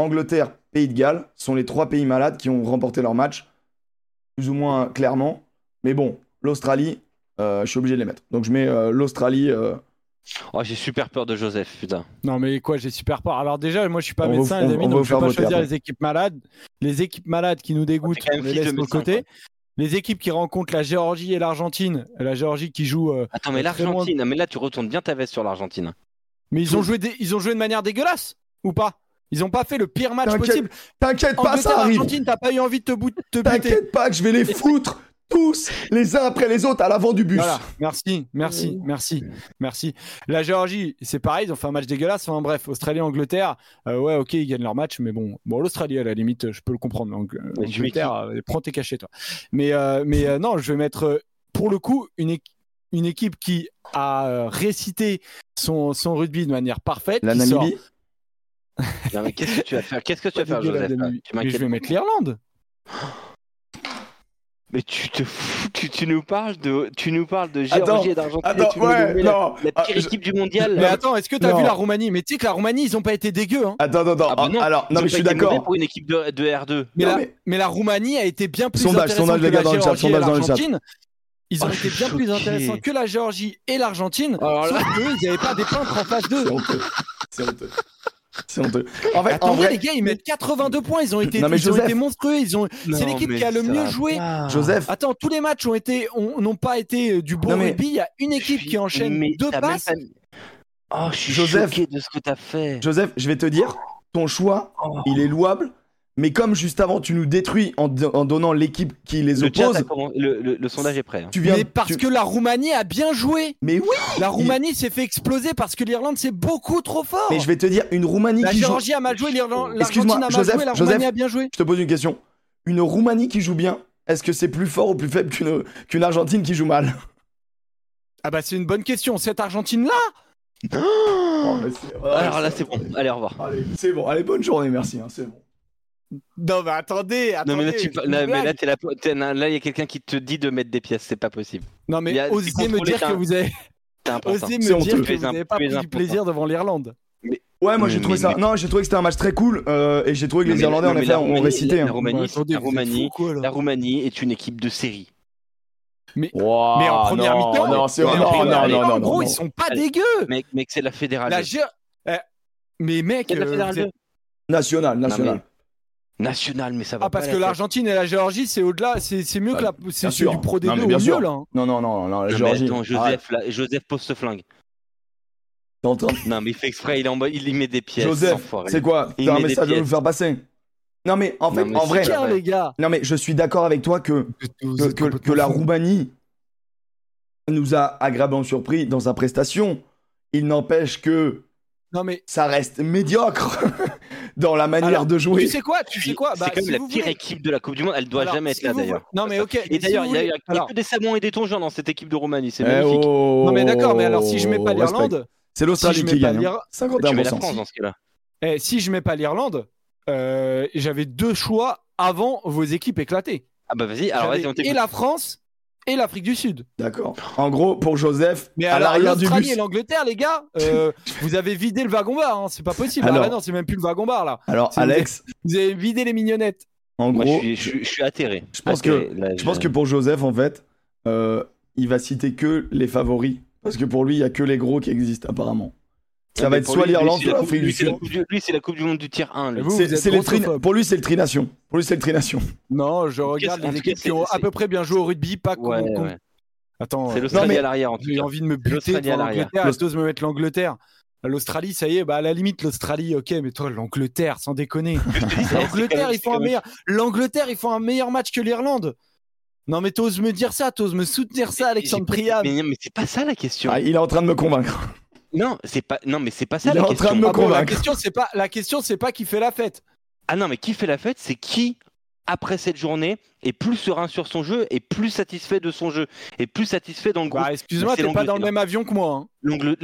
S1: Angleterre, Pays de Galles sont les trois pays malades qui ont remporté leur match, plus ou moins clairement. Mais bon, l'Australie, euh, je suis obligé de les mettre. Donc je mets euh, l'Australie. euh,
S3: Oh, j'ai super peur de Joseph, putain.
S2: Non mais quoi, j'ai super peur. Alors déjà, moi je suis pas
S1: On
S2: médecin
S1: vous-
S2: les
S1: on-
S2: amis,
S1: on va
S2: donc je vais pas choisir
S1: après.
S2: les équipes malades. Les équipes malades qui nous dégoûtent, on les
S3: de
S2: laisse
S3: médecin,
S2: côté. Les équipes qui rencontrent la Géorgie et l'Argentine, la Géorgie qui joue, euh,
S3: Attends, mais l'Argentine, mais là tu retournes bien ta veste sur l'Argentine.
S2: mais ils ont joué, des- ils ont joué de manière dégueulasse ou pas? Ils ont pas fait le pire match
S1: T'inquiète
S2: possible.
S1: T'inquiète pas, ça arrive.
S2: Argentine, t'as pas eu envie de te, te buter.
S1: T'inquiète pas que je vais les foutre tous les uns après les autres à l'avant du bus.
S2: Voilà, merci, merci, merci, merci. La Géorgie, c'est pareil, ils ont fait un match dégueulasse. Enfin bref, Australie, Angleterre, euh, ouais, ok, ils gagnent leur match, mais bon, bon, l'Australie à la limite, je peux le comprendre. Donc, euh, Angleterre, euh, prends tes cachets, toi. Mais, euh, mais euh, non, je vais mettre pour le coup une, équ- une équipe qui a récité son, son rugby de manière parfaite.
S1: La Namibie?
S3: Non, mais qu'est-ce que tu vas faire? Qu'est-ce que tu vas faire, Joseph? Tu
S2: Mais je vais mettre l'Irlande.
S3: Mais tu te fous, tu, tu nous parles de, tu nous parles de
S1: Attends,
S3: Géorgie et d'Argentine.
S1: attends, ouais,
S3: la-
S1: non,
S3: La,
S1: ah,
S3: pire
S1: je-
S3: équipe du mondial.
S2: Mais attends, est-ce que t'as vu la Roumanie? Mais tu sais que la Roumanie, ils ont pas été dégueux. Hein.
S1: Attends, attends,
S3: Ah bah non,
S1: alors,
S3: Ils
S1: non
S3: ont
S1: mais je suis d'accord.
S3: Pour une équipe de, de R2.
S2: Mais,
S1: Non,
S2: la,
S1: mais-
S2: mais la Roumanie a été bien plus
S1: Sondage,
S2: intéressante
S1: sondage,
S2: que la
S1: dans le chat,
S2: Géorgie et l'Argentine. Ils ont
S3: Oh, je
S2: été bien plus
S3: choqué.
S2: intéressants que la Géorgie et l'Argentine.
S3: Alors là-
S2: Sauf qu'eux, ils n'avaient pas des peintres en face d'eux.
S1: C'est honteux. C'est honteux. C'est honteux. En fait, en
S2: Attendez,
S1: vrai,
S2: les gars, ils mettent 82 points. Ils ont été,
S1: Non, mais
S2: ils ont
S1: Joseph-
S2: été monstrueux. Ils ont... C'est l'équipe qui a le mieux joué.
S3: pas.
S1: Joseph,
S2: Attends, tous les matchs ont été, ont- n'ont pas été euh, du bon
S1: Non, mais-
S2: rugby. Il y a une équipe qui enchaîne
S3: Mais
S2: deux passes.
S3: pas- Oh, je suis
S1: Joseph.
S3: choqué de ce que t'as fait.
S1: Joseph, je vais te dire, ton choix,
S3: Oh.
S1: il est louable, mais comme juste avant tu nous détruis en, en donnant l'équipe qui les
S3: Le,
S1: oppose,
S3: le, le- le sondage est prêt. hein.
S1: tu viens.
S2: Mais parce
S1: tu-
S2: que la Roumanie a bien joué.
S1: Mais oui,
S2: La Roumanie s'est fait exploser parce que l'Irlande c'est beaucoup trop fort.
S1: mais je vais te dire, une Roumanie
S2: La
S1: qui joue.
S2: Géorgie a mal joué, l'Irlande, a mal
S1: Joseph,
S2: joué, la
S1: Joseph.
S2: Roumanie a bien joué.
S1: Je te pose une question. Une Roumanie qui joue bien, est-ce que c'est plus fort ou plus faible qu'une Argentine qui joue mal?
S2: Ah bah c'est une bonne question. Cette Argentine là,
S1: Oh,
S3: Alors là, c'est bon. Allez, au revoir.
S1: Allez, c'est bon. Allez, bonne journée, merci. hein, c'est bon.
S2: Non mais attendez, attendez.
S3: Non, mais là, tu- là, mais là, là, il y a quelqu'un qui te dit de mettre des pièces. C'est pas possible.
S2: non mais
S3: a-
S2: osez me dire que vous avez, osez me dire que vous n'avez pas pris du plaisir devant l'Irlande.
S1: Ouais, moi j'ai trouvé
S3: mais-
S1: ça.
S3: mais-
S1: Non, j'ai trouvé que c'était un match très cool euh, et j'ai trouvé que les Irlandais en effet ont récité.
S3: la
S1: hein.
S3: Roumanie,
S2: attendez,
S3: la Roumanie,
S2: fous, quoi, là.
S3: la Roumanie est une équipe de série.
S1: Wow,
S2: mais en première mi-temps,
S1: non, c'est non, non, non, non,
S2: en gros,
S1: non,
S2: ils sont pas
S3: Allez.
S2: dégueux.
S3: Mec, mec, c'est la fédérale.
S2: La eh, mais mec,
S3: C'est la
S2: euh,
S3: fédérale
S2: vous êtes-
S1: National,
S3: mais- ça va
S2: ah parce
S3: pas,
S2: que
S3: la
S2: l'Argentine et la Géorgie c'est au-delà, c'est c'est mieux que la, c'est du Pro D2
S1: Non,
S2: mieux
S1: sûr.
S2: là. hein.
S1: Non, non, non, non, la.
S3: Non,
S1: Géorgie.
S3: attends. Joseph, Joseph pose ce flingue.
S1: Train-
S3: Non, mais il fait exprès, il, en il y met des pièces.
S1: Joseph, c'est quoi
S3: Il
S1: T'as un message à nous faire passer Non, mais en fait,
S3: Non, mais
S1: en vrai,
S3: clair.
S2: Les gars.
S1: non, mais je suis d'accord avec toi que, que, que- que la Roumanie nous a agréablement surpris dans sa prestation. Il n'empêche que
S2: Non mais
S1: ça reste médiocre dans la manière
S2: Alors,
S1: de jouer.
S2: tu sais quoi, tu sais quoi,
S3: C'est
S2: bah,
S3: quand même
S2: si
S3: la pire
S2: voulez-
S3: équipe de la Coupe du Monde. Elle doit
S2: Alors,
S3: jamais être
S2: si
S3: là d'ailleurs.
S2: Non mais ok.
S3: Et d'ailleurs, il y a,
S2: voulez-
S3: il y a
S2: alors,
S3: que des Samoans et des Tongeurs dans cette équipe de Roumanie. C'est
S1: Eh
S3: magnifique.
S1: oh,
S2: Non mais d'accord, mais alors si je mets pas l'Irlande,
S1: c'est l'Australie
S2: si je
S1: qui
S2: mets pas
S1: gagne. hein.
S2: l'Ir-
S3: Tu mets la
S1: 51%.
S3: France dans ce cas-là.
S2: eh, si je mets pas l'Irlande, euh, j'avais deux choix avant vos équipes éclatées.
S3: Ah bah vas-y, alors vas-y, on
S2: et la France et l'Afrique du Sud.
S1: D'accord. En gros, pour Joseph,
S2: Mais
S1: à
S2: alors
S1: l'arrière du
S2: l'Australie
S1: bus.
S2: et l'Angleterre, les gars, euh, vous avez vidé le wagon bar, hein, c'est pas possible.
S1: Alors-
S2: Ah bah non, c'est même plus le wagon bar là.
S1: Alors, Alex,
S2: Vous avez vidé les mignonnettes.
S1: en
S3: Moi,
S1: gros,
S3: je suis, je, suis- je suis atterré.
S1: Je pense
S3: Atterré.
S1: que-
S3: Là,
S1: je pense que pour Joseph, en fait, euh, il va citer que les favoris. Parce que pour lui, il y a que les gros qui existent, apparemment. Ça va être soit l'Irlande, soit l'Afrique du
S3: lui, c'est la
S1: Sud.
S3: coupe du- Lui, c'est la Coupe du Monde du tiers 1. lui.
S2: Et vous,
S1: C'est-
S2: vous êtes
S1: c'est les tri-
S2: grossophobe.
S1: Pour lui, c'est le Trination. Pour lui, c'est le Trination.
S2: Non, je regarde les équipes qui ont à peu près bien joué au rugby, pas. Attends,
S3: C'est
S2: euh,
S3: l'Australie à l'arrière en tout
S2: j'ai envie de me buter
S3: l'Australie à
S2: l'Angleterre. J'ose me mettre l'Angleterre. L'Australie, ça y est, bah à la limite l'Australie, ok, mais toi l'Angleterre, sans déconner. L'Angleterre, ils font un meilleur. L'Angleterre, ils font un meilleur match que l'Irlande. Non, mais t'oses me dire ça, t'oses me soutenir ça, Alexandre Priam.
S3: Mais, mais c'est pas ça la question.
S1: Ah, il est en train de me convaincre.
S3: Non, c'est pas. Non, mais c'est pas ça
S1: Il est
S3: la
S1: en
S3: question.
S1: train de me
S2: Ah bon, la question, c'est pas, la question, c'est pas qui fait la fête.
S3: Ah non, mais qui fait la fête, c'est qui, après cette journée, est plus serein sur son jeu et plus satisfait de son jeu et plus satisfait dans le groupe.
S2: Bah, excuse-moi,
S3: c'est
S2: t'es pas dans le même avion que moi. hein.
S3: L'Angle-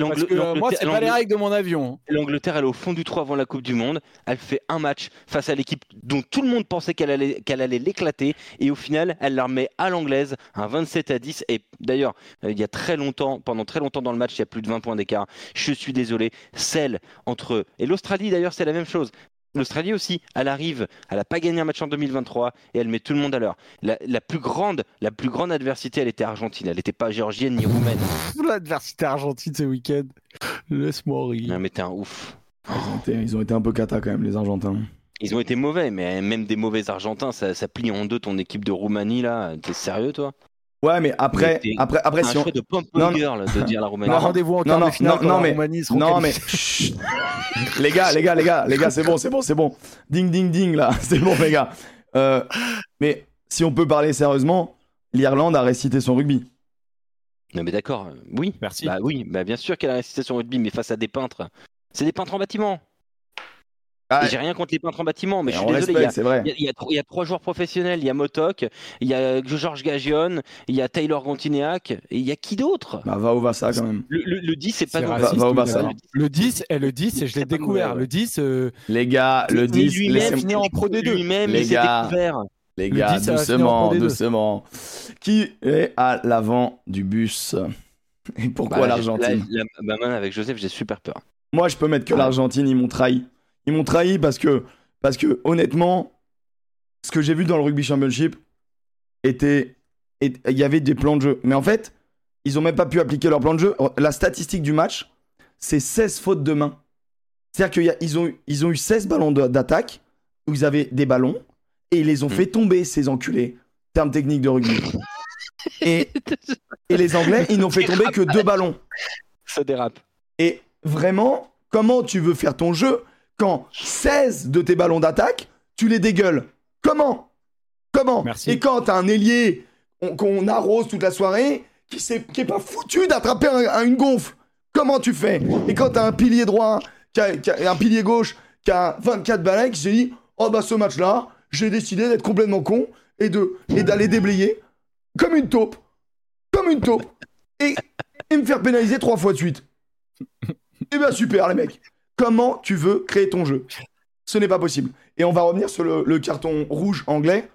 S2: moi, c'est pas les règles de mon avion.
S3: L'Angleterre, elle est au fond du trou avant la Coupe du Monde. Elle fait un match face à l'équipe dont tout le monde pensait qu'elle allait, qu'elle allait l'éclater. Et au final, elle la remet à l'anglaise, un 27 à 10. Et d'ailleurs, euh, il y a très longtemps, pendant très longtemps dans le match, il y a plus de 20 points d'écart. Je suis désolé. Celle entre. Et l'Australie, d'ailleurs, c'est la même chose. L'Australie aussi, elle arrive, elle n'a pas gagné un match en 2023 et elle met tout le monde à l'heure. La, la plus grande, la plus grande adversité, elle était argentine, elle n'était pas géorgienne ni roumaine.
S2: L'adversité argentine ce week-end. Laisse-moi rire.
S3: Non, mais t'es un ouf.
S1: Ils ont, été, ils ont été un peu cata quand même, les Argentins.
S3: Ils ont été mauvais, mais même des mauvais Argentins, ça, ça plie en deux ton équipe de Roumanie là. T'es sérieux toi?
S1: Ouais, mais après,
S3: Mais
S1: après, après,
S3: Un
S1: si on...
S3: choix de
S1: Non, non.
S3: girl de dire la Roumanie.
S2: Rendez-vous en
S1: non, non,
S2: finale
S1: mais-
S2: Roumanie
S1: Non, les gars, les gars, les gars, les gars, c'est bon, c'est bon, c'est bon. Ding, ding, ding, là. C'est bon, les gars. Euh, mais si on peut parler sérieusement, l'Irlande a récité son rugby.
S3: Non mais d'accord, oui.
S2: Merci.
S3: Bah oui, bah bien sûr qu'elle a récité son rugby, mais face à des peintres. C'est des peintres en bâtiment.
S1: Ah,
S3: J'ai rien contre les peintres en bâtiment, mais je suis désolé. Il y, il y a- il y a tro- il y a trois joueurs professionnels. Il y a Motok, il y a Georges Gagion, il y a Taylor Gontineac, et il y a qui d'autre?
S1: Bah, va au Vassa quand même.
S3: le, le, le 10, c'est pas
S1: va- va au.
S2: Le 10, et le 10, et je l'ai découvert. Le 10, euh,
S1: Les gars, le
S3: Mais
S1: 10,
S3: lui-même,
S1: laissez-
S2: finit en Pro D2.
S3: Lui-même,
S1: Les
S3: il s'est découvert.
S1: les
S2: le
S1: gars,
S2: 10, ça va finir en
S1: doucement,
S2: Pro D2.
S1: doucement. Qui est à l'avant du bus Et pourquoi
S3: Bah,
S1: l'Argentine?
S3: bah, man, avec Joseph, j'ai super peur.
S1: Moi, je peux mettre que l'Argentine, ils m'ont trahi. Ils m'ont trahi parce que, parce que honnêtement, ce que j'ai vu dans le Rugby Championship était. Il y avait des plans de jeu. Mais en fait, ils ont même pas pu appliquer leur plan de jeu. La statistique du match, c'est 16 fautes de main. C'est-à-dire qu'ils ont, eu- ils ont eu 16 ballons d'attaque où ils avaient des ballons et ils les ont
S3: Mm.
S1: fait tomber, ces enculés. Terme technique de rugby. et, et les Anglais, ils n'ont fait tomber que deux ballons.
S3: Ça dérape.
S1: Et vraiment, comment tu veux faire ton jeu quand 16 de tes ballons d'attaque, tu les dégueules Comment? Comment?
S2: Merci.
S1: Et quand t'as un ailier on- qu'on arrose toute la soirée, qui, s'est- qui est pas foutu d'attraper un- un- une gonfle, comment tu fais? Et quand t'as un pilier droit, qui a- qui a- un pilier gauche, qui a 24 balais, qui s'est dit Oh bah ce match-là, j'ai décidé d'être complètement con et de et d'aller déblayer comme une taupe. Comme une taupe. Et, et me faire pénaliser trois fois de suite. Eh ben super les mecs. Comment tu veux créer ton jeu? Ce n'est pas possible. Et on va revenir sur le, le carton rouge anglais.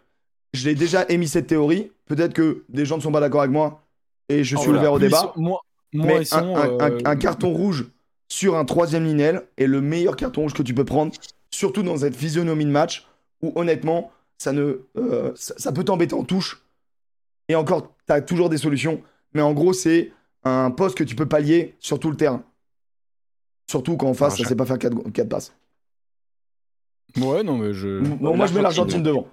S1: Je l'ai déjà émis cette théorie. Peut-être que des gens ne sont pas d'accord avec moi. Et je suis
S2: oh là,
S1: ouvert au débat.
S2: sont- Moi, moi,
S1: Mais un, un-
S2: euh,
S1: un carton rouge sur un troisième linéel est le meilleur carton rouge que tu peux prendre, surtout dans cette physionomie de match où honnêtement, ça, ne, euh, ça, ça peut t'embêter en touche. Et encore, tu as toujours des solutions. Mais en gros, c'est un poste que tu peux pallier sur tout le terrain. Surtout quand en face, ça
S2: je-
S1: sait pas faire 4, passes.
S2: Ouais, non, mais je.
S1: Bon, moi, je mets l'Argentine devant.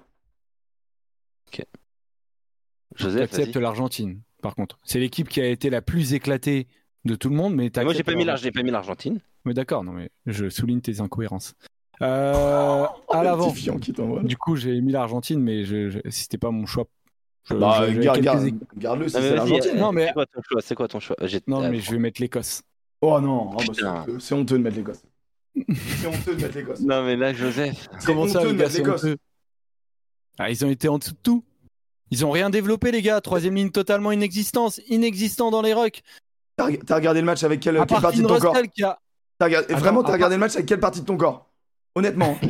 S3: Joseph,
S2: J'accepte l'Argentine, par contre. C'est l'équipe qui a été la plus éclatée de tout le monde, mais
S3: Moi, j'ai pas mis l'Ar-
S2: l'Argentine.
S3: j'ai pas mis l'Argentine.
S2: Mais d'accord, non, mais je souligne tes incohérences. Euh,
S1: Oh,
S2: à
S1: le
S2: l'avant. Du coup, j'ai mis l'Argentine, mais je, je- c'était pas mon choix. Je-
S1: Bah,
S2: je-
S1: garde,
S2: quelques
S1: garde,
S2: équipes.
S1: garde-le si
S3: mais
S1: c'est l'Argentine.
S3: euh,
S2: Non, mais-
S3: C'est quoi ton choix quoi ton choix?
S2: Non,
S3: euh,
S2: mais je vais mettre l'Écosse.
S1: Oh non, oh, bah, c'est honteux. de mettre l'Écosse. C'est honteux de mettre l'Écosse.
S3: Non, mais là, Joseph.
S1: C'est
S2: Comment ça, les
S1: de
S2: gars,
S1: mettre
S2: c'est
S1: l'Écosse.
S2: honteux Ah, ils ont été en dessous de tout. Ils ont rien développé, les gars. Troisième ligne totalement inexistante, inexistant dans les rucks.
S1: T'as reg- t'as regardé le match avec quelle, partie de ton corps
S2: a.
S1: Regardé-
S2: Attends,
S1: Vraiment, t'as regardé le match avec quelle partie de ton corps? Honnêtement.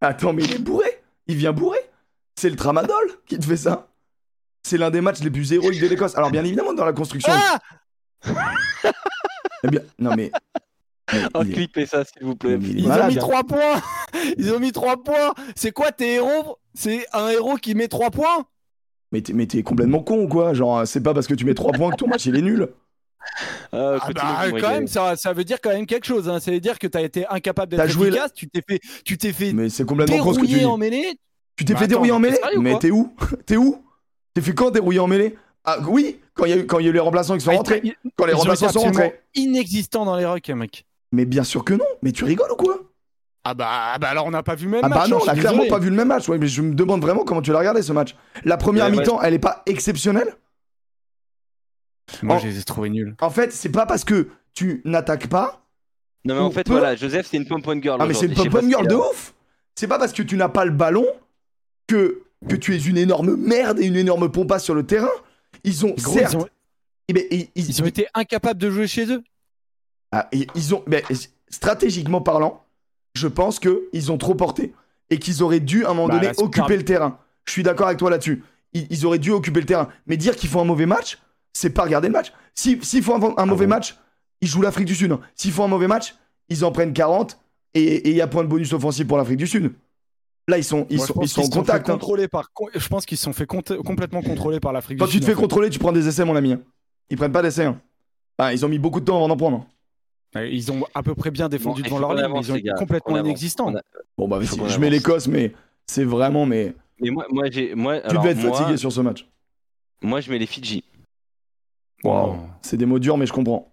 S1: Attends, mais il est bourré Il vient bourré C'est le tramadol qui te fait ça C'est l'un des matchs les plus héroïques de l'Écosse. Alors, bien évidemment, dans la construction.
S2: Ah
S1: eh bien, non, mais. mais
S3: Oh,
S1: est-
S3: ça, s'il vous plaît.
S2: Ils ont mis 3 points Ils ont mis 3 points C'est quoi tes héros? C'est un héros qui met 3 points?
S1: Mais t'es mais t'es complètement con ou quoi Genre, c'est pas parce que tu mets 3 points que ton match il est nul.
S3: Ah,
S2: Ah
S3: continue,
S2: bah, quand même, ça, ça veut dire quand même quelque chose. Hein. Ça veut dire que t'as été incapable
S1: T'as
S2: d'être
S1: joué
S2: efficace. Tu t'es fait, tu t'es fait
S1: Mais c'est complètement con ce que tu
S2: dérouiller
S1: dis.
S2: en mêlée.
S1: Tu t'es
S2: Bah
S1: fait
S2: attends,
S1: dérouiller en
S2: mais
S1: mêlée? Mais t'es où? T'es où? T'es fait quand dérouiller en mêlée? Ah oui, quand il y, a eu- quand il y a eu les remplaçants qui sont
S2: Ah,
S1: rentrés.
S2: ils-
S1: Quand les remplaçants sont rentrés.
S2: inexistants dans les rucks, mec.
S1: Mais bien sûr que non. Mais tu rigoles ou quoi?
S2: Ah bah, ah bah alors on n'a pas vu le même
S1: Ah
S2: match.
S1: bah non,
S2: hein,
S1: on
S2: je
S1: a
S2: suis
S1: clairement
S2: désolé.
S1: pas vu le même match. Ouais, mais je me demande vraiment comment tu l'as regardé ce match. La première
S3: Ouais, ouais.
S1: mi-temps, elle est pas exceptionnelle?
S2: Moi,
S1: Oh.
S2: je les ai trouvés nuls.
S1: En fait, c'est pas parce que tu n'attaques pas.
S3: Non, mais en fait,
S1: peut-
S3: voilà, Joseph, c'est une pom-pom girl.
S1: Ah, mais c'est une pom-pom girl de
S3: a.
S1: ouf C'est pas parce que tu n'as pas le ballon que, que tu es une énorme merde et une énorme pompasse sur le terrain. Ils ont,
S2: Gros,
S1: certes.
S2: ils, ont,
S1: eh ben, ils, ils-
S2: ils ont été incapables de jouer chez eux.
S1: Ah, ils, ils ont, mais, stratégiquement parlant, je pense qu'ils ont trop porté et qu'ils auraient dû à un moment
S2: Bah,
S1: donné
S2: là,
S1: occuper le terrain. Je suis d'accord avec toi là-dessus. Ils, ils auraient dû occuper le terrain. Mais dire qu'ils font un mauvais match, c'est pas regarder le match. Si- S'ils font un, un mauvais
S2: bon?
S1: match, ils jouent l'Afrique du Sud. hein. S'ils font un mauvais match, ils en prennent 40 et il y a point de bonus offensif pour l'Afrique du Sud. Là, ils sont, ils sont, ils sont en contact. hein.
S2: contrôler par, je pense qu'ils se sont fait complètement contrôler par l'Afrique
S1: Quand
S2: du
S1: tu te fais contrôler, tu prends des essais, mon ami. hein. Ils prennent pas d'essais. hein. Ah, ils ont mis beaucoup de temps avant d'en prendre.
S2: Ouais, Ils ont à peu près bien défendu
S3: Bon,
S2: devant leur ligne, mais ils ont été
S3: gars,
S2: complètement inexistants.
S3: A-
S1: Bon, bah, je mets l'Écosse, mais c'est vraiment. Mais
S3: Mais moi, moi, j'ai. Moi,
S1: tu devais être
S3: moi,
S1: fatigué sur ce match.
S3: Moi, je mets les Fidji.
S1: Wow.
S2: Oh.
S1: C'est des mots durs, mais je comprends.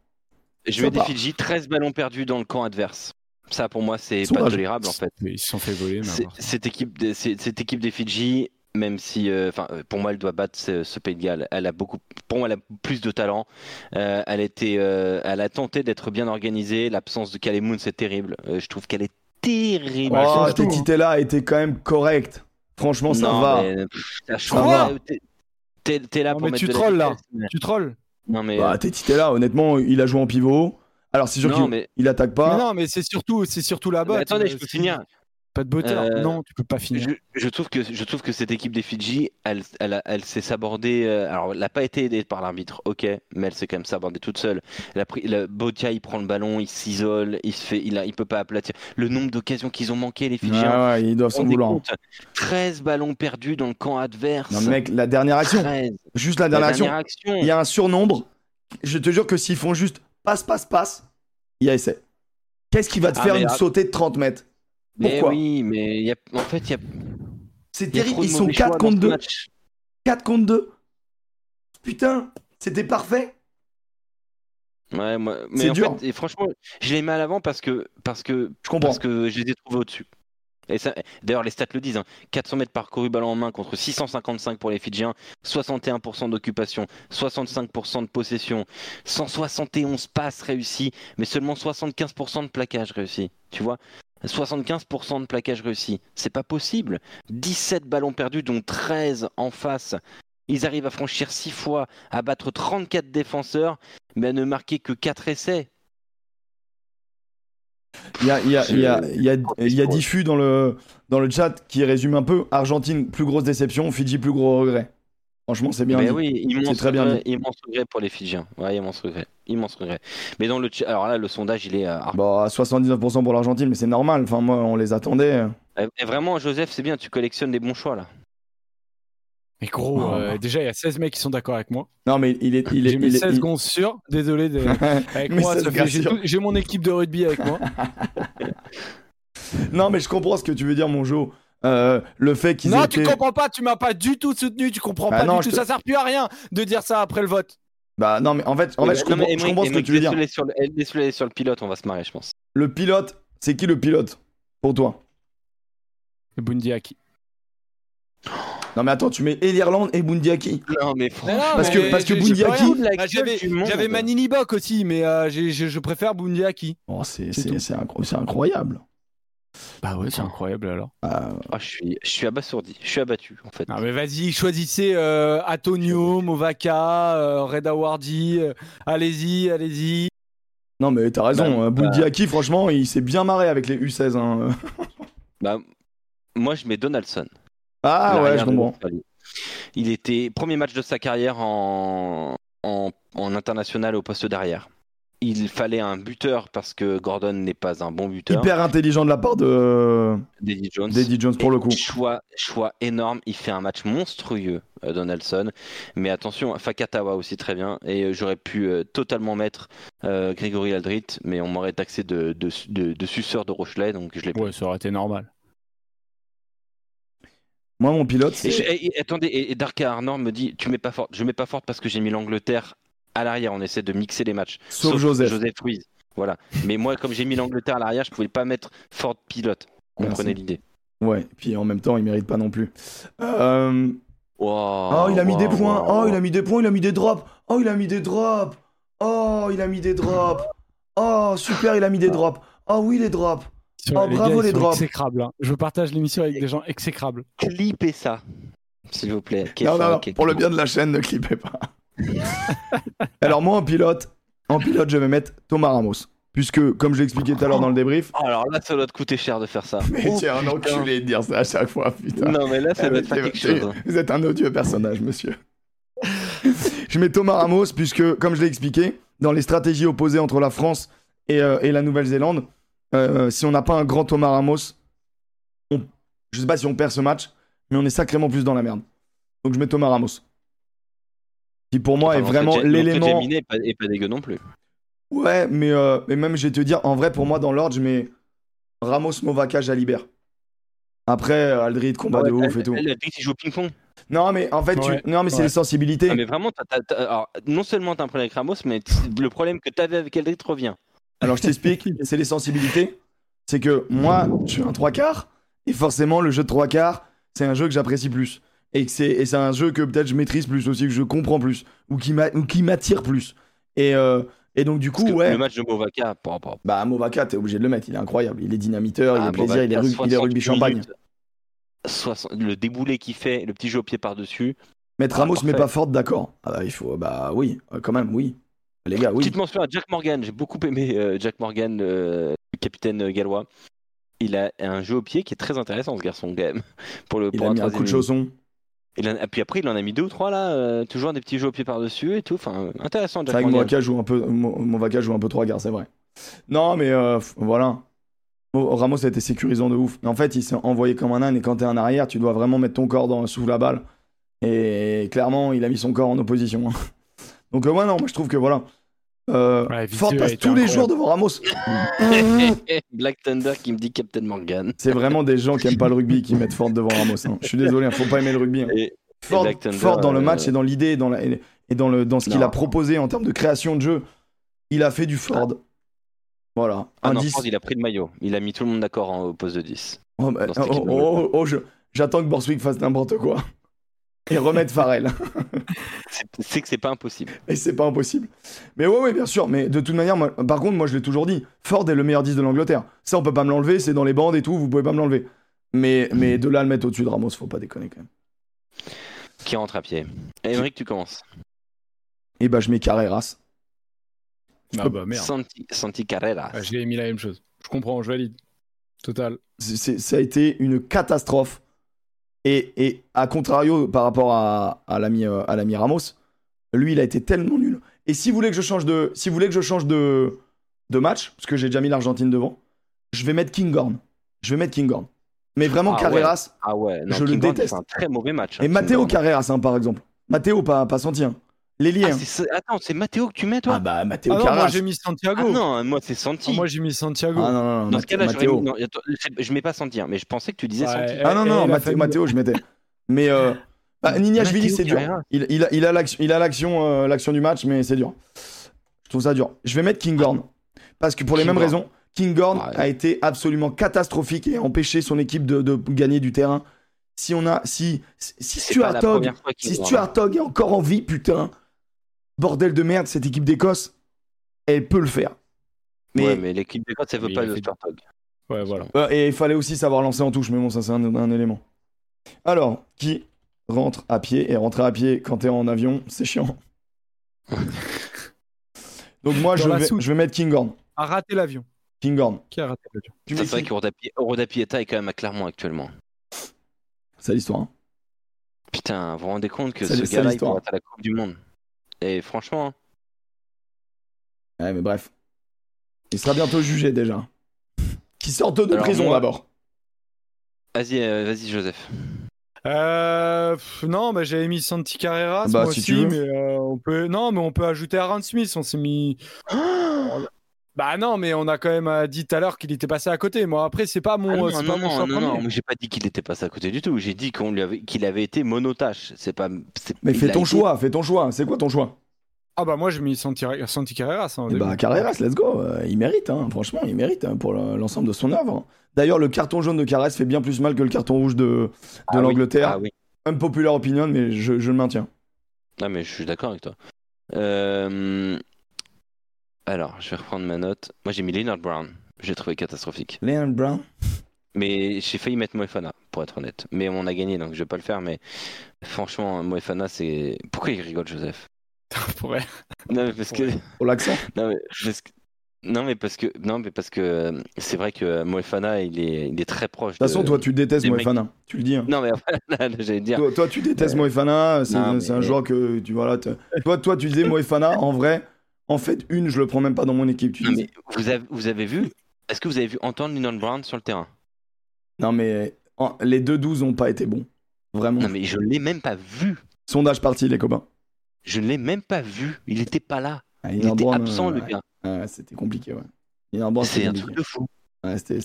S3: Je mets des. Fidji, 13 ballons perdus dans le camp adverse. Ça, pour moi, c'est pas tolérable, en fait.
S2: Ils se sont fait voler. mais.
S3: Cette équipe, cette équipe des Fidji, même si, euh, enfin, euh, pour moi, elle doit battre ce, ce Pays de Galles. Elle a beaucoup, pour moi, elle a plus de talent. Euh, elle était, euh, elle a tenté d'être bien organisée. L'absence de Kalemoun, c'est terrible. Euh, je trouve qu'elle est terrible.
S1: Oh,
S2: hein.
S1: Tetitella a été quand même correct. Franchement, ça
S3: non,
S1: va.
S3: mais, pff,
S1: Ça.
S3: T'es- là
S2: Non,
S3: pour
S2: mais
S3: mettre
S2: tu trolles, là. Tu trolls.
S3: Non mais,
S1: Bah, Tetitella, honnêtement, il a joué en pivot. Alors, c'est sûr
S3: non
S1: qu'il
S3: mais,
S1: il attaque
S2: Mais
S1: pas.
S2: non, mais c'est surtout, c'est surtout la
S3: mais
S2: botte.
S3: attendez, je peux finir.
S2: Pas de butter.
S3: Euh,
S2: Non, tu peux pas finir.
S3: Je, je trouve que je trouve que cette équipe des Fidji, elle, elle, elle s'est sabordée. euh, alors, elle n'a pas été aidée par l'arbitre, ok, mais elle s'est quand même sabordée toute seule. Elle a pris, le, Botia, il prend le ballon, il s'isole, il se fait, il, a, il peut pas aplatir. Le nombre d'occasions qu'ils ont manqué, les Fidjiens.
S1: ouais, ils doivent s'en vouloir.
S3: compte 13 ballons perdus dans le camp adverse.
S1: Non, mec, la dernière action.
S3: 13.
S1: Juste la
S3: La
S1: dernière action.
S3: dernière action.
S1: Il y a un surnombre. Je te jure que s'ils font juste passe, passe, passe, il y a essai. Qu'est-ce qui va te
S3: Ah,
S1: faire une
S3: ah-
S1: sautée de 30 mètres?
S3: Mais oui, mais il y a, en fait, il y a,
S1: C'est terrible. Ils sont
S3: mauvais choix
S1: 4
S3: dans
S1: contre
S3: ce
S1: 2.
S3: match.
S1: 4 contre 2. Putain, c'était parfait.
S3: Ouais, moi, mais en
S1: dur.
S3: fait, et franchement, je les mets à l'avant parce que, parce que
S1: Je comprends.
S3: Parce que je les ai trouvés au-dessus. D'ailleurs, les stats le disent. hein. 400 mètres parcourus ballon en main contre 655 pour les Fidjiens, 61% d'occupation, 65% de possession, 171 passes réussies, mais seulement 75% de plaquage réussi. Tu vois? 75% de plaquage réussi. C'est pas possible. 17 ballons perdus, dont 13 en face. Ils arrivent à franchir 6 fois, à battre 34 défenseurs, mais à ne marquer que 4 essais.
S1: Il y a, il y a, il y a, il y a, il y a
S3: Ouais.
S1: Diffus dans le, dans le chat qui résume un peu Argentine, plus grosse déception, Fidji, plus gros regret. Franchement, c'est bien
S3: Mais
S1: dit.
S3: oui, immense
S1: C'est très bien
S3: regret,
S1: dit.
S3: immense regret pour les Fidjiens. Ouais, immense regret. Immense regret. Mais dans le chat- alors là, le sondage, il est. euh,
S1: Bon, à 79% pour l'Argentine, mais c'est normal. Enfin, moi, on les attendait.
S3: Et vraiment, Joseph, c'est bien, tu collectionnes des bons choix là.
S2: Mais gros,
S1: Non.
S2: euh, déjà, il y a 16 mecs qui sont d'accord avec moi.
S1: Non, mais il est. Il est,
S2: J'ai mis
S1: il est-
S2: 16
S1: il-
S2: secondes. Désolé. de- Avec
S1: Mais
S2: moi, j'ai mon équipe de rugby avec moi.
S1: non, mais je comprends ce que tu veux dire, mon Jo. Euh, le fait qu'ils
S2: non,
S1: aient
S2: tu
S1: été-
S2: comprends pas. Tu m'as pas du tout soutenu. Tu comprends
S1: Bah
S2: pas
S1: non,
S2: du tout.
S1: te-
S2: Ça sert plus à rien de dire ça après le vote.
S1: Bah, non, mais en fait, en fait je
S3: Non,
S1: comprends,
S3: mais
S1: je comprends ce que tu veux dire.
S3: laisse-le Sur le, eh, laisse-le aller sur le pilote, on va se marrer, je pense.
S1: Le pilote, c'est qui le pilote pour toi?
S2: Bundiaki.
S1: Non, mais attends, tu mets et l'Irlande et Bundiaki.
S3: Non, mais
S1: Parce que- parce que Bundiaki-
S2: Bah, J'avais Manini Bok aussi, mais euh, j'ai- je, je préfère Bundiaki.
S1: Oh, c'est
S2: C'est
S1: c'est-
S2: tout.
S1: c'est incro- c'est incroyable.
S2: Bah ouais, c'est incroyable alors.
S1: Ah,
S3: Ah, je, suis, je suis abasourdi, je suis abattu en fait.
S2: Non mais vas-y, choisissez euh, Antonio, Movaka, euh, Reda Wardi. euh, allez-y, allez-y.
S1: non, mais t'as raison.
S3: Bah,
S1: euh, Bundiaki, franchement, il s'est bien marré avec les U16. hein.
S3: Bah, moi, je mets Donaldson.
S1: Ah ouais, je comprends.
S3: Il était premier match de sa carrière en, en, en international au poste d'arrière. Il fallait un buteur parce que Gordon n'est pas un bon buteur.
S1: Hyper intelligent de la part de
S3: D'Eddie Jones.
S1: d'Eddie Jones pour
S3: Et
S1: le coup.
S3: Choix, choix énorme. Il fait un match monstrueux, euh, Donaldson. Mais attention, Fakatawa aussi très bien. Et euh, j'aurais pu euh, totalement mettre euh, Grégory Aldrit, mais on m'aurait taxé de, de, de, de suceur de Rochelet, donc je l'ai pas.
S2: Ouais, ça aurait été normal.
S1: Moi, mon pilote,
S3: Et, je- et- attendez, et, et Darka Arnor me dit Tu mets pas forte. Je mets pas forte parce que j'ai mis l'Angleterre à l'arrière. On essaie de mixer les matchs.
S1: Sauf Joseph.
S3: Joseph Ruiz. Voilà. Mais moi, comme j'ai mis l'Angleterre à l'arrière, je pouvais pas mettre Ford pilote. Comprenez l'idée.
S1: Ouais, puis en même temps, il mérite pas non plus. Euh,
S3: Wow,
S1: Oh, il a mis des points.
S3: wow.
S1: Oh, il a mis des points, il a mis des drops. Oh, il a mis des drops. Oh, il a mis des drops. Oh, super, il a mis des drops. Oh oui, les drops. Oh,
S2: les
S1: bravo,
S2: gars,
S1: les drops.
S2: hein. Je partage l'émission avec des gens exécrables.
S3: Clippez ça, s'il vous plaît.
S1: Non, non, pour le bien de la chaîne, ne clippez pas. Alors moi, en pilote, en pilote, je vais mettre Thomas Ramos. Puisque, comme je l'ai expliqué tout à l'heure dans le débrief,
S3: Oh, alors là, ça doit te coûter cher de faire ça.
S1: mais
S3: Oh,
S1: tiens, un enculé de dire ça à chaque fois, putain.
S3: Non, mais là, ça
S1: Ah,
S3: doit faire quelque chose. hein.
S1: Vous êtes un odieux personnage, monsieur. je mets Thomas Ramos, puisque, comme je l'ai expliqué, dans les stratégies opposées entre la France et, euh, et la Nouvelle-Zélande, euh, si on n'a pas un grand Thomas Ramos, on... je sais pas si on perd ce match, mais on est sacrément plus dans la merde. Donc je mets Thomas Ramos. Qui pour moi
S3: Enfin,
S1: est
S3: de
S1: vraiment
S3: de
S1: l'élément.
S3: Est pas, est pas dégueu non plus.
S1: Ouais, mais, euh, mais même, je vais te dire, en vrai, pour moi, dans l'ordre, je mets Ramos, Movaca, Jalibert. Après, euh, Aldrid, combat de
S3: Ouais,
S1: ouf et tout.
S3: Elle a dit qu'il joue au ping-pong.
S1: Non, mais en fait, tu- non, mais c'est
S2: ouais.
S1: les sensibilités.
S3: Ah, mais vraiment, alors, non seulement t'as un problème avec Ramos, mais le problème que t'avais avec Eldrit revient.
S1: Alors, je t'explique, c'est les sensibilités. C'est que moi, je suis un trois quarts, et forcément, le jeu de trois quarts, c'est un jeu que j'apprécie plus. Et que c'est un jeu que peut-être je maîtrise plus aussi, que je comprends plus, ou qui m'attire plus. Et, euh, et donc, du coup, ouais.
S3: Le match de Movaka, pas, pas,
S1: Bah, Movaca, t'es obligé de le mettre, il est incroyable. Il est dynamiteur, il
S3: Ah,
S1: est plaisir, il est,
S3: Movaka,
S1: rug- il est
S3: 60
S1: rugby champagne.
S3: minutes, 60 le déboulé qu'il fait, le petit jeu au pied par-dessus.
S1: Mettre
S3: Ah,
S1: Ramos, mais
S3: parfait.
S1: pas Ford, d'accord. Ah, bah, il faut, bah oui, euh, quand même, oui. Les gars, oui.
S3: Petite mention à Jack Morgan, j'ai beaucoup aimé euh, Jack Morgan, euh, le capitaine euh, gallois. Il a un jeu au pied qui est très intéressant, ce garçon, quand même. Pour le,
S1: Il
S3: pour
S1: a mis un coup de chausson.
S3: Il en a- puis après, il en a mis deux ou trois là, euh, toujours des petits jeux au pied par-dessus et tout. Enfin, intéressant,
S1: C'est
S3: Jack
S1: vrai que
S3: Morgan.
S1: Movaca joue un peu, Movaca joue un peu trois quarts, c'est vrai. Non, mais euh, voilà. Mo- Ramos a été sécurisant de ouf. En fait, il s'est envoyé comme un âne et quand t'es un arrière, tu dois vraiment mettre ton corps dans, sous la balle. Et clairement, il a mis son corps en opposition. hein. Donc, euh, ouais, non, moi je trouve que voilà. Euh,
S2: Ouais,
S1: Ford passe tous les jours devant Ramos.
S3: Black Thunder qui me dit Captain Morgan.
S1: C'est vraiment des gens qui aiment pas le rugby qui mettent Ford devant Ramos. hein. Je suis désolé, hein, faut pas aimer le rugby. hein.
S3: Et,
S1: Ford,
S3: Thunder,
S1: Ford dans le
S3: euh,
S1: match et dans l'idée et dans, la- et et dans, le, dans ce qu'il a proposé en termes de création de jeu, il a fait du Ford. Voilà.
S3: ah
S1: un
S3: non,
S1: 10.
S3: Ford, il a pris le maillot. Il a mis tout le monde d'accord en- au poste de 10.
S1: Oh, bah, oh, oh, oh, oh, je- j'attends que Borswick fasse n'importe quoi. Et remettre Farrell.
S3: C'est- C'est que c'est pas impossible.
S1: Et c'est pas impossible. Mais ouais, ouais, bien sûr. Mais de toute manière, moi- par contre, moi je l'ai toujours dit. Ford est le meilleur 10 de l'Angleterre. Ça, on peut pas me l'enlever. C'est dans les bandes et tout. Vous pouvez pas me l'enlever. Mais, mais de là à le mettre au-dessus de Ramos, faut pas déconner quand même.
S3: Qui rentre à pied. Émeric, tu commences.
S1: Et bah, je mets Carreras.
S2: Ah bah merde.
S3: Santi, Santi Carrera.
S2: Ah, J'ai mis la même chose. Je comprends, je valide. Total.
S1: C'est- c'est- ça a été une catastrophe. Et, et à contrario, par rapport à, à l'ami euh, à l'ami Ramos, lui, il a été tellement nul. Et si vous voulez que je change de, si vous voulez que je change de, de match, parce que j'ai déjà mis l'Argentine devant, je vais mettre Kinghorn. Je vais mettre Kinghorn. Mais vraiment
S3: Ah ouais.
S1: Carreras
S3: Ah ouais, non,
S1: Je le déteste.
S3: C'est un très mauvais match. hein,
S1: et Matteo. Carreras, hein, par exemple. Matteo, pas, pas Santi. Hein. L'ailier.
S3: Ah,
S1: hein.
S3: c'est- Attends, c'est Matteo que tu mets, toi
S1: Ah bah, Matteo
S2: Ah non, moi j'ai mis Santiago.
S3: Ah non, moi c'est Santi.
S2: Ah, moi j'ai mis Santiago.
S1: Ah non, non, non.
S3: Dans ce cas-là, mis- non, je- mets pas Santi, hein, mais je pensais que tu disais
S2: Ouais,
S3: Santi.
S2: et-
S1: Ah non,
S2: et
S1: non, Matteo, Matteo, je mettais. Mais euh, bah, Nignashvili,
S3: Matteo
S1: c'est dur. Il, il a- il a l'action il a l'action euh, l'action du match, mais c'est dur. Je trouve ça dur. Je vais mettre Kinghorn. Parce que pour les mêmes raisons, Kinghorn
S3: Ouais.
S1: a été absolument catastrophique et a empêché son équipe de, de gagner du terrain. Si on a. Si, si si. Stuart Hogg est encore en vie, putain, bordel de merde, cette équipe d'Écosse, elle peut le faire. Mais,
S3: Ouais, mais l'équipe des Cotes, ça veut
S2: Mais
S3: pas le
S2: fait-
S3: Spartog.
S2: Ouais, voilà.
S1: euh, et il fallait aussi savoir lancer en touche, mais bon, ça c'est un, un élément. Alors, qui rentre à pied Et rentrer à pied quand t'es en avion, c'est chiant. Donc moi, je vais,
S2: soute.
S1: je vais mettre Kinghorn.
S2: A raté l'avion.
S1: Kinghorn.
S2: Qui a raté l'avion
S3: C'est vrai
S1: qui
S3: que Rodapi- Roda Pieta est quand même à Clermont actuellement.
S1: C'est l'histoire. hein.
S3: Putain, vous vous rendez compte que
S1: C'est-
S3: ce
S1: c'est
S3: gars-là, il
S1: l'histoire.
S3: pourrait être à la Coupe du Monde. Et franchement, hein,
S1: Ouais, mais bref. Il sera bientôt jugé déjà. Qui sortent de
S3: Alors,
S1: prison
S3: moi-
S1: d'abord.
S3: vas-y, euh, vas-y, Joseph.
S2: Euh, pff, non, bah, j'avais mis Santi Carreras
S1: Bah,
S2: moi
S1: si
S2: aussi,
S1: tu veux.
S2: mais euh, on peut. Non, mais on peut ajouter Aaron Smith. On s'est mis. Bah non, mais on a quand même euh, dit tout à l'heure qu'il était passé à côté. Moi, après, c'est pas mon,
S3: Ah non,
S2: c'est
S3: non,
S2: pas mon
S3: non,
S2: choix
S3: non, non, j'ai pas dit qu'il était passé à côté du tout. J'ai dit qu'on lui avait, qu'il avait été monotâche. C'est pas.
S1: Mais fais ton
S3: été-
S1: choix, fais ton choix. C'est quoi ton choix?
S2: Ah bah moi, je mis Santi, Santi Carreras. hein, début.
S1: bah Carreras, let's go. Euh, il mérite, hein. franchement, il mérite hein, pour le- l'ensemble de son œuvre. D'ailleurs, le carton jaune de Carreras fait bien plus mal que le carton rouge de, de
S3: Ah oui,
S1: l'Angleterre.
S3: Ah oui.
S1: Unpopular opinion, mais je, je le maintiens.
S3: Ah mais je suis d'accord avec toi. Euh, Alors, je vais reprendre ma note. Moi j'ai mis Leonard Brown. J'ai trouvé catastrophique.
S1: Leon Brown.
S3: Mais j'ai failli mettre Moefana, pour être honnête. Mais on a gagné, donc je vais pas le faire. Mais franchement, Moefana, c'est... Pourquoi il rigole, Joseph
S2: Pour vrai.
S3: Non, mais parce que...
S1: Pour l'accent.
S3: Non, mais parce que... Non mais parce que non mais parce que euh, c'est vrai que Moefana il est il est très proche.
S1: De toute façon, toi, tu détestes
S3: mecs-
S1: Moefana. Tu le dis. hein.
S3: Non mais j'allais dire.
S1: Toi, toi, tu détestes Moefana. C'est un
S3: mais-
S1: joueur que tu vois là. te- Toi, toi, tu disais Moefana. En vrai, en fait, une, je le prends même pas dans mon équipe. Tu
S3: Non, mais vous avez vous avez vu? Est-ce que vous avez vu Antoine Lennon Brown sur le terrain?
S1: Non, mais en- les deux 12 ont pas été bons. Vraiment.
S3: Non mais je l'ai même pas vu.
S1: Sondage parti, les copains.
S3: Je ne l'ai même pas vu. Il était pas là.
S1: Ah,
S3: Il était
S1: Brown,
S3: absent
S1: euh,
S3: le gars.
S1: Ouais, c'était compliqué, ouais.
S3: C'est
S1: c'était
S3: un truc de fou.
S1: Ouais, c'était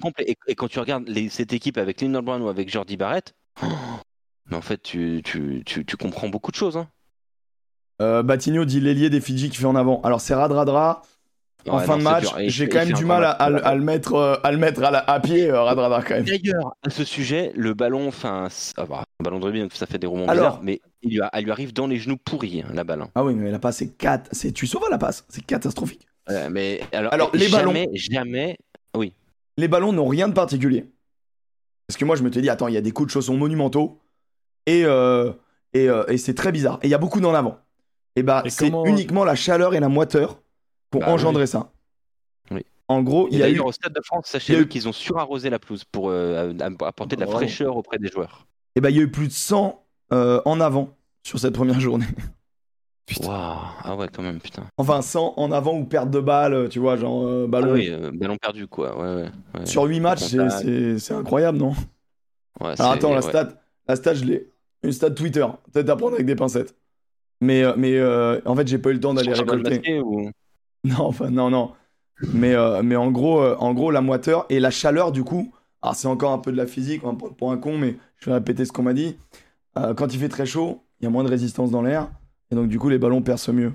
S3: complet. Et, et quand tu regardes les- cette équipe avec Lennon Brown ou avec Jordi Barrett, oh, mais en fait tu, tu, tu, tu comprends beaucoup de choses. Hein.
S1: Euh, Batigno dit l'ailier des Fidji qui fait en avant. Alors, c'est Radradra. En
S3: Ouais,
S1: fin
S3: non,
S1: de
S3: c'est
S1: match, j'ai quand même du mal
S3: grand
S1: à, à
S3: match.
S1: le- à le mettre, euh, à, le mettre à, la- à pied, euh, Radradra, quand même.
S3: D'ailleurs, à ce sujet, le ballon, enfin, c'est- ah bah, un ballon de rugby, ça fait des roulements
S1: Alors-
S3: bizarres, mais il lui, a- elle lui arrive dans les genoux pourris, hein, la balle. hein.
S1: Ah oui, mais la passe, c'est 4. Tu sauves la passe. C'est catastrophique.
S3: Euh, mais alors,
S1: Alors, les
S3: jamais, jamais,
S1: Les ballons n'ont rien de particulier. Parce que moi, je me suis dit, attends, il y a des coups de chaussons monumentaux. Et, euh, et, euh, et c'est très bizarre. Et il y a beaucoup d'en avant. Et bah,
S2: Et
S1: c'est
S2: comment-
S1: uniquement la chaleur et la moiteur pour
S3: Bah
S1: engendrer ça.
S3: Oui.
S1: En gros, il y a eu.
S3: au Stade de France, sachez-le
S1: eu-
S3: qu'ils ont surarrosé la pelouse pour euh, apporter de la fraîcheur auprès des joueurs.
S1: Et bah, il y a eu plus de 100 euh, en avant sur cette première journée.
S2: Putain.
S3: Waouh, ah ouais, quand même, putain.
S1: Enfin, 100 en avant ou perte de balle, tu vois, genre euh,
S3: Ah
S1: ballon.
S3: oui, euh, ballon perdu, quoi. Ouais, ouais, ouais.
S1: Sur 8 matchs, c'est- c'est c'est incroyable, non?
S3: Ouais,
S1: Alors
S3: c'est-
S1: attends, la
S3: ouais.
S1: stat, la stat, je l'ai. Une stat Twitter, peut-être à prendre avec des pincettes. Mais, euh, mais euh, en fait, j'ai pas eu le temps d'aller récolter.
S3: Ou-
S1: Non, enfin, non, non. Mais, euh, mais en, gros, euh, en gros, la moiteur et la chaleur, du coup, alors c'est encore un peu de la physique, me prendre pour un con, mais je vais répéter ce qu'on m'a dit. Quand il fait très chaud, il y a moins de résistance dans l'air, et donc du coup, les ballons percent mieux.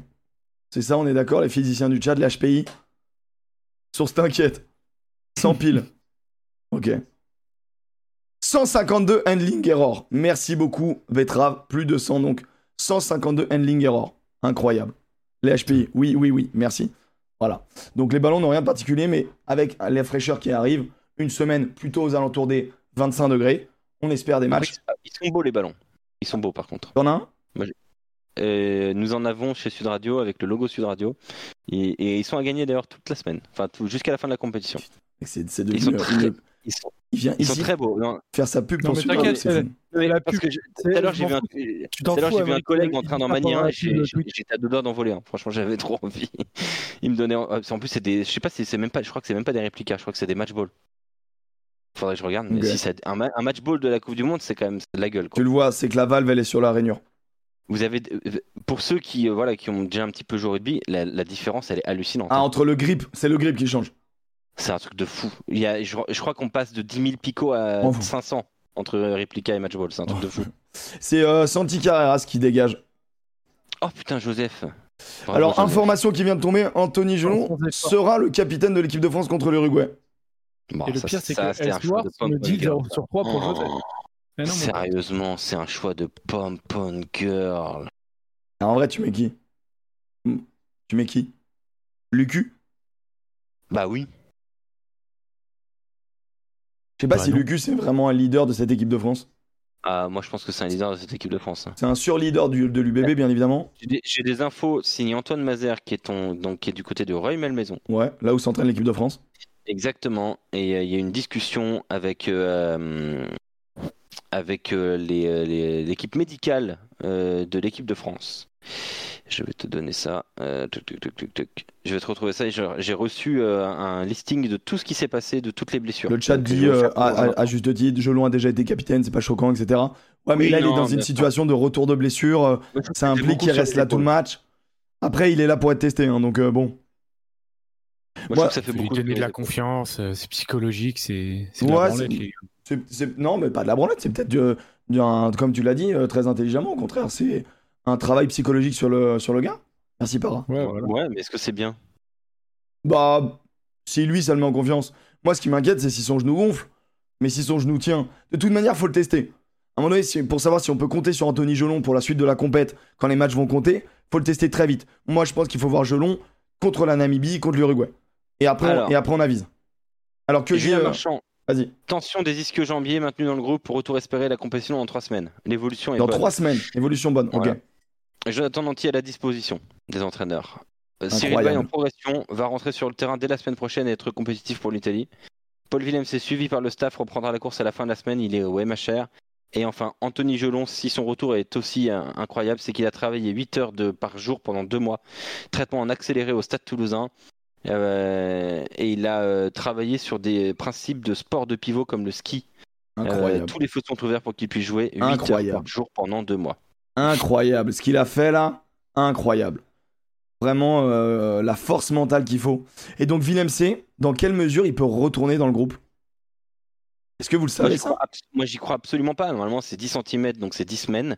S1: C'est ça, on est d'accord, les physiciens du Tchad, les HPI Source t'inquiète. Sans pile. Ok. 152 handling error. Merci beaucoup, Vetrave. Plus de 100, donc 152 handling error. Incroyable. Les HPI, oui, oui, oui, merci. Voilà. Donc les ballons n'ont rien de particulier, mais avec la fraîcheur qui arrive, une semaine plutôt aux alentours des 25 degrés, on espère des matchs.
S3: Ils sont beaux, les ballons. Ils sont beaux, par contre.
S1: T'en as un?
S3: Et nous en avons chez Sud Radio avec le logo Sud Radio. Et, et ils sont à gagner d'ailleurs toute la semaine, enfin tout- jusqu'à la fin de la compétition.
S1: C'est
S3: Ils sont
S1: euh,
S3: très,
S1: une-
S3: ils sont,
S1: Il vient
S3: ils sont
S1: ici
S3: très beaux. Non,
S1: faire sa pub
S2: Non,
S1: pour
S2: t'inquiète,
S1: c'est
S3: tout à l'heure j'ai vu un, j'ai vu un collègue en train d'en manier un j'étais à deux doigts d'en voler. un. Franchement, j'avais trop envie. Il me donnait. En plus, c'est des. Je sais pas si c'est même pas. Je crois que c'est même pas des réplicas. Je crois que c'est des match balls. Faudrait que je regarde. Mais si c'est un, ma- un match ball de la Coupe du Monde, c'est quand même de la gueule. Quoi.
S1: Tu le vois, c'est que la valve, elle est sur la rainure.
S3: Vous avez, pour ceux qui, euh, voilà, qui ont déjà un petit peu joué au rugby, la, la différence, elle est hallucinante.
S1: Ah,
S3: hein.
S1: entre le grip, c'est le grip qui change.
S3: C'est un truc de fou. Il y a, je, je crois qu'on passe de 10 000 picots à
S1: Oh.
S3: 500 entre réplica et match ball. C'est un truc de fou.
S1: C'est euh, Santi Carreras qui dégage.
S3: Oh putain, Joseph. Bravo,
S1: Alors,
S3: Joseph.
S1: information qui vient de tomber, Anthony Gelon sera le capitaine de l'équipe de France contre l'Uruguay.
S3: Bon,
S2: Et le
S3: ça,
S2: pire, c'est que
S3: c'était un choix
S2: Ellsworth
S3: de pomme
S2: me dit
S3: pomme girl.
S2: 0 sur 3 pour
S3: Oh,
S2: Joseph. Non.
S3: Sérieusement, c'est un choix de pom pom girl.
S1: Ah, en vrai, tu mets qui? Hmm. Tu mets qui? Lucu?
S3: Bah oui.
S1: Je sais pas
S2: Bah
S1: si
S2: non.
S1: C'est vraiment un leader de cette équipe de France.
S3: Ah, moi, je pense que c'est un leader de cette équipe de France. hein.
S1: C'est un sur-leader du- de l'UBB, bien évidemment.
S3: J'ai des, infos signé Antoine Mazer, qui est, ton, donc, qui est du côté de Roy Malmaison.
S1: Ouais, là où s'entraîne l'équipe de France.
S3: Exactement. Et euh, il y a une discussion avec, euh, avec euh, les, euh, les- l'équipe médicale euh, de l'équipe de France. Je vais te donner ça. Euh, tuc, tuc, tuc, tuc, tuc. Je vais te retrouver ça. J'ai reçu euh, un listing de tout ce qui s'est passé, de toutes les blessures.
S1: Le chat
S3: Donc,
S1: dit, euh, à,
S3: voir.
S1: à- à juste titre, Jelon a déjà été capitaine, c'est pas choquant, etc. Ouais, mais
S3: Oui,
S1: là, il est dans une situation de retour de blessure. Ça implique
S3: beaucoup
S1: qu'il reste là tout le match. Après, il est là pour être testé, hein, donc euh, bon.
S3: Moi, je trouve que ça fait
S2: Faut lui
S3: beaucoup
S2: donner de la confiance, c'est psychologique, c'est
S1: Ouais, c'est- Non, mais pas de la branlette, c'est peut-être, du- du- un- comme tu l'as dit, euh, très intelligemment. Au contraire, c'est un travail psychologique sur le, sur le gars. Merci, Para.
S2: Ouais, voilà.
S3: Ouais, mais est-ce que c'est bien?
S1: Bah, si lui, ça le met en confiance. Moi, ce qui m'inquiète, c'est si son genou gonfle. Mais si son genou tient. De toute manière, faut le tester. À un moment donné, si- pour savoir si on peut compter sur Anthony Gelon pour la suite de la compète, quand les matchs vont compter, faut le tester très vite. Moi, je pense qu'il faut voir Gelon contre la Namibie, contre l'Uruguay. Et après, on-
S3: Alors.
S1: et après, on avise. Alors que j'ai.
S3: Julien
S1: euh,
S3: Marchand,
S1: Vas-y.
S3: tension des ischio-jambiers maintenu dans le groupe pour retour espérer la compétition en trois semaines. L'évolution est
S1: Dans
S3: bonne.
S1: trois semaines. Évolution bonne.
S3: Voilà.
S1: Ok.
S3: Jonathan Nanty à la disposition des entraîneurs. Euh, Cyril
S1: Incroyable.
S3: Bay en progression va rentrer sur le terrain dès la semaine prochaine et être compétitif pour l'Italie. Paul Willem s'est suivi par le staff, reprendra la course à la fin de la semaine, il est au MHR. Et enfin, Anthony Gelon, si son retour est aussi euh, incroyable, c'est qu'il a travaillé 8 heures de, par jour pendant deux mois. Traitement en accéléré au stade toulousain. Euh, et il a euh, travaillé sur des principes de sport de pivot comme le ski. Euh,
S1: Incroyable.
S3: tous les feux sont ouverts pour qu'il puisse jouer 8 heures
S1: Incroyable.
S3: par jour pendant deux mois.
S1: Incroyable. Ce qu'il a fait là, incroyable. Vraiment euh, la force mentale qu'il faut. Et donc, C, dans quelle mesure il peut retourner dans le groupe? Est-ce que vous le savez
S3: moi, j'y crois absolument pas. Normalement, c'est 10 cm, donc c'est 10 semaines.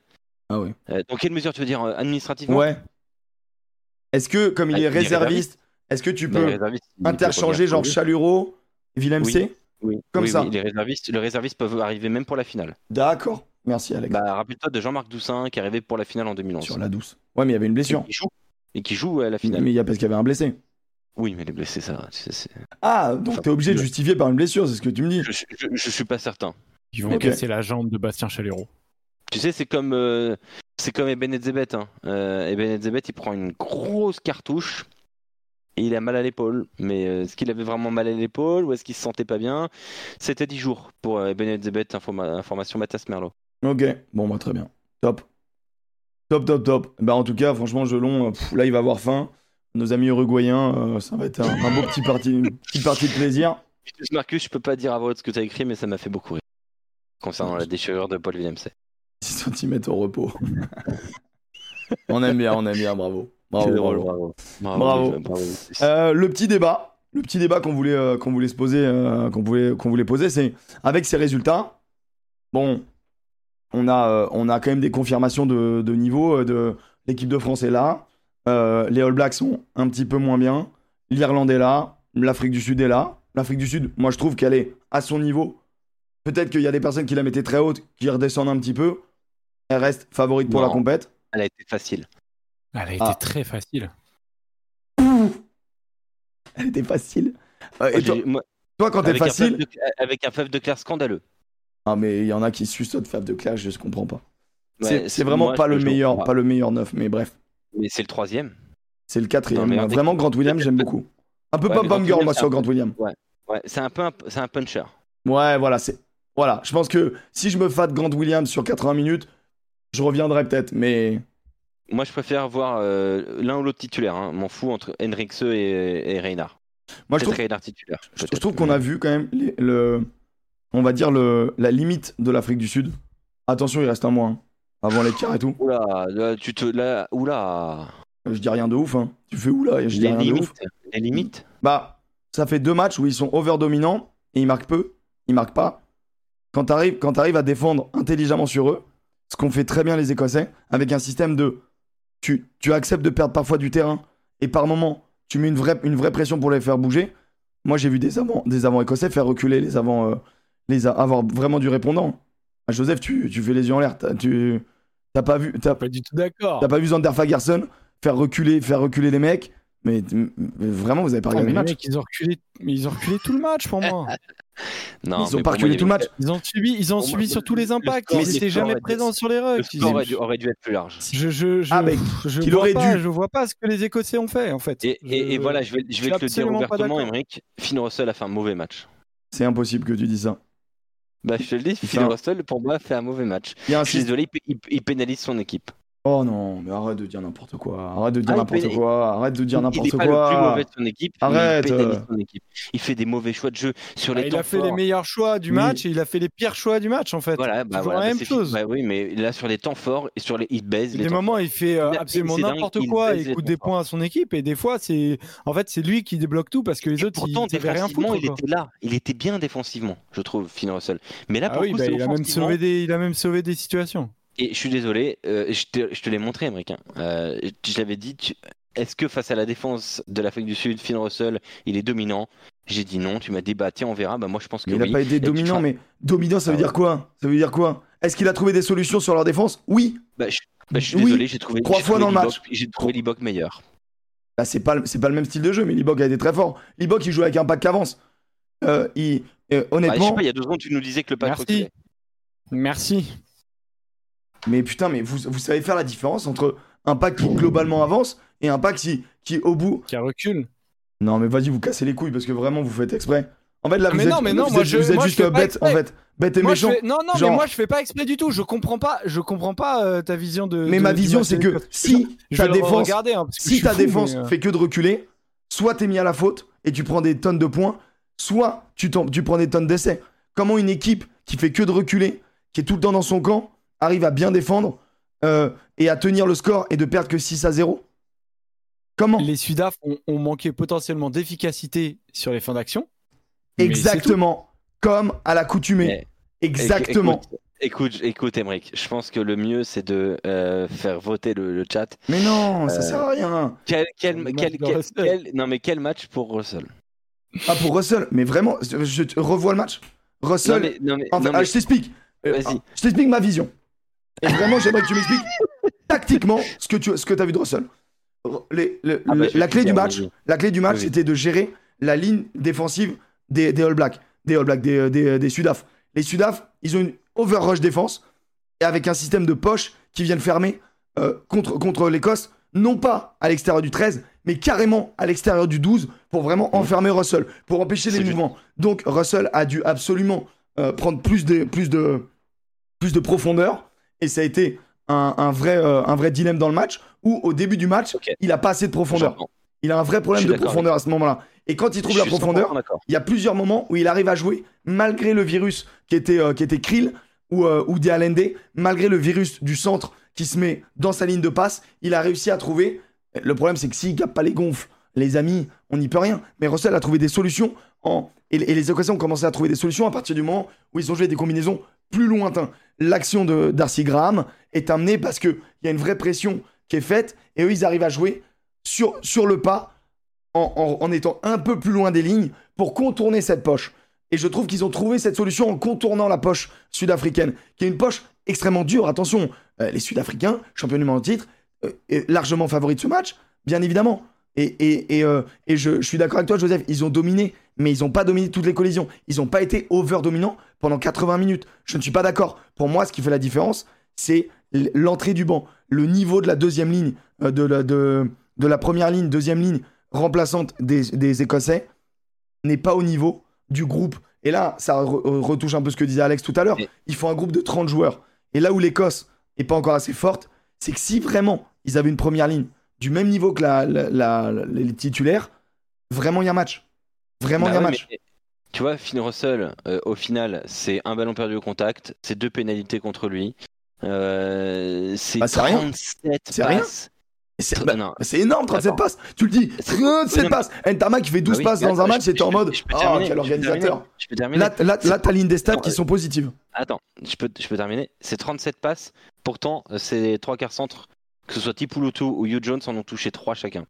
S1: Ah.
S3: Euh, dans quelle mesure tu veux dire euh, administrativement?
S1: Ouais. Est-ce que, comme il
S3: Ah,
S1: est réserviste, est-ce que tu peux interchanger genre Chaluro, Willem
S3: Oui.
S1: C
S3: Oui,
S1: comme
S3: oui,
S1: ça.
S3: oui, les réservistes, les réservistes peuvent arriver même pour la finale.
S1: D'accord. Merci Alex.
S3: Bah, rappelle-toi de Jean-Marc Doussin qui est arrivé pour la finale en 2011.
S1: Sur la douce. Ouais, mais il y avait une
S3: Et
S1: blessure.
S3: qui joue, et qui joue à la finale.
S1: Mais il y a parce qu'il y avait un blessé.
S3: Oui, mais les blessés, ça. c'est-
S1: Ah, donc
S3: Enfin,
S1: t'es obligé de
S3: le-
S1: justifier par une blessure, c'est ce que tu me dis.
S3: Je, je, je suis pas certain.
S2: Ils vont casser la jambe de Bastien Chalureau.
S3: Tu sais, c'est comme euh, c'est comme Eben. Hein. Euh, Eben il prend une grosse cartouche et il a mal à l'épaule. Mais euh, est-ce qu'il avait vraiment mal à l'épaule ou est-ce qu'il se sentait pas bien? C'était 10 jours pour euh, Etzebet, informa- information Mathias Merlot.
S1: Ok, bon, bah très bien. Top. Top, top, top. Bah en tout cas, franchement, Gelon, euh, pff, là, il va avoir faim. Nos amis uruguayens, euh, ça va être un, un beau petit parti, une petite partie de plaisir.
S3: Marcus, je peux pas dire à voix ce que tu as écrit, mais ça m'a fait beaucoup rire. Concernant la déchirure de Paul Williams.
S1: 6 cm au repos. on aime bien, on aime bien, bravo. Bravo, bravo.
S3: drôle, bravo.
S1: Bravo.
S3: bravo.
S1: Euh, le petit débat, le petit débat qu'on voulait, euh, qu'on voulait se poser, euh, qu'on voulait, qu'on voulait poser, c'est avec ces résultats, bon, on a, euh, on a quand même des confirmations de, de niveau. de l'équipe de France est là, euh, les All Blacks sont un petit peu moins bien, l'Irlande est là, l'Afrique du Sud est là. L'Afrique du Sud, moi je trouve qu'elle est à son niveau. Peut-être qu'il y a des personnes qui la mettaient très haute, qui redescendent un petit peu. Elle reste favorite pour
S3: Non.
S1: la compète.
S3: Elle a été facile.
S2: Elle a été
S1: Ah.
S2: très facile.
S1: Elle était facile. Euh, et toi,
S3: j'ai- moi,
S1: toi, quand t'es facile,
S3: fave de, avec un fave de clair scandaleux.
S1: Ah mais il y en a qui suçotent Fab de Clash, je ne comprends pas.
S3: Ouais,
S1: c'est vraiment
S3: moi,
S1: pas le meilleur, pas le meilleur neuf, mais bref,
S3: Mais c'est le troisième.
S1: c'est le quatrième.
S3: Non,
S1: vraiment Grant Williams, j'aime beaucoup. Un peu
S3: Ouais, Grant
S1: bomb girl moi
S3: c'est
S1: sur
S3: un
S1: Grant
S3: peu-
S1: Williams.
S3: Ouais, c'est un peu un, c'est un puncher.
S1: Ouais, voilà, c'est voilà. Je pense que si je me fat Grant Williams sur 80 minutes, je reviendrai peut-être, mais
S3: Moi, je préfère voir euh, l'un ou l'autre titulaire. Hein. M'en fous entre Henrikse et, et Reinhardt.
S1: moi je trouve,
S3: titulaire.
S1: je, trouve qu'on a vu quand même les- le, on va dire le, la limite de l'Afrique du Sud. Attention, il reste un mois hein, avant les quarts et tout.
S3: Oula, là, tu te, là, oula.
S1: Je dis rien de ouf, hein. Tu fais oula, je dis
S3: Les
S1: rien de ouf.
S3: limites. Les limites.
S1: Bah, ça fait deux matchs où ils sont over dominants et ils marquent peu, ils marquent pas. Quand t'arrives, quand t'arrives à défendre intelligemment sur eux, ce qu'ont fait très bien les Écossais, avec un système de, tu, tu acceptes de perdre parfois du terrain et par moment tu mets une vraie, une vraie pression pour les faire bouger. Moi, j'ai vu des avants, des avants écossais faire reculer les avants, euh, les a- avoir vraiment du répondant. Ah, Joseph, tu, tu fais les yeux en l'air. T'as- Tu t'as pas vu, t'as,
S2: Pas du tout d'accord.
S1: t'as pas vu Zander Fagerson faire reculer, faire reculer les mecs. Mais, mais vraiment, vous avez pas regardé le match.
S2: ils ont reculé, mais ils ont reculé tout le match pour moi.
S3: Non,
S1: Ils ont pas reculé tout le match.
S2: Ils ont subi, ils ont
S3: Pour
S2: subi
S3: moi,
S2: sur tous les
S3: le
S2: impacts. Ils
S3: le
S2: étaient
S3: score
S2: jamais
S3: dû-
S2: présents sur les
S3: Le
S2: rucks.
S3: aurait
S2: Ils-
S3: dû, aurait dû être plus large.
S2: Je, je, je,
S1: Ah, mais
S2: je vois
S1: aurait
S2: pas,
S1: dû.
S2: je vois pas ce que les Écossais ont fait en fait.
S3: Et, et- et
S2: Je-
S3: voilà, je vais, je vais te le dire ouvertement. Emmerich. Finn Russell a fait un mauvais match.
S1: C'est impossible que tu dis ça.
S3: Bah, je te le dis, Finn Russell, pour moi, fait un mauvais match.
S1: A
S3: Je suis désolé, il pénalise son équipe.
S1: Oh non, mais arrête de dire n'importe quoi. Arrête de dire
S3: Ah, il
S1: n'importe quoi. Arrête de dire
S3: Il- il
S1: n'importe
S3: est pas le plus
S1: quoi.
S3: mauvais de son équipe.
S1: Arrête,
S3: il pénalise
S1: euh.
S3: son équipe. Il fait des mauvais choix de jeu sur les
S2: Ah, il
S3: temps
S2: a fait les
S3: forts.
S2: meilleurs choix du
S1: Oui.
S2: match et il a fait les pires choix du match en fait.
S3: Voilà, bah
S2: Toujours
S3: voilà,
S2: la
S3: bah
S2: même chose.
S3: Bah oui, mais là sur les temps forts et sur les il baise
S2: Des
S3: les temps
S2: moments, il fait euh,
S3: Il
S2: absolument n'importe
S3: il
S2: quoi
S3: les
S2: coûte des points à son équipe. Et des fois, c'est en fait c'est lui qui débloque tout parce que les
S3: Et
S2: autres
S3: pourtant,
S2: ils rien
S3: défensivement,
S2: foutre.
S3: il
S2: quoi.
S3: était là. Il était bien défensivement, je trouve, Finn Russell. Mais là,
S2: Ah
S3: pour
S2: oui,
S3: le coup,
S2: bah,
S3: c'est
S2: il a même
S3: offensivement.
S2: sauvé des, il a même sauvé des situations.
S3: Et je suis désolé, euh, je te, je te l'ai montré, américain. Euh, je l'avais dit, tu- est-ce que face à la défense de l'Afrique du Sud, Finn Russell, il est dominant? J'ai dit non. Tu m'as dit bah tiens, on verra. Bah moi je pense que
S1: Mais il
S3: oui.
S1: n'a pas été
S3: tu
S1: dominant, mais dominant, ça veut
S3: Ah
S1: dire quoi? Ça veut dire quoi? Est-ce qu'il a trouvé des solutions sur leur défense? Oui.
S3: Bah, je, bah, je suis
S1: Oui,
S3: désolé, j'ai trouvé
S1: trois fois
S3: trouvé
S1: dans le
S3: Libok- J'ai trouvé Libok meilleur.
S1: Bah, c'est pas, le- c'est pas le même style de jeu, mais Libok a été très fort. Libok, il joue avec un pack qui avance. Euh, il, euh,
S3: Ah, je sais
S1: honnêtement,
S3: pas, il y a deux secondes, tu nous disais que le pack
S2: Merci.
S3: reculait.
S2: Merci.
S1: Mais putain, mais vous, vous savez faire la différence entre un pack qui globalement avance et un pack qui, qui au bout.
S2: Qui recule.
S1: Non, mais vas-y, vous cassez les couilles parce que vraiment, vous faites exprès. En fait, là,
S2: Ah,
S1: vous
S2: mais
S1: êtes,
S2: non, mais non,
S1: vous
S2: moi,
S1: êtes,
S2: je-
S1: vous êtes
S2: moi, je
S1: juste euh, bête, en fait. Bête et
S2: Moi,
S1: méchant.
S2: fais- Non, non,
S1: Genre-
S2: mais moi je fais pas exprès du tout. Je comprends pas. Je comprends pas euh, ta vision de.
S1: Mais
S2: de-
S1: ma vision, c'est que si ta défense,
S2: hein,
S1: si ta
S2: fou,
S1: défense
S2: euh,
S1: fait que de reculer, soit t'es mis à la faute et tu prends des tonnes de points, soit tu, tu prends des tonnes d'essais. Comment une équipe qui fait que de reculer, qui est tout le temps dans son camp, arrive à bien défendre euh, et à tenir le score et de perdre que 6 à 0 Comment?
S2: Les Sudaf ont, ont manqué potentiellement d'efficacité sur les fins d'action.
S1: Exactement. Comme à l'accoutumée.
S3: Mais-
S1: Exactement.
S3: Écoute, écoute, écoute, Emmerich, je pense que le mieux c'est de euh, faire voter le, le chat.
S1: Mais non, ça
S3: Euh,
S1: sert à rien.
S3: Quel,
S2: match
S3: quel,
S2: de
S3: quel-
S2: Russell.
S3: quel- non mais quel match pour Russell?
S1: Ah, pour Russell, mais vraiment, je, revois le match. Russell,
S3: Non mais, non, mais,
S1: En fait,
S3: non, mais-
S1: ah, je t'explique.
S3: Vas-y.
S1: ah, je t'explique ma vision. Et vraiment, j'aimerais que tu m'expliques tactiquement ce que tu ce que as vu de Russell. Les-
S3: Ah bah,
S1: la clé du match, la clé du match,
S3: Oui.
S1: c'était de gérer la ligne défensive des, des All Blacks, des All Blacks, des, euh, des, des Sudaf. Les Sudaf, ils ont une overrush défense et avec un système de poche qui viennent fermer euh, contre, contre l'Écosse, non pas à l'extérieur du 13, mais carrément à l'extérieur du 12 pour vraiment enfermer Russell, pour empêcher les
S3: juste-
S1: mouvements. Donc Russell a dû absolument euh, prendre plus de, plus, de, plus de profondeur et ça a été un, un vrai, euh, un vrai dilemme dans le match où au début du match, il a pas assez de profondeur. Il a un vrai problème de profondeur à ce moment-là. Et quand il trouve la
S3: suis 100%
S1: profondeur, il y a plusieurs moments où il arrive à jouer malgré le virus qui était, euh, qui était Krill ou, euh, ou malgré le virus du centre qui se met dans sa ligne de passe, il a réussi à trouver. Le problème, c'est que s'il ne pas les gonfles, les amis, on n'y peut rien. Mais Russell a trouvé des solutions en... et, et les occasions ont commencé à trouver des solutions à partir du moment où ils ont joué des combinaisons plus lointaines. L'action de Darcy Graham est amenée parce qu'il y a une vraie pression qui est faite et eux, ils arrivent à jouer sur, le pas en, étant un peu plus loin des lignes pour contourner cette poche. Et je trouve qu'ils ont trouvé cette solution en contournant la poche sud-africaine, qui est une poche extrêmement dure. Attention, euh, les Sud-Africains, champions du monde en titre, euh, largement favoris de ce match, bien évidemment. Et, euh, je suis d'accord avec toi, Joseph, ils ont dominé, mais ils n'ont pas dominé toutes les collisions. Ils n'ont pas été over-dominants pendant 80 minutes. Je ne suis pas d'accord. Pour moi, ce qui fait la différence, c'est l'entrée du banc, le niveau de la deuxième ligne, euh, de, la, de, de la première ligne, deuxième ligne remplaçante des, des Écossais, n'est pas au niveau du groupe. Et là, ça re- retouche un peu ce que disait Alex tout à l'heure. Il faut un groupe de 30 joueurs. Et là où l'Écosse est pas encore assez forte, c'est que si vraiment ils avaient une première ligne du même niveau que la- les titulaires, vraiment il y a match. Vraiment il
S3: Bah ouais,
S1: match.
S3: mais, tu vois, Finn Russell, euh, au final, c'est un ballon perdu au contact, c'est deux pénalités contre lui. Euh, c'est
S1: Bah, c'est rien.
S3: 37
S1: C'est rien.
S3: passes.
S1: C'est bah, c'est énorme, 37
S3: Attends.
S1: passes. Tu le dis,
S3: C'est-
S1: 37
S3: Oui, non,
S1: passes. Entama qui fait 12
S3: Bah oui,
S1: passes dans un match, c'était en mode
S3: je peux
S1: Oh, quel organisateur. Là, là, là t'as ligne des stats qui sont positives.
S3: Attends, je peux, je peux terminer. C'est 37 passes. Pourtant, euh, c'est trois quarts centres, que ce soit Tipulutu ou Hugh Jones, en ont touché trois chacun.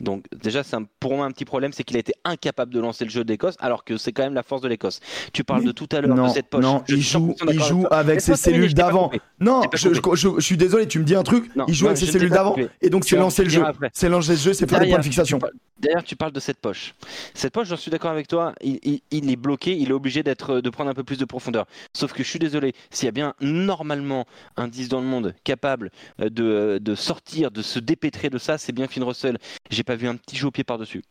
S3: Donc déjà, c'est un- pour moi un petit problème, c'est qu'il a été incapable de lancer le jeu d'Écosse, alors que c'est quand même la force de l'Écosse. Tu parles
S1: Mais-
S3: de tout à l'heure de
S1: Non,
S3: cette poche.
S1: non,
S3: Je
S1: il joue,
S3: 100%
S1: il
S3: d'accord
S1: joue
S3: toi.
S1: avec ses cellules
S3: je
S1: d'avant. Non, je, je, je- je suis désolé, tu me dis un truc,
S3: Non,
S1: il joue
S3: non,
S1: avec ses
S3: je
S1: cellules d'avant, et donc
S3: Tu
S1: c'est lancer le jeu. C'est lancer le jeu, c'est faire des points de fixation.
S3: D'ailleurs, tu parles de cette poche. Cette poche, j'en suis d'accord avec toi. Il, il- il est bloqué, il est obligé d'être, de prendre un peu plus de profondeur. Sauf que je suis désolé, s'il y a bien normalement un 10 dans le monde capable euh, de, de sortir, de se dépêtrer de ça, c'est bien Finn Russell. J'ai pas vu un petit jeu au pied par-dessus.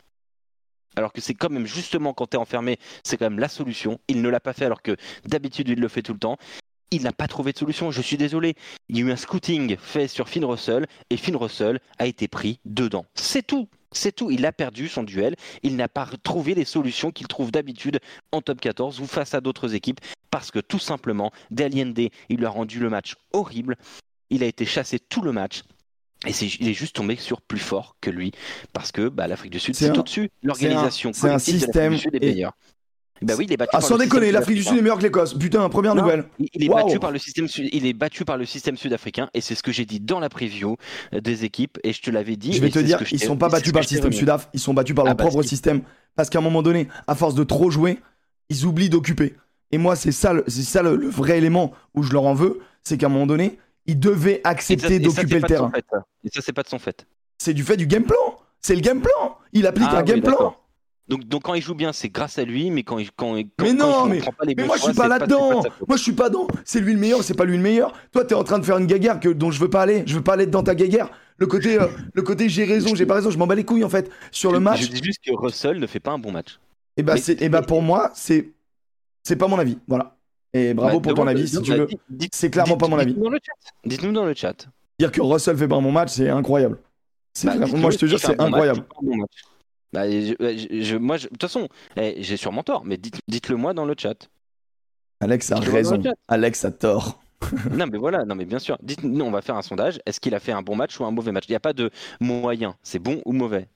S3: Alors que c'est quand même justement quand t'es enfermé, c'est quand même la solution. Il ne l'a pas fait alors que d'habitude il le fait tout le temps. Il n'a pas trouvé de solution, je suis désolé. Il y a eu un scouting fait sur Finn Russell et Finn Russell a été pris dedans. C'est tout. C'est tout, il a perdu son duel, il n'a pas trouvé les solutions qu'il trouve d'habitude en top 14 ou face à d'autres équipes parce que tout simplement, Daliende, il lui a rendu le match horrible, il a été chassé tout le match et il est juste tombé sur plus fort que lui parce que bah, l'Afrique du Sud
S1: C'est
S3: au-dessus. L'organisation
S1: c'est un
S3: de
S1: système
S3: du Sud est
S1: et-
S3: meilleure. Bah oui, il est battu
S1: Ah,
S3: par
S1: sans
S3: le
S1: déconner, l'Afrique du. Sud est meilleure que l'Écosse. Putain, première
S3: Non,
S1: nouvelle.
S3: Il est battu par le système sud- il est battu par le système sud-africain et c'est ce que j'ai dit dans la preview euh, des équipes et je te l'avais dit.
S1: Je vais te dire, ils sont pas battus par le système. Sudaf, ils sont battus par leur
S3: Ah bah,
S1: propre système. Parce qu'à un moment donné, à force de trop jouer, ils oublient d'occuper. Et moi, c'est ça, c'est ça le, le vrai élément où je leur en veux, c'est qu'à un moment donné,
S3: Et ça-
S1: accepter d'occuper le terrain.
S3: fait. Et ça, c'est pas de son fait.
S1: C'est du fait du game plan. C'est le game plan. Il applique
S3: Ah
S1: un
S3: oui,
S1: game plan.
S3: Donc, donc quand il joue bien, c'est grâce à lui, mais quand il, quand, il- quand,
S1: Mais
S3: quand
S1: non,
S3: il joue, on
S1: mais-
S3: pas les
S1: Mais moi, je suis pas là-dedans. Moi, je suis pas dans. C'est lui le meilleur, c'est pas lui le meilleur. Toi, t'es en train de faire une guéguerre que, dont je veux pas aller. Je veux pas aller dans ta guéguerre. Le côté, euh, le côté j'ai raison, j'ai pas raison, je m'en bats les couilles en fait. Sur le match,
S3: Je dis juste que Russell ne fait pas un bon match.
S1: et bah, et bah pour moi, c'est, c'est pas mon avis. Voilà. Et bravo
S3: Bah,
S1: pour ton avis, si tu veux. C'est clairement pas mon avis.
S3: Dites-nous dans le chat. Dites-nous dans le chat.
S1: Dire que Russell fait pas un bon match, c'est incroyable.
S3: Bah,
S1: vraiment- moi, je te jure, c'est incroyable.
S3: Bah, je- je- je- moi, de toute façon, eh, j'ai sûrement tort, mais dites, dites-le moi dans le chat.
S1: Alex a raison. Alex a tort.
S3: non, mais voilà, non, mais bien sûr. Dites, nous, on va faire un sondage. Est-ce qu'il a fait un bon match ou un mauvais match? Il n'y a pas de moyen. C'est bon ou mauvais.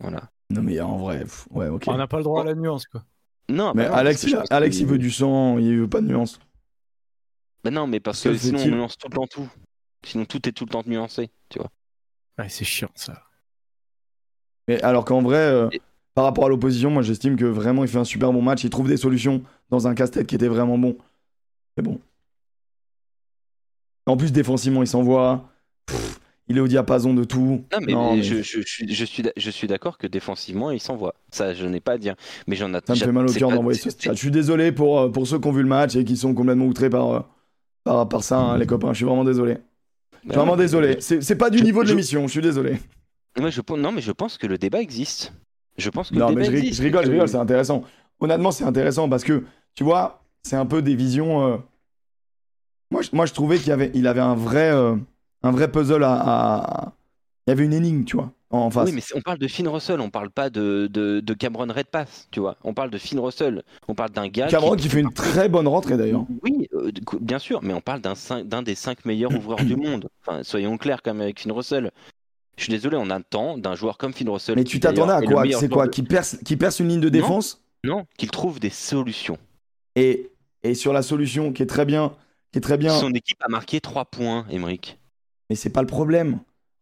S3: Voilà.
S1: Non, mais en vrai, pff, ouais, ok.
S2: On n'a pas le droit à la nuance, quoi.
S3: Non,
S1: Mais
S3: bah non,
S1: Alex,
S3: que
S1: il, Alex, veut du sang, il veut pas de nuance.
S3: Bah non, mais parce
S1: Que
S3: que sinon, on nuance tout le temps tout. Sinon, tout est tout le temps nuancé, tu vois.
S2: Ouais, c'est chiant, ça.
S1: Mais alors qu'en vrai, euh,
S3: Et-
S1: par rapport à l'opposition, moi j'estime que vraiment il fait un super bon match. Il trouve des solutions dans un casse-tête qui était vraiment bon. Mais bon. En plus, défensivement, il s'envoie. Il est au diapason de tout.
S3: Non, mais,
S1: Non, mais
S3: Je, je- je suis, je suis, d'a- je suis d'accord que défensivement, il s'envoie. Ça, je n'ai pas à dire. Mais j'en ai
S1: ça me fait mal au cœur d'envoyer ce. Je suis désolé pour, euh, pour ceux qui ont vu le match et qui sont complètement outrés par, euh, par, par ça, hein, les copains. Je suis vraiment désolé. Je suis vraiment désolé. C'est pas du niveau de l'émission, je suis désolé.
S3: Moi, je, non, mais je pense que le débat existe. Je pense que
S1: Non,
S3: le
S1: mais
S3: débat
S1: je,
S3: existe.
S1: je rigole, je rigole, c'est intéressant. Honnêtement, c'est intéressant parce que, tu vois, c'est un peu des visions. euh, Moi, je, moi, je trouvais qu'il avait, il avait un vrai, euh, un vrai puzzle à, à- Il y avait une énigme, tu vois, en face.
S3: Oui, mais on parle de Finn Russell, on parle pas de, de, de Cameron Redpath, tu vois. On parle de Finn Russell. On parle d'un gars.
S1: Cameron qui fait une très bonne rentrée d'ailleurs.
S3: Oui, euh, bien sûr, mais on parle d'un des cinq meilleurs ouvreurs du monde. Enfin, soyons clairs quand même avec Finn Russell. Je suis désolé, on a le temps d'un joueur comme Finn Russell.
S1: Mais tu t'attendais à quoi? C'est quoi?
S3: de-
S1: Qui perce, qui perce une ligne de défense?
S3: Non, qu'il trouve des solutions.
S1: et, et sur la solution qui est très bien, qui est très bien.
S3: Son équipe a marqué 3 points, Emmerich.
S1: Mais c'est pas le problème.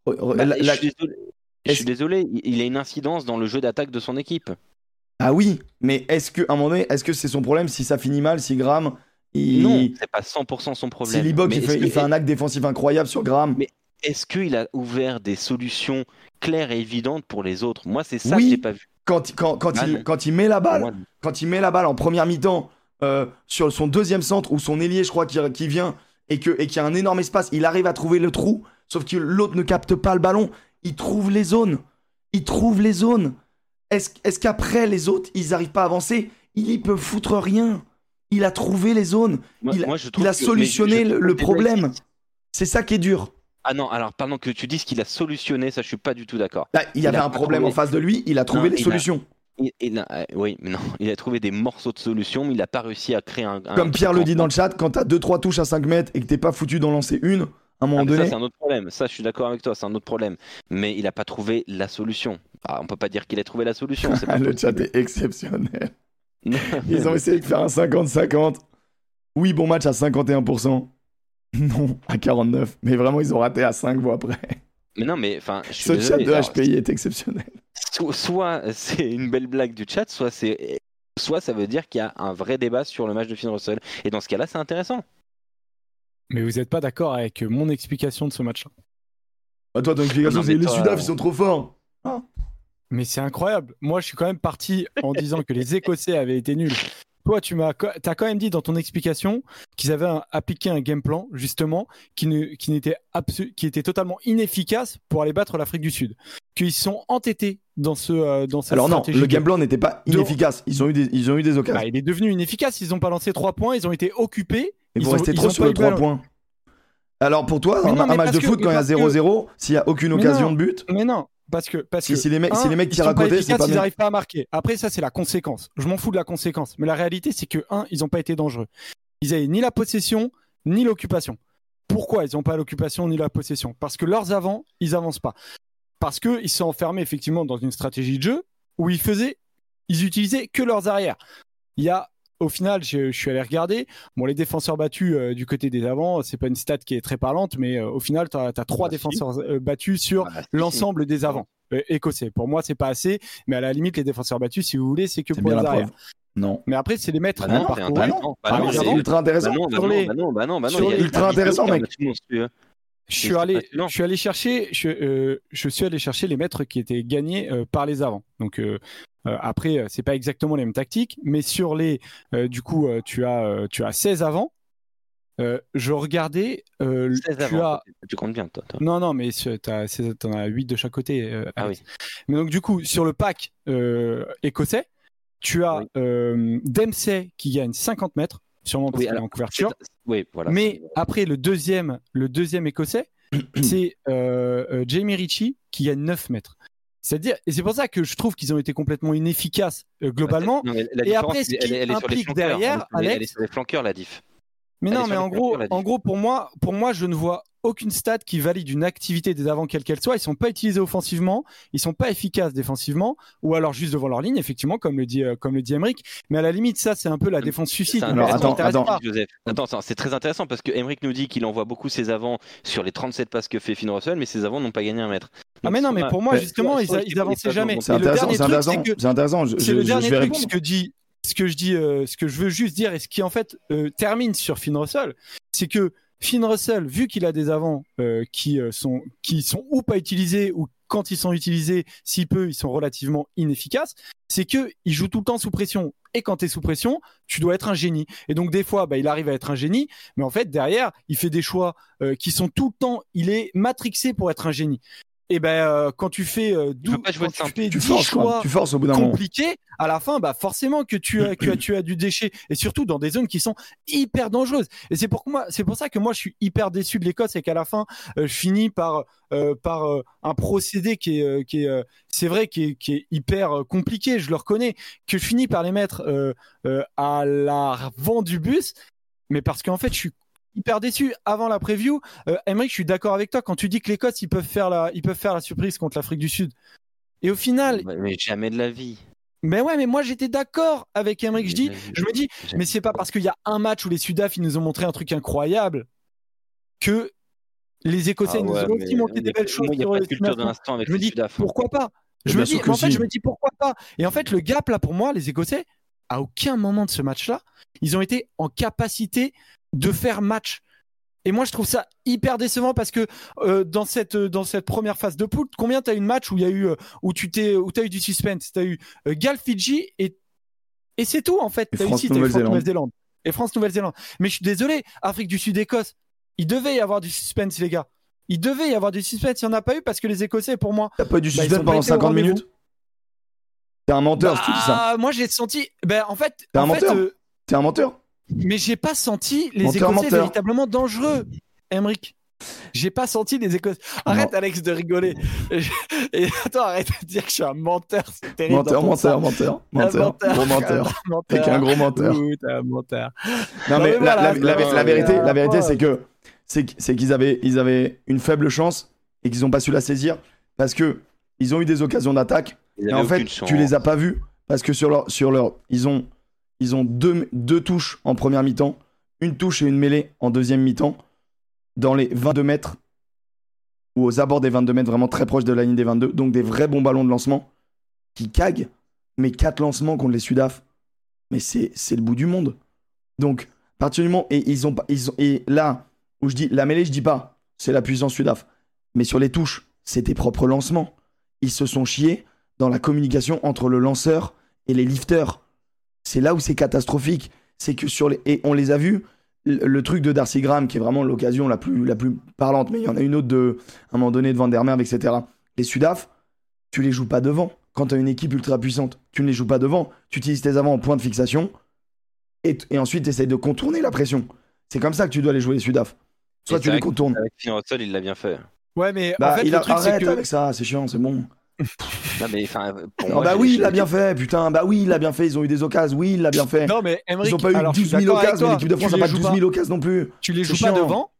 S3: Bah,
S1: la-
S3: je suis désolé. Je suis
S1: Est-ce-
S3: désolé, il- a une incidence dans le jeu d'attaque de son équipe.
S1: Ah oui, mais est-ce que à un moment donné, est-ce que c'est son problème si ça finit mal, si Graham, il,
S3: Non, c'est pas 100% son
S1: si
S3: problème.
S1: Libok
S3: Mais
S1: il fait,
S3: que-
S1: il fait un acte défensif incroyable sur Graham
S3: Mais- Est-ce qu'il a ouvert des solutions claires et évidentes pour les autres? Moi, c'est ça
S1: Oui.
S3: que j'ai pas vu.
S1: quand, quand, quand,
S3: Ah
S1: il,
S3: non.
S1: quand il met la balle, quand il met la balle en première mi-temps euh, sur son deuxième centre ou son ailier, je crois, qui, qui vient et que et qu'il y a un énorme espace, il arrive à trouver le trou, sauf que l'autre ne capte pas le ballon. Il trouve les zones. Il trouve les zones. Est-ce est-ce qu'après les autres, ils n'arrivent pas à avancer? Il y peut foutre rien. Il a trouvé les zones.
S3: moi-
S1: il,
S3: moi, je trouve
S1: il a
S3: que- mais je-
S1: solutionné
S3: je
S1: le, problème. C'est ça qui est dur.
S3: Ah non, alors pardon que tu dises qu'il a solutionné, ça je suis pas du tout d'accord.
S1: Là, il y
S3: Il
S1: avait un problème
S3: trouvé.
S1: en face de lui. Il a trouvé
S3: Non,
S1: les
S3: a-
S1: solutions.
S3: Il, il a- euh, oui, mais non, il a trouvé des morceaux de solutions, mais il n'a pas réussi à créer un. un
S1: Comme Pierre le dit dans le chat, quand t'as 2-3 touches à 5 mètres et que t'es pas foutu d'en lancer une, à un moment
S3: Ah,
S1: donné.
S3: Ça, c'est un autre problème. Ça, je suis d'accord avec toi, c'est un autre problème. Mais il n'a pas trouvé la solution. Ah, on peut pas dire qu'il a trouvé la solution. c'est pas
S1: le chat est exceptionnel. Ils ont essayé de faire un 50-50. Oui, bon match à 51%. Non, à 49. Mais vraiment, ils ont raté à 5 voix près.
S3: Mais non, mais enfin, je suis
S1: Ce chat de
S3: Alors,
S1: HPI est exceptionnel.
S3: so- soit c'est une belle blague du chat, soit c'est. Soit ça veut dire qu'il y a un vrai débat sur le match de Finn Russell. Et dans ce cas-là, c'est intéressant.
S2: Mais vous n'êtes pas d'accord avec mon explication de ce match-là?
S1: Bah, toi, ton explication, c'est les Sudaf,
S3: euh,
S1: ils sont trop forts.
S2: Mais c'est incroyable. Moi, je suis quand même parti en disant que les Écossais avaient été nuls. Toi, tu m'as, as quand même dit dans ton explication qu'ils avaient un- appliqué un game plan, justement, qui, ne, qui, n'était absu- qui était totalement inefficace pour aller battre l'Afrique du Sud. Qu'ils se sont entêtés dans, ce, euh, dans cette
S1: Alors non, le game plan n'était pas inefficace. Ils ont eu des, ils ont eu des occasions.
S2: Bah, il est devenu inefficace. Ils n'ont pas lancé trois points. Ils ont été occupés. Ils
S1: vous
S2: ont-
S1: restez
S2: ils
S1: trop
S2: ont
S1: sur
S2: pas
S1: le
S2: eu
S1: 3
S2: ballon.
S1: points. Alors pour toi, un,
S2: non,
S1: un match de
S2: que-
S1: foot, quand il y a
S2: parce que-
S1: 0-0, s'il n'y a aucune
S2: Mais
S1: occasion
S2: non.
S1: de but,
S2: Mais non, parce que parce
S1: Si-
S2: que
S1: si les mecs- si
S2: un,
S1: les mecs
S2: ils
S1: tirent
S2: sont
S1: à côté, c'est
S2: efficaces,
S1: pas
S2: ils n'arrivent pas à marquer. Après ça c'est la conséquence. Je m'en fous de la conséquence, mais la réalité c'est que un, ils n'ont pas été dangereux. Ils avaient ni la possession ni l'occupation. Pourquoi ils n'ont pas l'occupation ni la possession? Parce que leurs avants, ils avancent pas. Parce que ils sont enfermés effectivement dans une stratégie de jeu où ils faisaient, ils utilisaient que leurs arrières. il y a au final, je, je suis allé regarder. Bon, les défenseurs battus euh, du côté des avants, c'est pas une stat qui est très parlante, mais euh, au final, tu as, trois défenseurs euh, battus sur
S3: Ah, bah,
S2: l'ensemble des avants écossais. Pour moi, c'est pas assez, mais à la limite, les défenseurs battus, si vous voulez, c'est que
S1: C'est
S2: pour les arrières.
S1: Non.
S2: Mais après, c'est les maîtres.
S3: Bah
S2: hein,
S3: non,
S2: par
S3: c'est
S2: contre.
S3: intéressant. Bah
S1: Ah
S3: non,
S1: c'est ultra intéressant.
S3: Bah non, bah
S2: Sur
S3: non,
S2: les-
S3: bah non, bah non, bah non,
S2: sur
S3: il y a-
S2: les-
S1: Ultra intéressant, mec.
S3: C'est.
S2: Je
S3: C'est
S2: suis allé, je suis allé chercher, je, euh, je suis allé chercher les maîtres qui étaient gagnés euh, par les avants. Donc euh, après, euh, c'est pas exactement les mêmes tactiques, mais sur les, euh, du coup, euh, tu as, euh, tu as 16 avants. Euh, je regardais, euh,
S3: 16
S2: tu
S3: avant,
S2: as,
S3: Tu comptes bien, toi. toi.
S2: non non, mais tu en as 8 de chaque côté. euh,
S3: Ah oui.
S2: Mais donc du coup, sur le pack euh, écossais, tu as
S3: Oui.
S2: euh, Dempsey qui gagne 50 mètres, sûrement parce
S3: Oui,
S2: qu'il est en couverture.
S3: Oui, voilà.
S2: Mais après, le deuxième, le deuxième écossais, c'est euh, euh, Jamie Ritchie qui gagne 9 mètres. C'est-à-dire, et c'est pour ça que je trouve qu'ils ont été complètement inefficaces euh, globalement.
S3: Non, la
S2: Et après, ce
S3: elle,
S2: qui
S3: elle est sur les flanqueurs.
S2: derrière,
S3: est- elle est
S2: Alex-
S3: sur les flanqueurs, la diff.
S2: Mais
S3: Elle
S2: non, mais en gros, en gros, pour moi, pour moi, je ne vois aucune stat qui valide une activité des avants quelle qu'elle soit. Ils sont pas utilisés offensivement, ils sont pas efficaces défensivement, ou alors juste devant leur ligne, effectivement, comme le dit, euh, comme le dit Emric. Mais à la limite, ça, c'est un peu la défense suicide.
S1: Alors,
S2: Ça
S1: attends,
S2: m'intéresse
S1: attends.
S2: pas.
S3: Joseph. Attends, attends, c'est très intéressant parce que Emmerich nous dit qu'il envoie beaucoup ses avants sur les 37 passes que fait Finn Russell, mais ses avants n'ont pas gagné un mètre.
S2: Ah mais non, mais pour moi,
S1: Mais-
S2: justement, ils, ils avançaient jamais.
S1: C'est intéressant,
S2: dernier
S1: c'est
S2: truc,
S1: intéressant.
S2: c'est le dernier truc,
S1: répondre.
S2: ce que dit, ce que je dis, euh, ce que je veux juste dire et ce qui en fait euh, termine sur Finn Russell, c'est que Finn Russell, vu qu'il a des avants euh, qui euh, sont qui sont ou pas utilisés ou quand ils sont utilisés, si peu, ils sont relativement inefficaces. C'est que il joue tout le temps sous pression. Et quand tu es sous pression, tu dois être un génie. Et donc des fois, bah, il arrive à être un génie, mais en fait derrière, il fait des choix euh, qui sont tout le temps. Il est matrixé pour être un génie. Et ben euh, quand tu fais euh,
S3: Tu peux
S2: dou-
S3: pas jouer
S2: quand tu
S3: simple.
S2: fais
S1: Tu
S2: 10
S1: forces, quoi.
S2: choix
S1: Tu forces au bout d'un moment.
S2: compliqué, à la fin, bah forcément que tu as, que tu as du déchet et surtout dans des zones qui sont hyper dangereuses. Et c'est pour moi, c'est pour ça que moi je suis hyper déçu de l'Écosse et qu'à la fin euh, je finis par euh, par euh, un procédé qui est euh, qui est euh, c'est vrai qui est, qui est hyper compliqué, je le reconnais, que je finis par les mettre euh, euh, à l'avant du bus, mais parce qu'en fait je suis hyper déçu avant la preview. Euh, Emmerich, je suis d'accord avec toi quand tu dis que l'Écosse ils peuvent faire la ils peuvent faire la surprise contre l'Afrique du Sud. Et au final,
S3: Mais jamais de la vie.
S2: mais ouais, mais moi j'étais d'accord avec Emmerich. Je dis, je me dis, mais c'est pas parce qu'il y a un match où les Sudaf ils nous ont montré un truc incroyable que les Écossais
S3: Ah
S2: nous
S3: ouais,
S2: ont
S3: mais
S2: aussi montré des belles choses.
S3: Il n'y a
S2: sur
S3: pas de
S2: les
S3: culture
S2: Sudaf.
S3: de l'instant avec
S2: Je me
S3: les
S2: dis,
S3: Sudaf.
S2: pourquoi pas? Je me dis, en fait, je me dis pourquoi pas? Et en fait, le gap là pour moi, les Écossais, à aucun moment de ce match-là, ils ont été en capacité de faire match. Et moi, je trouve ça hyper décevant parce que euh, dans cette euh, dans cette première phase de poule, combien t'as eu de matchs où il y a eu euh, où tu t'es où t'as eu du suspense, t'as eu euh, Gal Fidji et et c'est tout en fait. T'as eu
S1: France-
S2: ici,
S1: Nouvelle-Zélande.
S2: Et France Nouvelle-Zélande. Mais je suis désolé, Afrique du Sud Écosse, il devait y avoir du suspense les gars. Il devait y avoir du suspense, il n'y en a pas eu parce que les Écossais pour moi
S1: T'as pas eu du
S2: Bah,
S1: suspense pendant
S2: pas été au
S1: 50
S2: rendez-vous.
S1: minutes? T'es un menteur si tu dis ça.
S2: Bah, Moi, j'ai senti. Ben, en fait,
S1: T'es un menteur. T'es un menteur.
S2: Mais j'ai pas senti les
S1: Menteur,
S2: Écossais
S1: menteur.
S2: véritablement dangereux, Emric. J'ai pas senti les Écossais. Arrête, Alex, de rigoler. Et, attends, arrête de dire que je suis un menteur. C'est terrible.
S1: Menteur, menteur, menteur,
S2: Un
S1: menteur, gros menteur.
S2: Un menteur.
S1: Avec un gros menteur.
S2: Ouh, t'es un menteur.
S1: Non
S2: Non,
S1: mais
S2: mais
S1: la,
S2: voilà,
S1: la-
S2: c'est
S1: la-
S2: vrai.
S1: la vérité, la vérité, c'est que c'est qu'- c'est qu'ils avaient, ils avaient une faible chance et qu'ils n'ont pas su la saisir parce que ils ont eu des occasions d'attaque et en fait
S3: chance.
S1: tu les as pas vus parce que sur leur, sur leur, ils ont, ils ont deux, touches en première mi-temps, une touche et une mêlée en deuxième mi-temps dans les 22 mètres ou aux abords des 22 mètres, vraiment très proche de la ligne des 22, donc des vrais bons ballons de lancement qui caguent, mais quatre lancements contre les Sudaf, mais c'est le bout du monde. Donc, à partir du moment et ils ont ils ont, et là où je dis la mêlée, je dis pas, c'est la puissance Sudaf, mais sur les touches, c'est tes propres lancements. Ils se sont chiés dans la communication entre le lanceur et les lifters. C'est là où c'est catastrophique, c'est que sur les et on les a vus le, le truc de Darcy Graham qui est vraiment l'occasion la plus la plus parlante, mais il y en a une autre de à un moment donné de Van der Merwe, etc. Les Sudaf, tu les joues pas devant. Quand tu as une équipe ultra puissante, tu ne les joues pas devant. Tu utilises tes avants en point de fixation et, et ensuite tu essayes de contourner la pression. C'est comme ça que tu dois les jouer les Sudaf. Soit
S3: Et
S1: tu les contournes.
S3: Avec Finn Russell, il l'a bien fait.
S2: Ouais, mais
S1: Bah,
S2: en fait,
S1: il
S2: le
S1: a...
S2: truc, c'est
S1: arrête
S2: que.
S1: avec ça, c'est chiant, c'est bon.
S3: Non, mais, enfin, pour
S1: Ah bah oui, il l'a bien fait, putain. Bah oui, il l'a bien fait. Ils ont eu des occasions. Oui, il l'a bien fait.
S2: Non, mais Emric,
S1: Ils ont pas eu
S2: alors, je
S1: 12
S2: suis
S1: 000
S2: d'accord avec
S1: occasions. mais. L'équipe de France
S2: Tu
S1: n'a
S2: les
S1: pas
S2: joues
S1: 12 000 occasions non plus.
S2: tu les joues pas
S1: chiant.
S2: devant,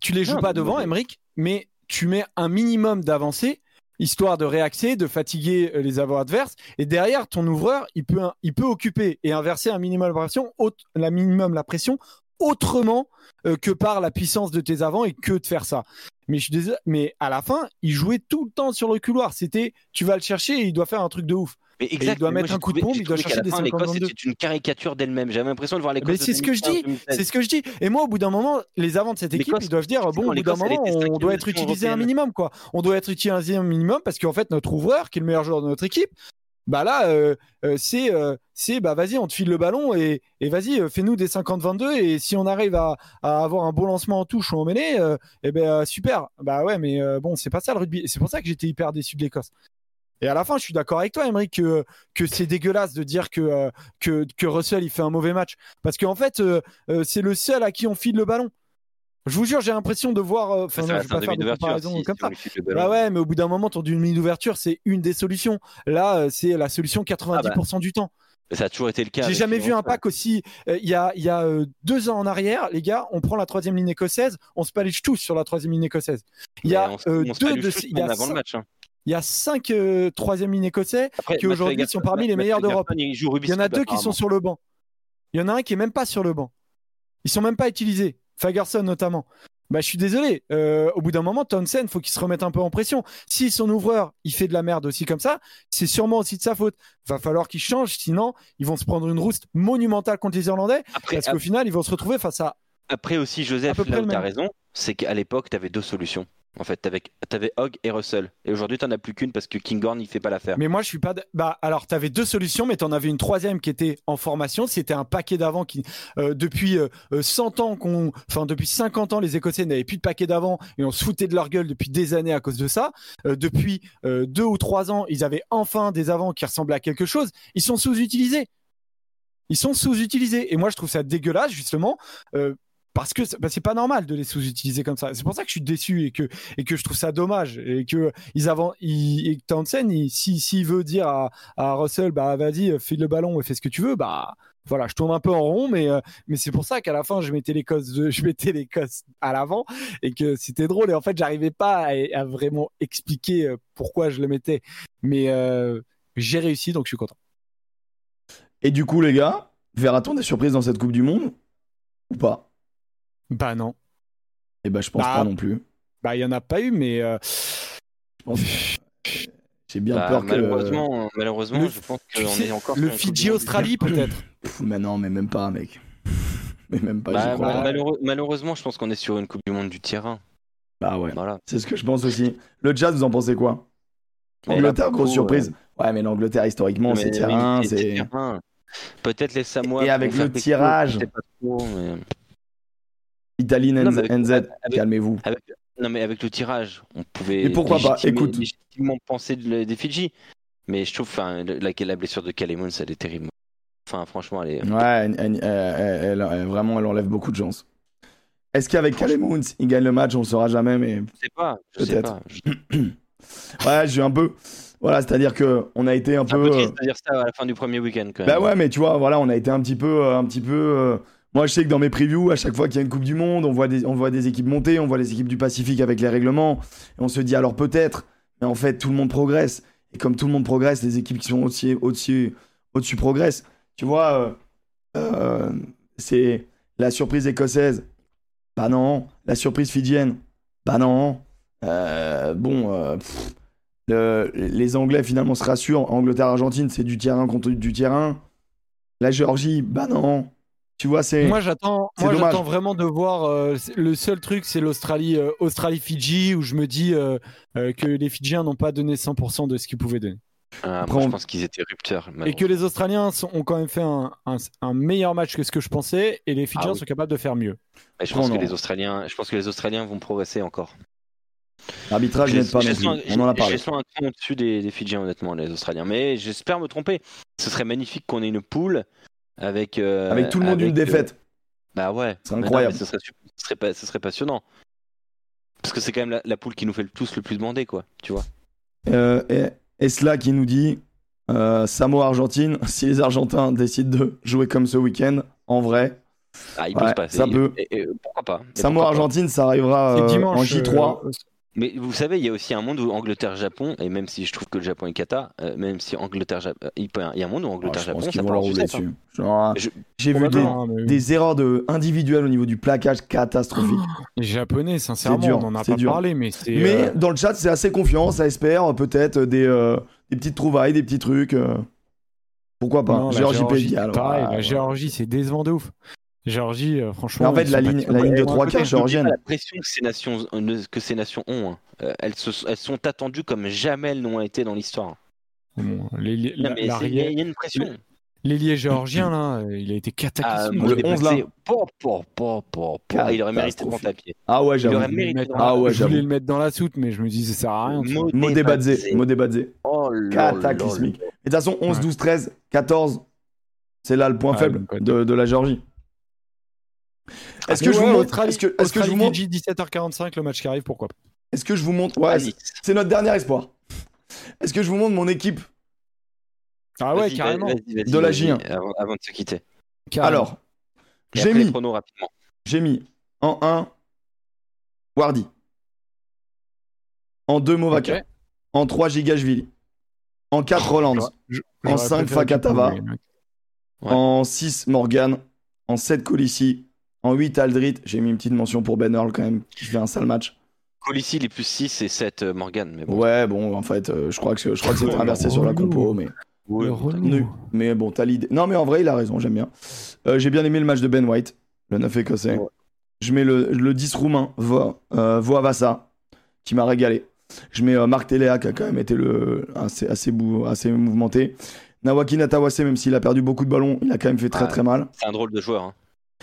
S2: tu les joues
S3: Non,
S2: pas devant, Emric, mais tu mets un minimum d'avancée. histoire de réaxer, de fatiguer euh, les avants adverses. Et derrière, ton ouvreur, il peut, il peut occuper et inverser un minimum la pression, la minimum la pression autrement euh, que par la puissance de tes avants et que de faire ça. Mais je suis désolé, mais à la fin, il jouait tout le temps sur le couloir. C'était, tu vas le chercher et il doit faire un truc de ouf.
S3: Mais exact,
S2: il doit mettre un coup de pompe, il doit chercher des 52.
S3: C'est une caricature d'elle-même. J'avais l'impression de voir l'Écosse.
S2: Mais c'est ce que je dis. C'est ce que je dis. Et moi, au bout d'un moment, les avants de cette équipe, ils doivent dire bon, au bout d'un moment, on doit être utilisé un minimum, quoi. On doit être utilisé un minimum parce qu'en fait, notre ouvreur, qui est le meilleur joueur de notre équipe, bah là, euh, euh, c'est, euh, c'est, bah vas-y, on te file le ballon et, et vas-y, fais-nous des 50-22 et si on arrive à, avoir un bon lancement en touche ou en mêlée, eh ben super. Bah ouais, mais bon, c'est pas ça le rugby. C'est pour ça que j'étais hyper déçu de l'Écosse. Et à la fin, je suis d'accord avec toi, Emery, que, que c'est dégueulasse de dire que, que, que, Russell il fait un mauvais match. Parce qu'en fait, c'est le seul à qui on file le ballon. Je vous jure, j'ai l'impression de voir. Euh, enfin, je vais pas faire de comparaison comme ça. Bah ouais, mais au bout d'un moment, ton demi d'ouverture, c'est une des solutions. Là, euh, c'est la solution 90% ah bah. du temps.
S3: Ça a toujours été le cas.
S2: J'ai jamais vu un pack aussi. Euh, il y a, y a deux ans en arrière, les gars, on prend la troisième ligne écossaise, on se palige tous sur la troisième ligne écossaise. Il y a deux de. Il y a avant le match. Hein. Il y a cinq troisième ligne écossais qui aujourd'hui sont parmi les meilleurs d'Europe. Il y en a deux qui sont sur le banc. Il y en a un qui est même pas sur le banc. Ils sont même pas utilisés. Fagerson notamment. Bah, je suis désolé. Euh, au bout d'un moment, Townsend, faut qu'il se remette un peu en pression. Si son ouvreur, il fait de la merde aussi comme ça, c'est sûrement aussi de sa faute. Va falloir qu'il change, sinon, ils vont se prendre une rouste monumentale contre les Irlandais. parce qu'au final, ils vont se retrouver face à.
S3: Après aussi, Joseph, là où tu as raison, c'est qu'à l'époque, tu avais deux solutions. En fait, t'avais, avais Hogg et Russell. Et aujourd'hui, t'en as plus qu'une parce que Kinghorn, il fait pas l'affaire.
S2: Mais moi, je suis pas. Bah, alors, t'avais deux solutions, mais t'en avais une troisième qui était en formation. C'était un paquet d'avant qui, euh, depuis 100 euh, ans qu'on, enfin, depuis 50 ans, les Écossais n'avaient plus de paquet d'avant et on se foutait de leur gueule depuis des années à cause de ça. Euh, depuis deux ou trois ans, ils avaient enfin des avants qui ressemblaient à quelque chose. Ils sont sous-utilisés. Ils sont sous-utilisés. Et moi, je trouve ça dégueulasse, justement parce que bah, c'est pas normal de les sous-utiliser comme ça. C'est pour ça que je suis déçu et que et que je trouve ça dommage et que ils avant et Townsend il, si s'il veut dire à, à Russell bah vas-y file le ballon et fais ce que tu veux bah voilà, je tourne un peu en rond, mais euh, mais c'est pour ça qu'à la fin je mettais les cosses je mettais les cosses à l'avant et que c'était drôle et en fait j'arrivais pas à, vraiment expliquer euh, pourquoi je le mettais, mais euh, j'ai réussi donc je suis content.
S1: Et du coup les gars, verra-t-on des surprises dans cette Coupe du Monde ou pas?
S2: Bah non.
S1: Et eh bah je pense bah, pas non plus.
S2: Bah il y en a pas eu, mais euh,
S1: j'ai bien bah, peur
S3: malheureusement, que malheureusement, je pense qu'on est encore
S2: le Fidji Australie peut-être.
S1: Mais non, mais même pas, mec. mais même pas.
S3: Bah, malheureusement, je pense qu'on est sur une Coupe du Monde du terrain.
S1: Bah ouais. Voilà. C'est ce que je pense aussi. Le Jazz, vous en pensez quoi? Angleterre, grosse surprise. Ouais, mais l'Angleterre historiquement, c'est terrain, c'est.
S3: Peut-être les Samoa.
S1: Et avec le tirage. Pas trop, mais... Italie NZ, calmez-vous.
S3: non, mais avec le tirage, on pouvait.
S1: Mais pourquoi pas? Écoute.
S3: légitimement penser des Fidji. Mais je trouve enfin, la, la blessure de Kalemon, elle est terrible. Enfin, franchement, elle est.
S1: Ouais, elle, vraiment, elle enlève beaucoup de chance. Est-ce qu'avec Kalemon, il gagne le match On ne saura jamais, mais.
S3: Je sais pas. Peut-être.
S1: ouais, j'ai un peu. Voilà, c'est-à-dire que on a été un peu. Un peu
S3: triste de dire ça à la fin du premier week-end. Quand
S1: bah même. Bah ouais, mais tu vois, voilà, on a été un petit peu, un petit peu. Moi, je sais que dans mes previews, à chaque fois qu'il y a une Coupe du Monde, on voit, des, on voit des équipes monter, on voit les équipes du Pacifique avec les règlements, et on se dit alors peut-être, mais en fait, tout le monde progresse. Et comme tout le monde progresse, les équipes qui sont au-dessus au au progressent. Tu vois, euh, euh, c'est la surprise écossaise. Bah non. La surprise fidjienne. Bah non. Euh, bon, les Anglais finalement se rassurent. Angleterre-Argentine, c'est du terrain contre du terrain. La Géorgie, bah non. Tu vois, c'est.
S2: Moi, j'attends. Moi, j'attends vraiment de voir. Euh, le seul truc, c'est l'Australie, euh, Australie-Fidji, où je me dis euh, que les Fidjiens n'ont pas donné 100% de ce qu'ils pouvaient donner.
S3: Ah, moi, je pense qu'ils étaient rupteurs.
S2: Et que les Australiens ont quand même fait un, un, meilleur match que ce que je pensais, et les Fidjiens ah sont capables de faire mieux.
S3: je pense que les Australiens, je pense que les Australiens vont progresser encore.
S1: L'arbitrage n'est pas non On en a parlé.
S3: Je un cran au-dessus des, des Fidjiens, honnêtement, les Australiens. Mais j'espère me tromper. Ce serait magnifique qu'on ait une poule avec, euh,
S1: avec tout le monde d'une défaite.
S3: Bah ouais.
S1: C'est incroyable.
S3: ce, serait, ce, serait, ce serait passionnant. Parce que c'est quand même la, poule qui nous fait le tous le plus demander, quoi. Tu vois.
S1: Euh, et, et cela qui nous dit euh, Samoa-Argentine, si les Argentins décident de jouer comme ce week-end, en vrai.
S3: Ah, il peut se passer.
S1: Ça peut.
S3: Et, pourquoi pas?
S1: Samoa-Argentine, ça arrivera en J3.
S3: Mais vous savez, il y a aussi un monde où Angleterre-Japon, et même si je trouve que le Japon est cata, euh, même si Angleterre-Japon. Il peut- il y a un monde où
S1: Ah,
S3: Angleterre-Japon,
S1: je pense qu'ils
S3: ça
S1: vont
S3: part
S1: dessus. Genre,
S3: Je-
S1: j'ai vu des,
S2: mais
S1: erreurs de, individuelles au niveau du plaquage catastrophiques.
S2: Les Japonais, sincèrement,
S1: dur,
S2: on en a pas
S1: dur.
S2: parlé, mais c'est.
S1: Mais
S2: euh,
S1: dans le chat, c'est assez confiant, ça espère euh, peut-être des, euh, des petites trouvailles, des petits trucs. euh, Pourquoi pas?
S2: Non,
S1: Géorgie,
S2: Géorgie, c'est
S1: Galles,
S2: pareil,
S1: ouais,
S2: la. Géorgie, c'est décevant de ouf. Géorgie, euh, franchement.
S1: Mais en fait, la ligne, la ligne de trois quarts géorgienne.
S3: La pression que ces nations, euh, que ces nations ont, hein. Euh, elles, se- elles sont attendues comme jamais elles n'ont été dans l'histoire.
S2: Bon,
S3: il y, a- une pression.
S2: L'ailier géorgien, là, il a été
S3: Ah,
S2: cataclysmique.
S1: le
S3: Moudé
S1: 11, là.
S3: Batzé, po, po, po, po, po. Ah, il aurait mérité à pied.
S1: Ah ouais,
S3: Il
S1: j'avoue.
S3: aurait
S2: Je voulais
S3: mérité
S2: le mettre
S3: de
S2: dans-
S1: Ah ouais,
S2: je voulais le mettre dans la soute, mais je me dis, ça sert à rien. tu vois.
S1: Modé Badze,
S3: Batzé.
S1: Modé Badze.
S3: Oh
S1: Cataclysmique. Et de toute façon, 11,
S2: Ouais.
S1: 12, 13, 14, c'est là le point
S2: Ah,
S1: faible de la Géorgie. Est-ce que, je vous
S2: ouais,
S1: montre
S2: Australie-
S1: Est-ce que, est-ce que je vous montre
S2: Australie-Fidji, 17h45, le match qui arrive, pourquoi pas
S1: Est-ce que je vous montre Ouais, c'est- notre dernier espoir. Est-ce que je vous montre mon équipe
S2: Ah ouais,
S3: Vas-y,
S2: carrément.
S3: vas-y, vas-y,
S1: De la
S3: vas-y,
S1: J1.
S3: Avant, avant de se quitter.
S2: carrément.
S1: Alors,
S3: Et
S1: j'ai mis,
S3: pronos rapidement.
S1: j'ai mis en 1 Wardy, en 2 Movaka, en 3 Gigashvili, en 4 Roland,
S2: Je-
S1: En
S2: j'aurais
S1: cinq,
S2: préféré
S1: Fakatava.
S3: Ouais.
S1: en 6 Morgan, en 7 Colissi, en 8 Aldrit. J'ai mis une petite mention pour Ben Earl quand même, qui fait un sale match.
S3: Colissi, les plus 6 et 7 euh, Morgan. Mais bon.
S1: Ouais, bon, en fait, euh, je crois que, je crois que c'est inversé sur la compo, mais.
S3: Ouais.
S1: Mais bon, t'as l'idée. Non, mais en vrai, il a raison, j'aime bien. Euh, J'ai bien aimé le match de Ben White, le 9 écossais.
S3: Ouais.
S1: Je mets le, le 10 roumain, Vo, euh, Voavassa, qui m'a régalé. Je mets euh, Marc Téléa, qui a quand même été le, assez, assez, bou- assez mouvementé. Nawaki Natawase, même s'il a perdu beaucoup de ballons, il a quand même fait très
S3: Ouais.
S1: très mal.
S3: C'est un drôle de joueur. Hein.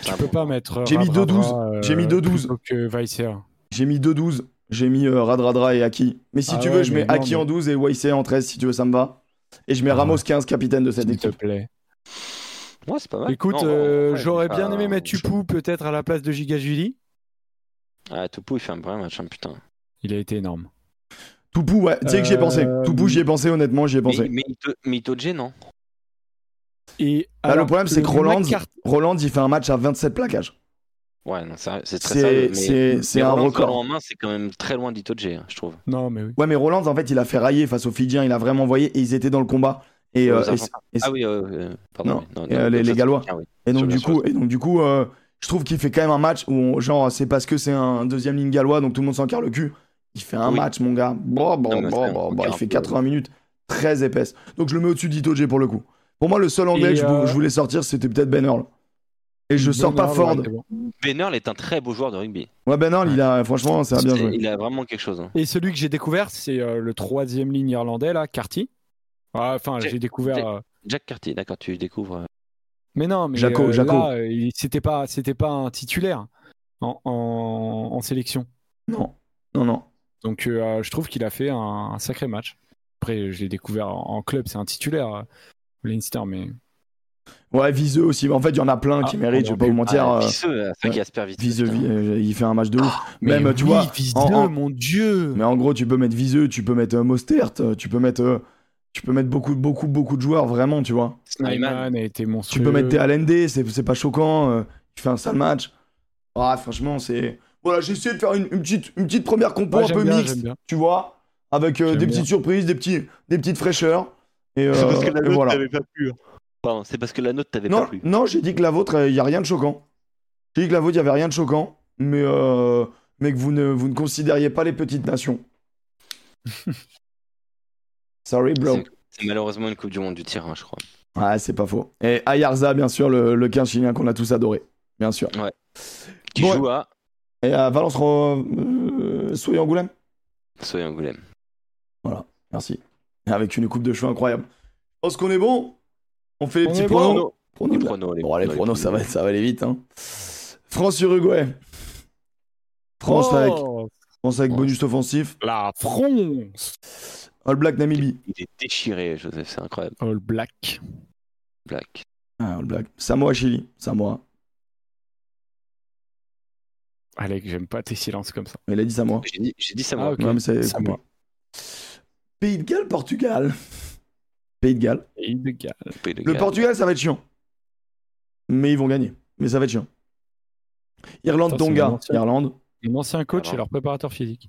S2: Tu peux pas mettre. euh,
S1: J'ai mis
S2: Radradra,
S1: 2-12.
S2: euh,
S1: J'ai mis 2-12.
S2: plutôt que Weiser.
S1: J'ai mis 2-12. J'ai mis euh, Radradra et Aki. Mais si
S2: Ah
S1: tu
S2: ouais,
S1: veux, je mets
S2: non,
S1: Aki
S2: mais-
S1: en 12 et Waise en 13, si tu veux, ça me va. Et je mets
S2: Ah.
S1: Ramos 15, capitaine de cette
S2: S'il te
S1: équipe.
S2: plaît.
S3: Ouais, c'est pas mal.
S2: Écoute,
S3: Non,
S2: euh,
S3: ouais,
S2: j'aurais bien
S3: pas-
S2: aimé mettre Tupou peut-être à la place de Gigashvili.
S3: Ah, Topo, il fait un vrai match, hein, putain.
S2: Il a été énorme.
S1: Toupou, ouais. Tu sais que j'y ai pensé.
S2: Euh,
S1: Toupou, j'y ai pensé, honnêtement, j'y ai pensé.
S3: Mais, mais, Ito- mais Itoje, non?
S2: Et
S1: Bah, le problème, c'est que Roland,
S2: McCart-
S1: Roland, il fait un match à 27 plaquages.
S3: Ouais, non, c'est c'est très
S1: C'est-
S3: sérieux. mais-
S1: c'est- c'est
S3: mais
S1: un record.
S3: en main, c'est quand même très loin d'Itoje, hein, je trouve.
S2: Non, mais oui.
S1: Ouais, mais Roland, en fait, il a fait railler face aux Fidjiens. Il a vraiment envoyé et ils étaient dans le combat. Et, euh, et-
S3: Argentins.
S1: et-
S3: Ah oui, euh, pardon.
S1: Non,
S3: oui, non,
S1: et, euh,
S3: non,
S1: les- Gallois.
S3: oui.
S1: et donc, du coup, et donc, du coup euh, je trouve qu'il fait quand même un match où, on- genre, c'est parce que c'est un deuxième ligne gallois, donc tout le monde s'en carre le cul. Il fait un
S3: Oui.
S1: match, mon gars. Bon, bon,
S3: Non, mais
S1: bon,
S3: c'est
S1: bon,
S3: un
S1: bon, il fait 80 minutes, très épaisse. Donc, je le mets au-dessus d'Itoje pour le coup. Pour moi, le seul anglais
S2: Et,
S1: que
S2: euh,
S1: je voulais sortir, c'était peut-être Ben Earl. Et je sors pas Ford.
S2: ouais, c'est bon.
S3: Ben Earl est un très beau joueur de rugby.
S1: Ouais, Ben Earl, il a, franchement, ça a bien
S3: C'est-
S1: joué.
S3: Il a vraiment quelque chose. hein.
S2: Et celui que j'ai découvert, c'est euh, le troisième ligne irlandais, là, Carty. Ah, Enfin,
S3: Jack-
S2: j'ai découvert.
S3: Jack-
S2: euh,
S3: Jack Carty, d'accord, tu découvres. euh,
S2: Mais non, mais
S1: Jaco,
S2: euh,
S1: Jaco.
S2: là, il- c'était pas, c'était pas un titulaire en, en, en sélection.
S1: Non, non, non.
S2: Donc, euh, je trouve qu'il a fait un, un sacré match. Après, je l'ai découvert en, en club, c'est un titulaire, Leinster, mais
S1: Ouais, Viseux aussi. En fait, il y en a plein qui
S2: Ah,
S1: méritent, je vais pas vous mentir.
S3: Ah,
S1: euh,
S3: euh,
S1: ouais.
S3: qu'Asper Visseux.
S1: Viseux, euh, il fait un match de ouf.
S2: Mais
S1: Même, tu
S2: oui,
S1: vois,
S2: Viseux,
S1: en- en-
S2: mon dieu.
S1: Mais en gros, tu peux mettre Viseux, tu peux mettre euh, Mostert, tu peux mettre, euh, tu peux mettre beaucoup, beaucoup, beaucoup de joueurs, vraiment, tu vois.
S2: Snyman a été monstrueux.
S1: Tu peux mettre TLND, c'est c'est pas choquant. euh, tu fais un sale match. Ah, franchement, c'est. Voilà, j'ai essayé de faire une, une petite, une petite première compo
S2: Ouais,
S1: un peu
S2: bien,
S1: mixte, tu vois, avec euh, des
S2: bien.
S1: petites surprises, des, petits, des petites fraîcheurs. Et, euh,
S3: C'est parce que la note
S1: voilà.
S3: t'avait pas plu. Pardon, c'est parce que la note t'avait
S1: Non,
S3: pas plu.
S1: non j'ai dit que la vôtre, il n'y a rien de choquant. J'ai dit que la vôtre, il n'y avait rien de choquant, mais, euh, mais que vous ne, vous ne considériez pas les petites nations. Sorry, bro.
S3: C'est- C'est malheureusement une Coupe du Monde du tir, hein, je crois.
S1: Ouais, c'est pas faux. Et Ayarza, bien sûr, le, le 15 chilien qu'on a tous adoré. Bien sûr.
S3: Qui
S1: Bon,
S3: joue à
S1: Et à Valence, euh, Soyez Angoulême
S3: Soyez Angoulême.
S1: Merci. Avec une coupe de cheveux incroyable. Je pense qu'on est bon. On fait les
S2: On
S1: petits pronos.
S2: bon.
S1: Pronos
S3: Les pronos, les
S1: Bon, les
S3: pronos,
S1: pronos,
S3: les
S1: ça va, ça va aller vite. Hein. France-Uruguay. France
S2: Oh,
S1: avec, France avec
S3: Oh.
S1: bonus offensif.
S2: La France
S1: All Black Namibie.
S3: Il est déchiré, Joseph, c'est incroyable.
S2: All Black.
S3: Black.
S1: Ah, All Black. Samoa Chili. Samoa.
S2: Allez, j'aime pas tes silences comme ça.
S1: Il a dit Samoa.
S3: J'ai dit, j'ai dit ça
S2: Ah.
S1: Ouais, mais c'est
S2: Samoa.
S1: Pays de Galles, Portugal. Pays de Galles.
S2: Et de Galles.
S3: Pays de
S1: Le. Portugal, ça va être chiant. Mais ils vont gagner. Mais ça va être chiant. Irlande,
S2: c'est
S1: Tonga. Irlande.
S2: Mon ancien coach
S3: Alors.
S2: et leur préparateur physique.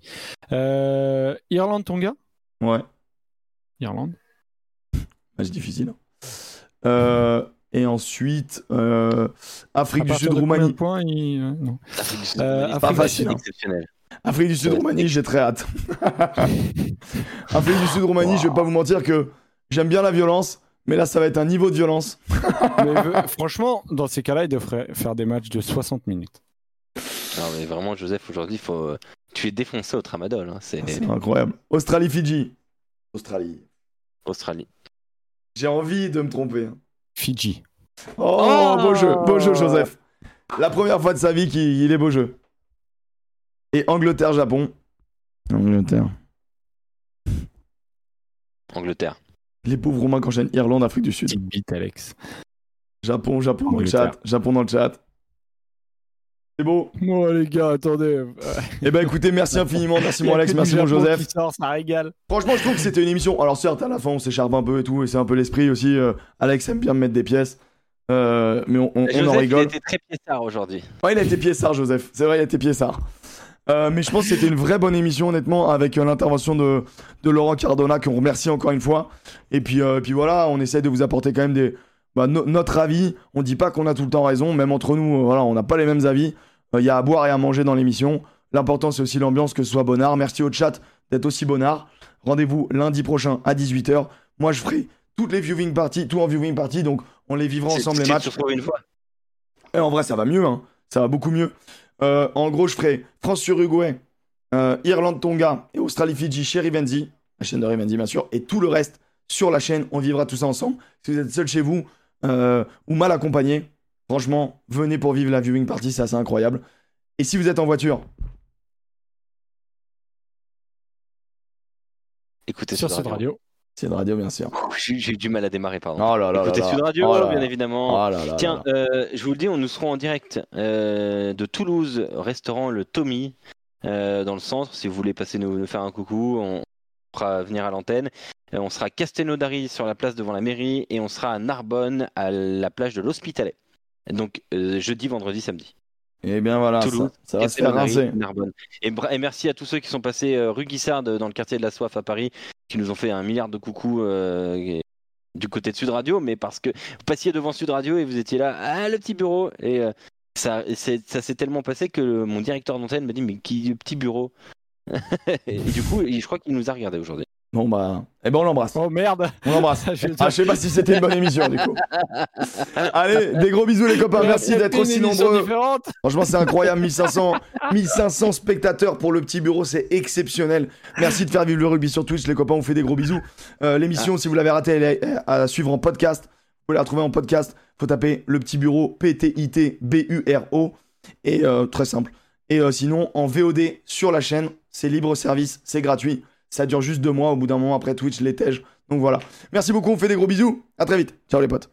S2: Euh, Irlande-Tonga
S1: Ouais,
S2: Irlande.
S1: match difficile. hein. Euh, et ensuite, euh, Afrique
S2: À
S1: du Sud, Roumanie.
S2: points il- euh, non.
S3: Afrique du Sud,
S2: Euh,
S3: Roumanie,
S2: Afrique
S3: c'est
S1: du Sud,
S3: c'est
S1: hein.
S3: exceptionnel.
S1: Afrique du Sud, Roumanie, j'ai très hâte. Afrique du Sud, Roumanie, je vais pas vous mentir que j'aime bien la violence, mais là, ça va être un niveau de violence.
S2: Mais, euh, franchement, dans ces cas-là, il devrait faire des matchs de 60 minutes.
S3: Non, mais vraiment, Joseph, aujourd'hui, faut... euh, tu es défoncé au tramadol. hein, C'est
S1: incroyable. Australie-Fidji. Australie.
S3: Australie.
S1: J'ai envie de me tromper. hein.
S2: Fidji.
S1: Oh,
S2: Oh
S1: beau jeu, beau jeu, Joseph. La première fois de sa vie qu'il il est beau jeu. Et Angleterre-Japon. Angleterre.
S3: Angleterre.
S1: Les pauvres Romains qui enchaînent Irlande, Afrique du Sud.
S2: Petite bite, Alex.
S1: Japon, Japon dans le chat. Japon dans le chat. C'est beau.
S2: Oh les gars, attendez.
S1: Eh ben écoutez, merci infiniment. Merci mon Alex, merci mon Joseph.
S2: Sort, ça régale.
S1: Franchement, je trouve que c'était une émission. Alors certes, à la fin, on s'écharpe un peu et tout, et c'est un peu l'esprit aussi. euh, Alex aime bien me mettre des pièces. Euh, mais on, on- on
S3: Joseph,
S1: en
S3: il a
S1: rigole.
S3: été très piétard aujourd'hui.
S1: Ouais, il a été piéçard, Joseph. C'est vrai, il a été piéçard. Euh, mais je pense que c'était une vraie bonne émission, honnêtement, avec euh, l'intervention de, de Laurent Cardona, qu'on remercie encore une fois. Et puis, euh, puis voilà, on essaie de vous apporter quand même des, bah, no- notre avis. On dit pas qu'on a tout le temps raison, même entre nous, voilà, on n'a pas les mêmes avis. Il y a à boire et à manger dans l'émission. L'important, c'est aussi l'ambiance, que ce soit bonnard. Merci au chat d'être aussi bonnard. Rendez-vous lundi prochain à 18h. Moi, je ferai toutes les viewing parties, tout en viewing party, donc on les vivra ensemble les matchs.
S3: une fois.
S1: Et en vrai, ça va mieux, hein. Ça va beaucoup mieux. Euh, en gros, je ferai France-Uruguay, euh, Irlande-Tonga et Australie-Fidji chez Rivenzi, la chaîne de Rivenzi, bien sûr, et tout le reste sur la chaîne. On vivra tout ça ensemble. Si vous êtes seul chez vous euh, ou mal accompagné, franchement, venez pour vivre la viewing party, c'est assez incroyable. Et si vous êtes en voiture,
S3: Écoutez
S2: Sur cette radio.
S1: De radio, bien sûr.
S3: J'ai eu du mal à démarrer, pardon.
S1: Oh là là
S3: Écoutez
S1: là.
S3: Sud Radio,
S1: Oh là
S3: bien évidemment.
S1: Oh là
S3: Tiens, euh, je vous le dis, on nous serons en direct euh, de Toulouse, restaurant le Tommy, euh, dans le centre. Si vous voulez passer nous, nous faire un coucou, on fera venir à l'antenne. On sera à Castelnaudary sur la place devant la mairie et on sera à Narbonne à la plage de l'Hospitalet. Donc jeudi, vendredi, samedi.
S1: Et bien voilà, ça,
S3: Toulouse,
S1: ça va se faire rincer.
S3: Et, et merci à tous ceux qui sont passés euh, rue Guissard dans le quartier de la Soif à Paris, qui nous ont fait un milliard de coucou euh, et- du côté de Sud Radio, mais parce que vous passiez devant Sud Radio et vous étiez là, ah le petit bureau, et euh, ça, et ça s'est tellement passé que le- mon directeur d'antenne m'a dit mais qui le petit bureau? Et du coup, je crois qu'il nous a regardé aujourd'hui.
S1: Bon bah, eh ben on l'embrasse.
S2: Oh merde.
S1: On l'embrasse.
S2: Je
S1: Ah, je sais pas si c'était une bonne émission du coup. Allez, des gros bisous les copains, merci d'être aussi nombreux.
S2: différente.
S1: Franchement, c'est incroyable, 1500, 1500 spectateurs pour le petit bureau, c'est exceptionnel. Merci de faire vivre le rugby sur Twitch, les copains, on vous fait des gros bisous. Euh, L'émission, si vous l'avez ratée, elle est à suivre en podcast. Vous pouvez la retrouver en podcast. Faut taper le petit bureau P-T-I-T-B-U-R-O. Et euh, très simple. Et euh, sinon, en VOD sur la chaîne, c'est libre service, c'est gratuit. Ça dure juste deux mois. Au bout d'un moment, après Twitch, tèges. Donc voilà. Merci beaucoup, on fait des gros bisous. À très vite. Ciao les potes.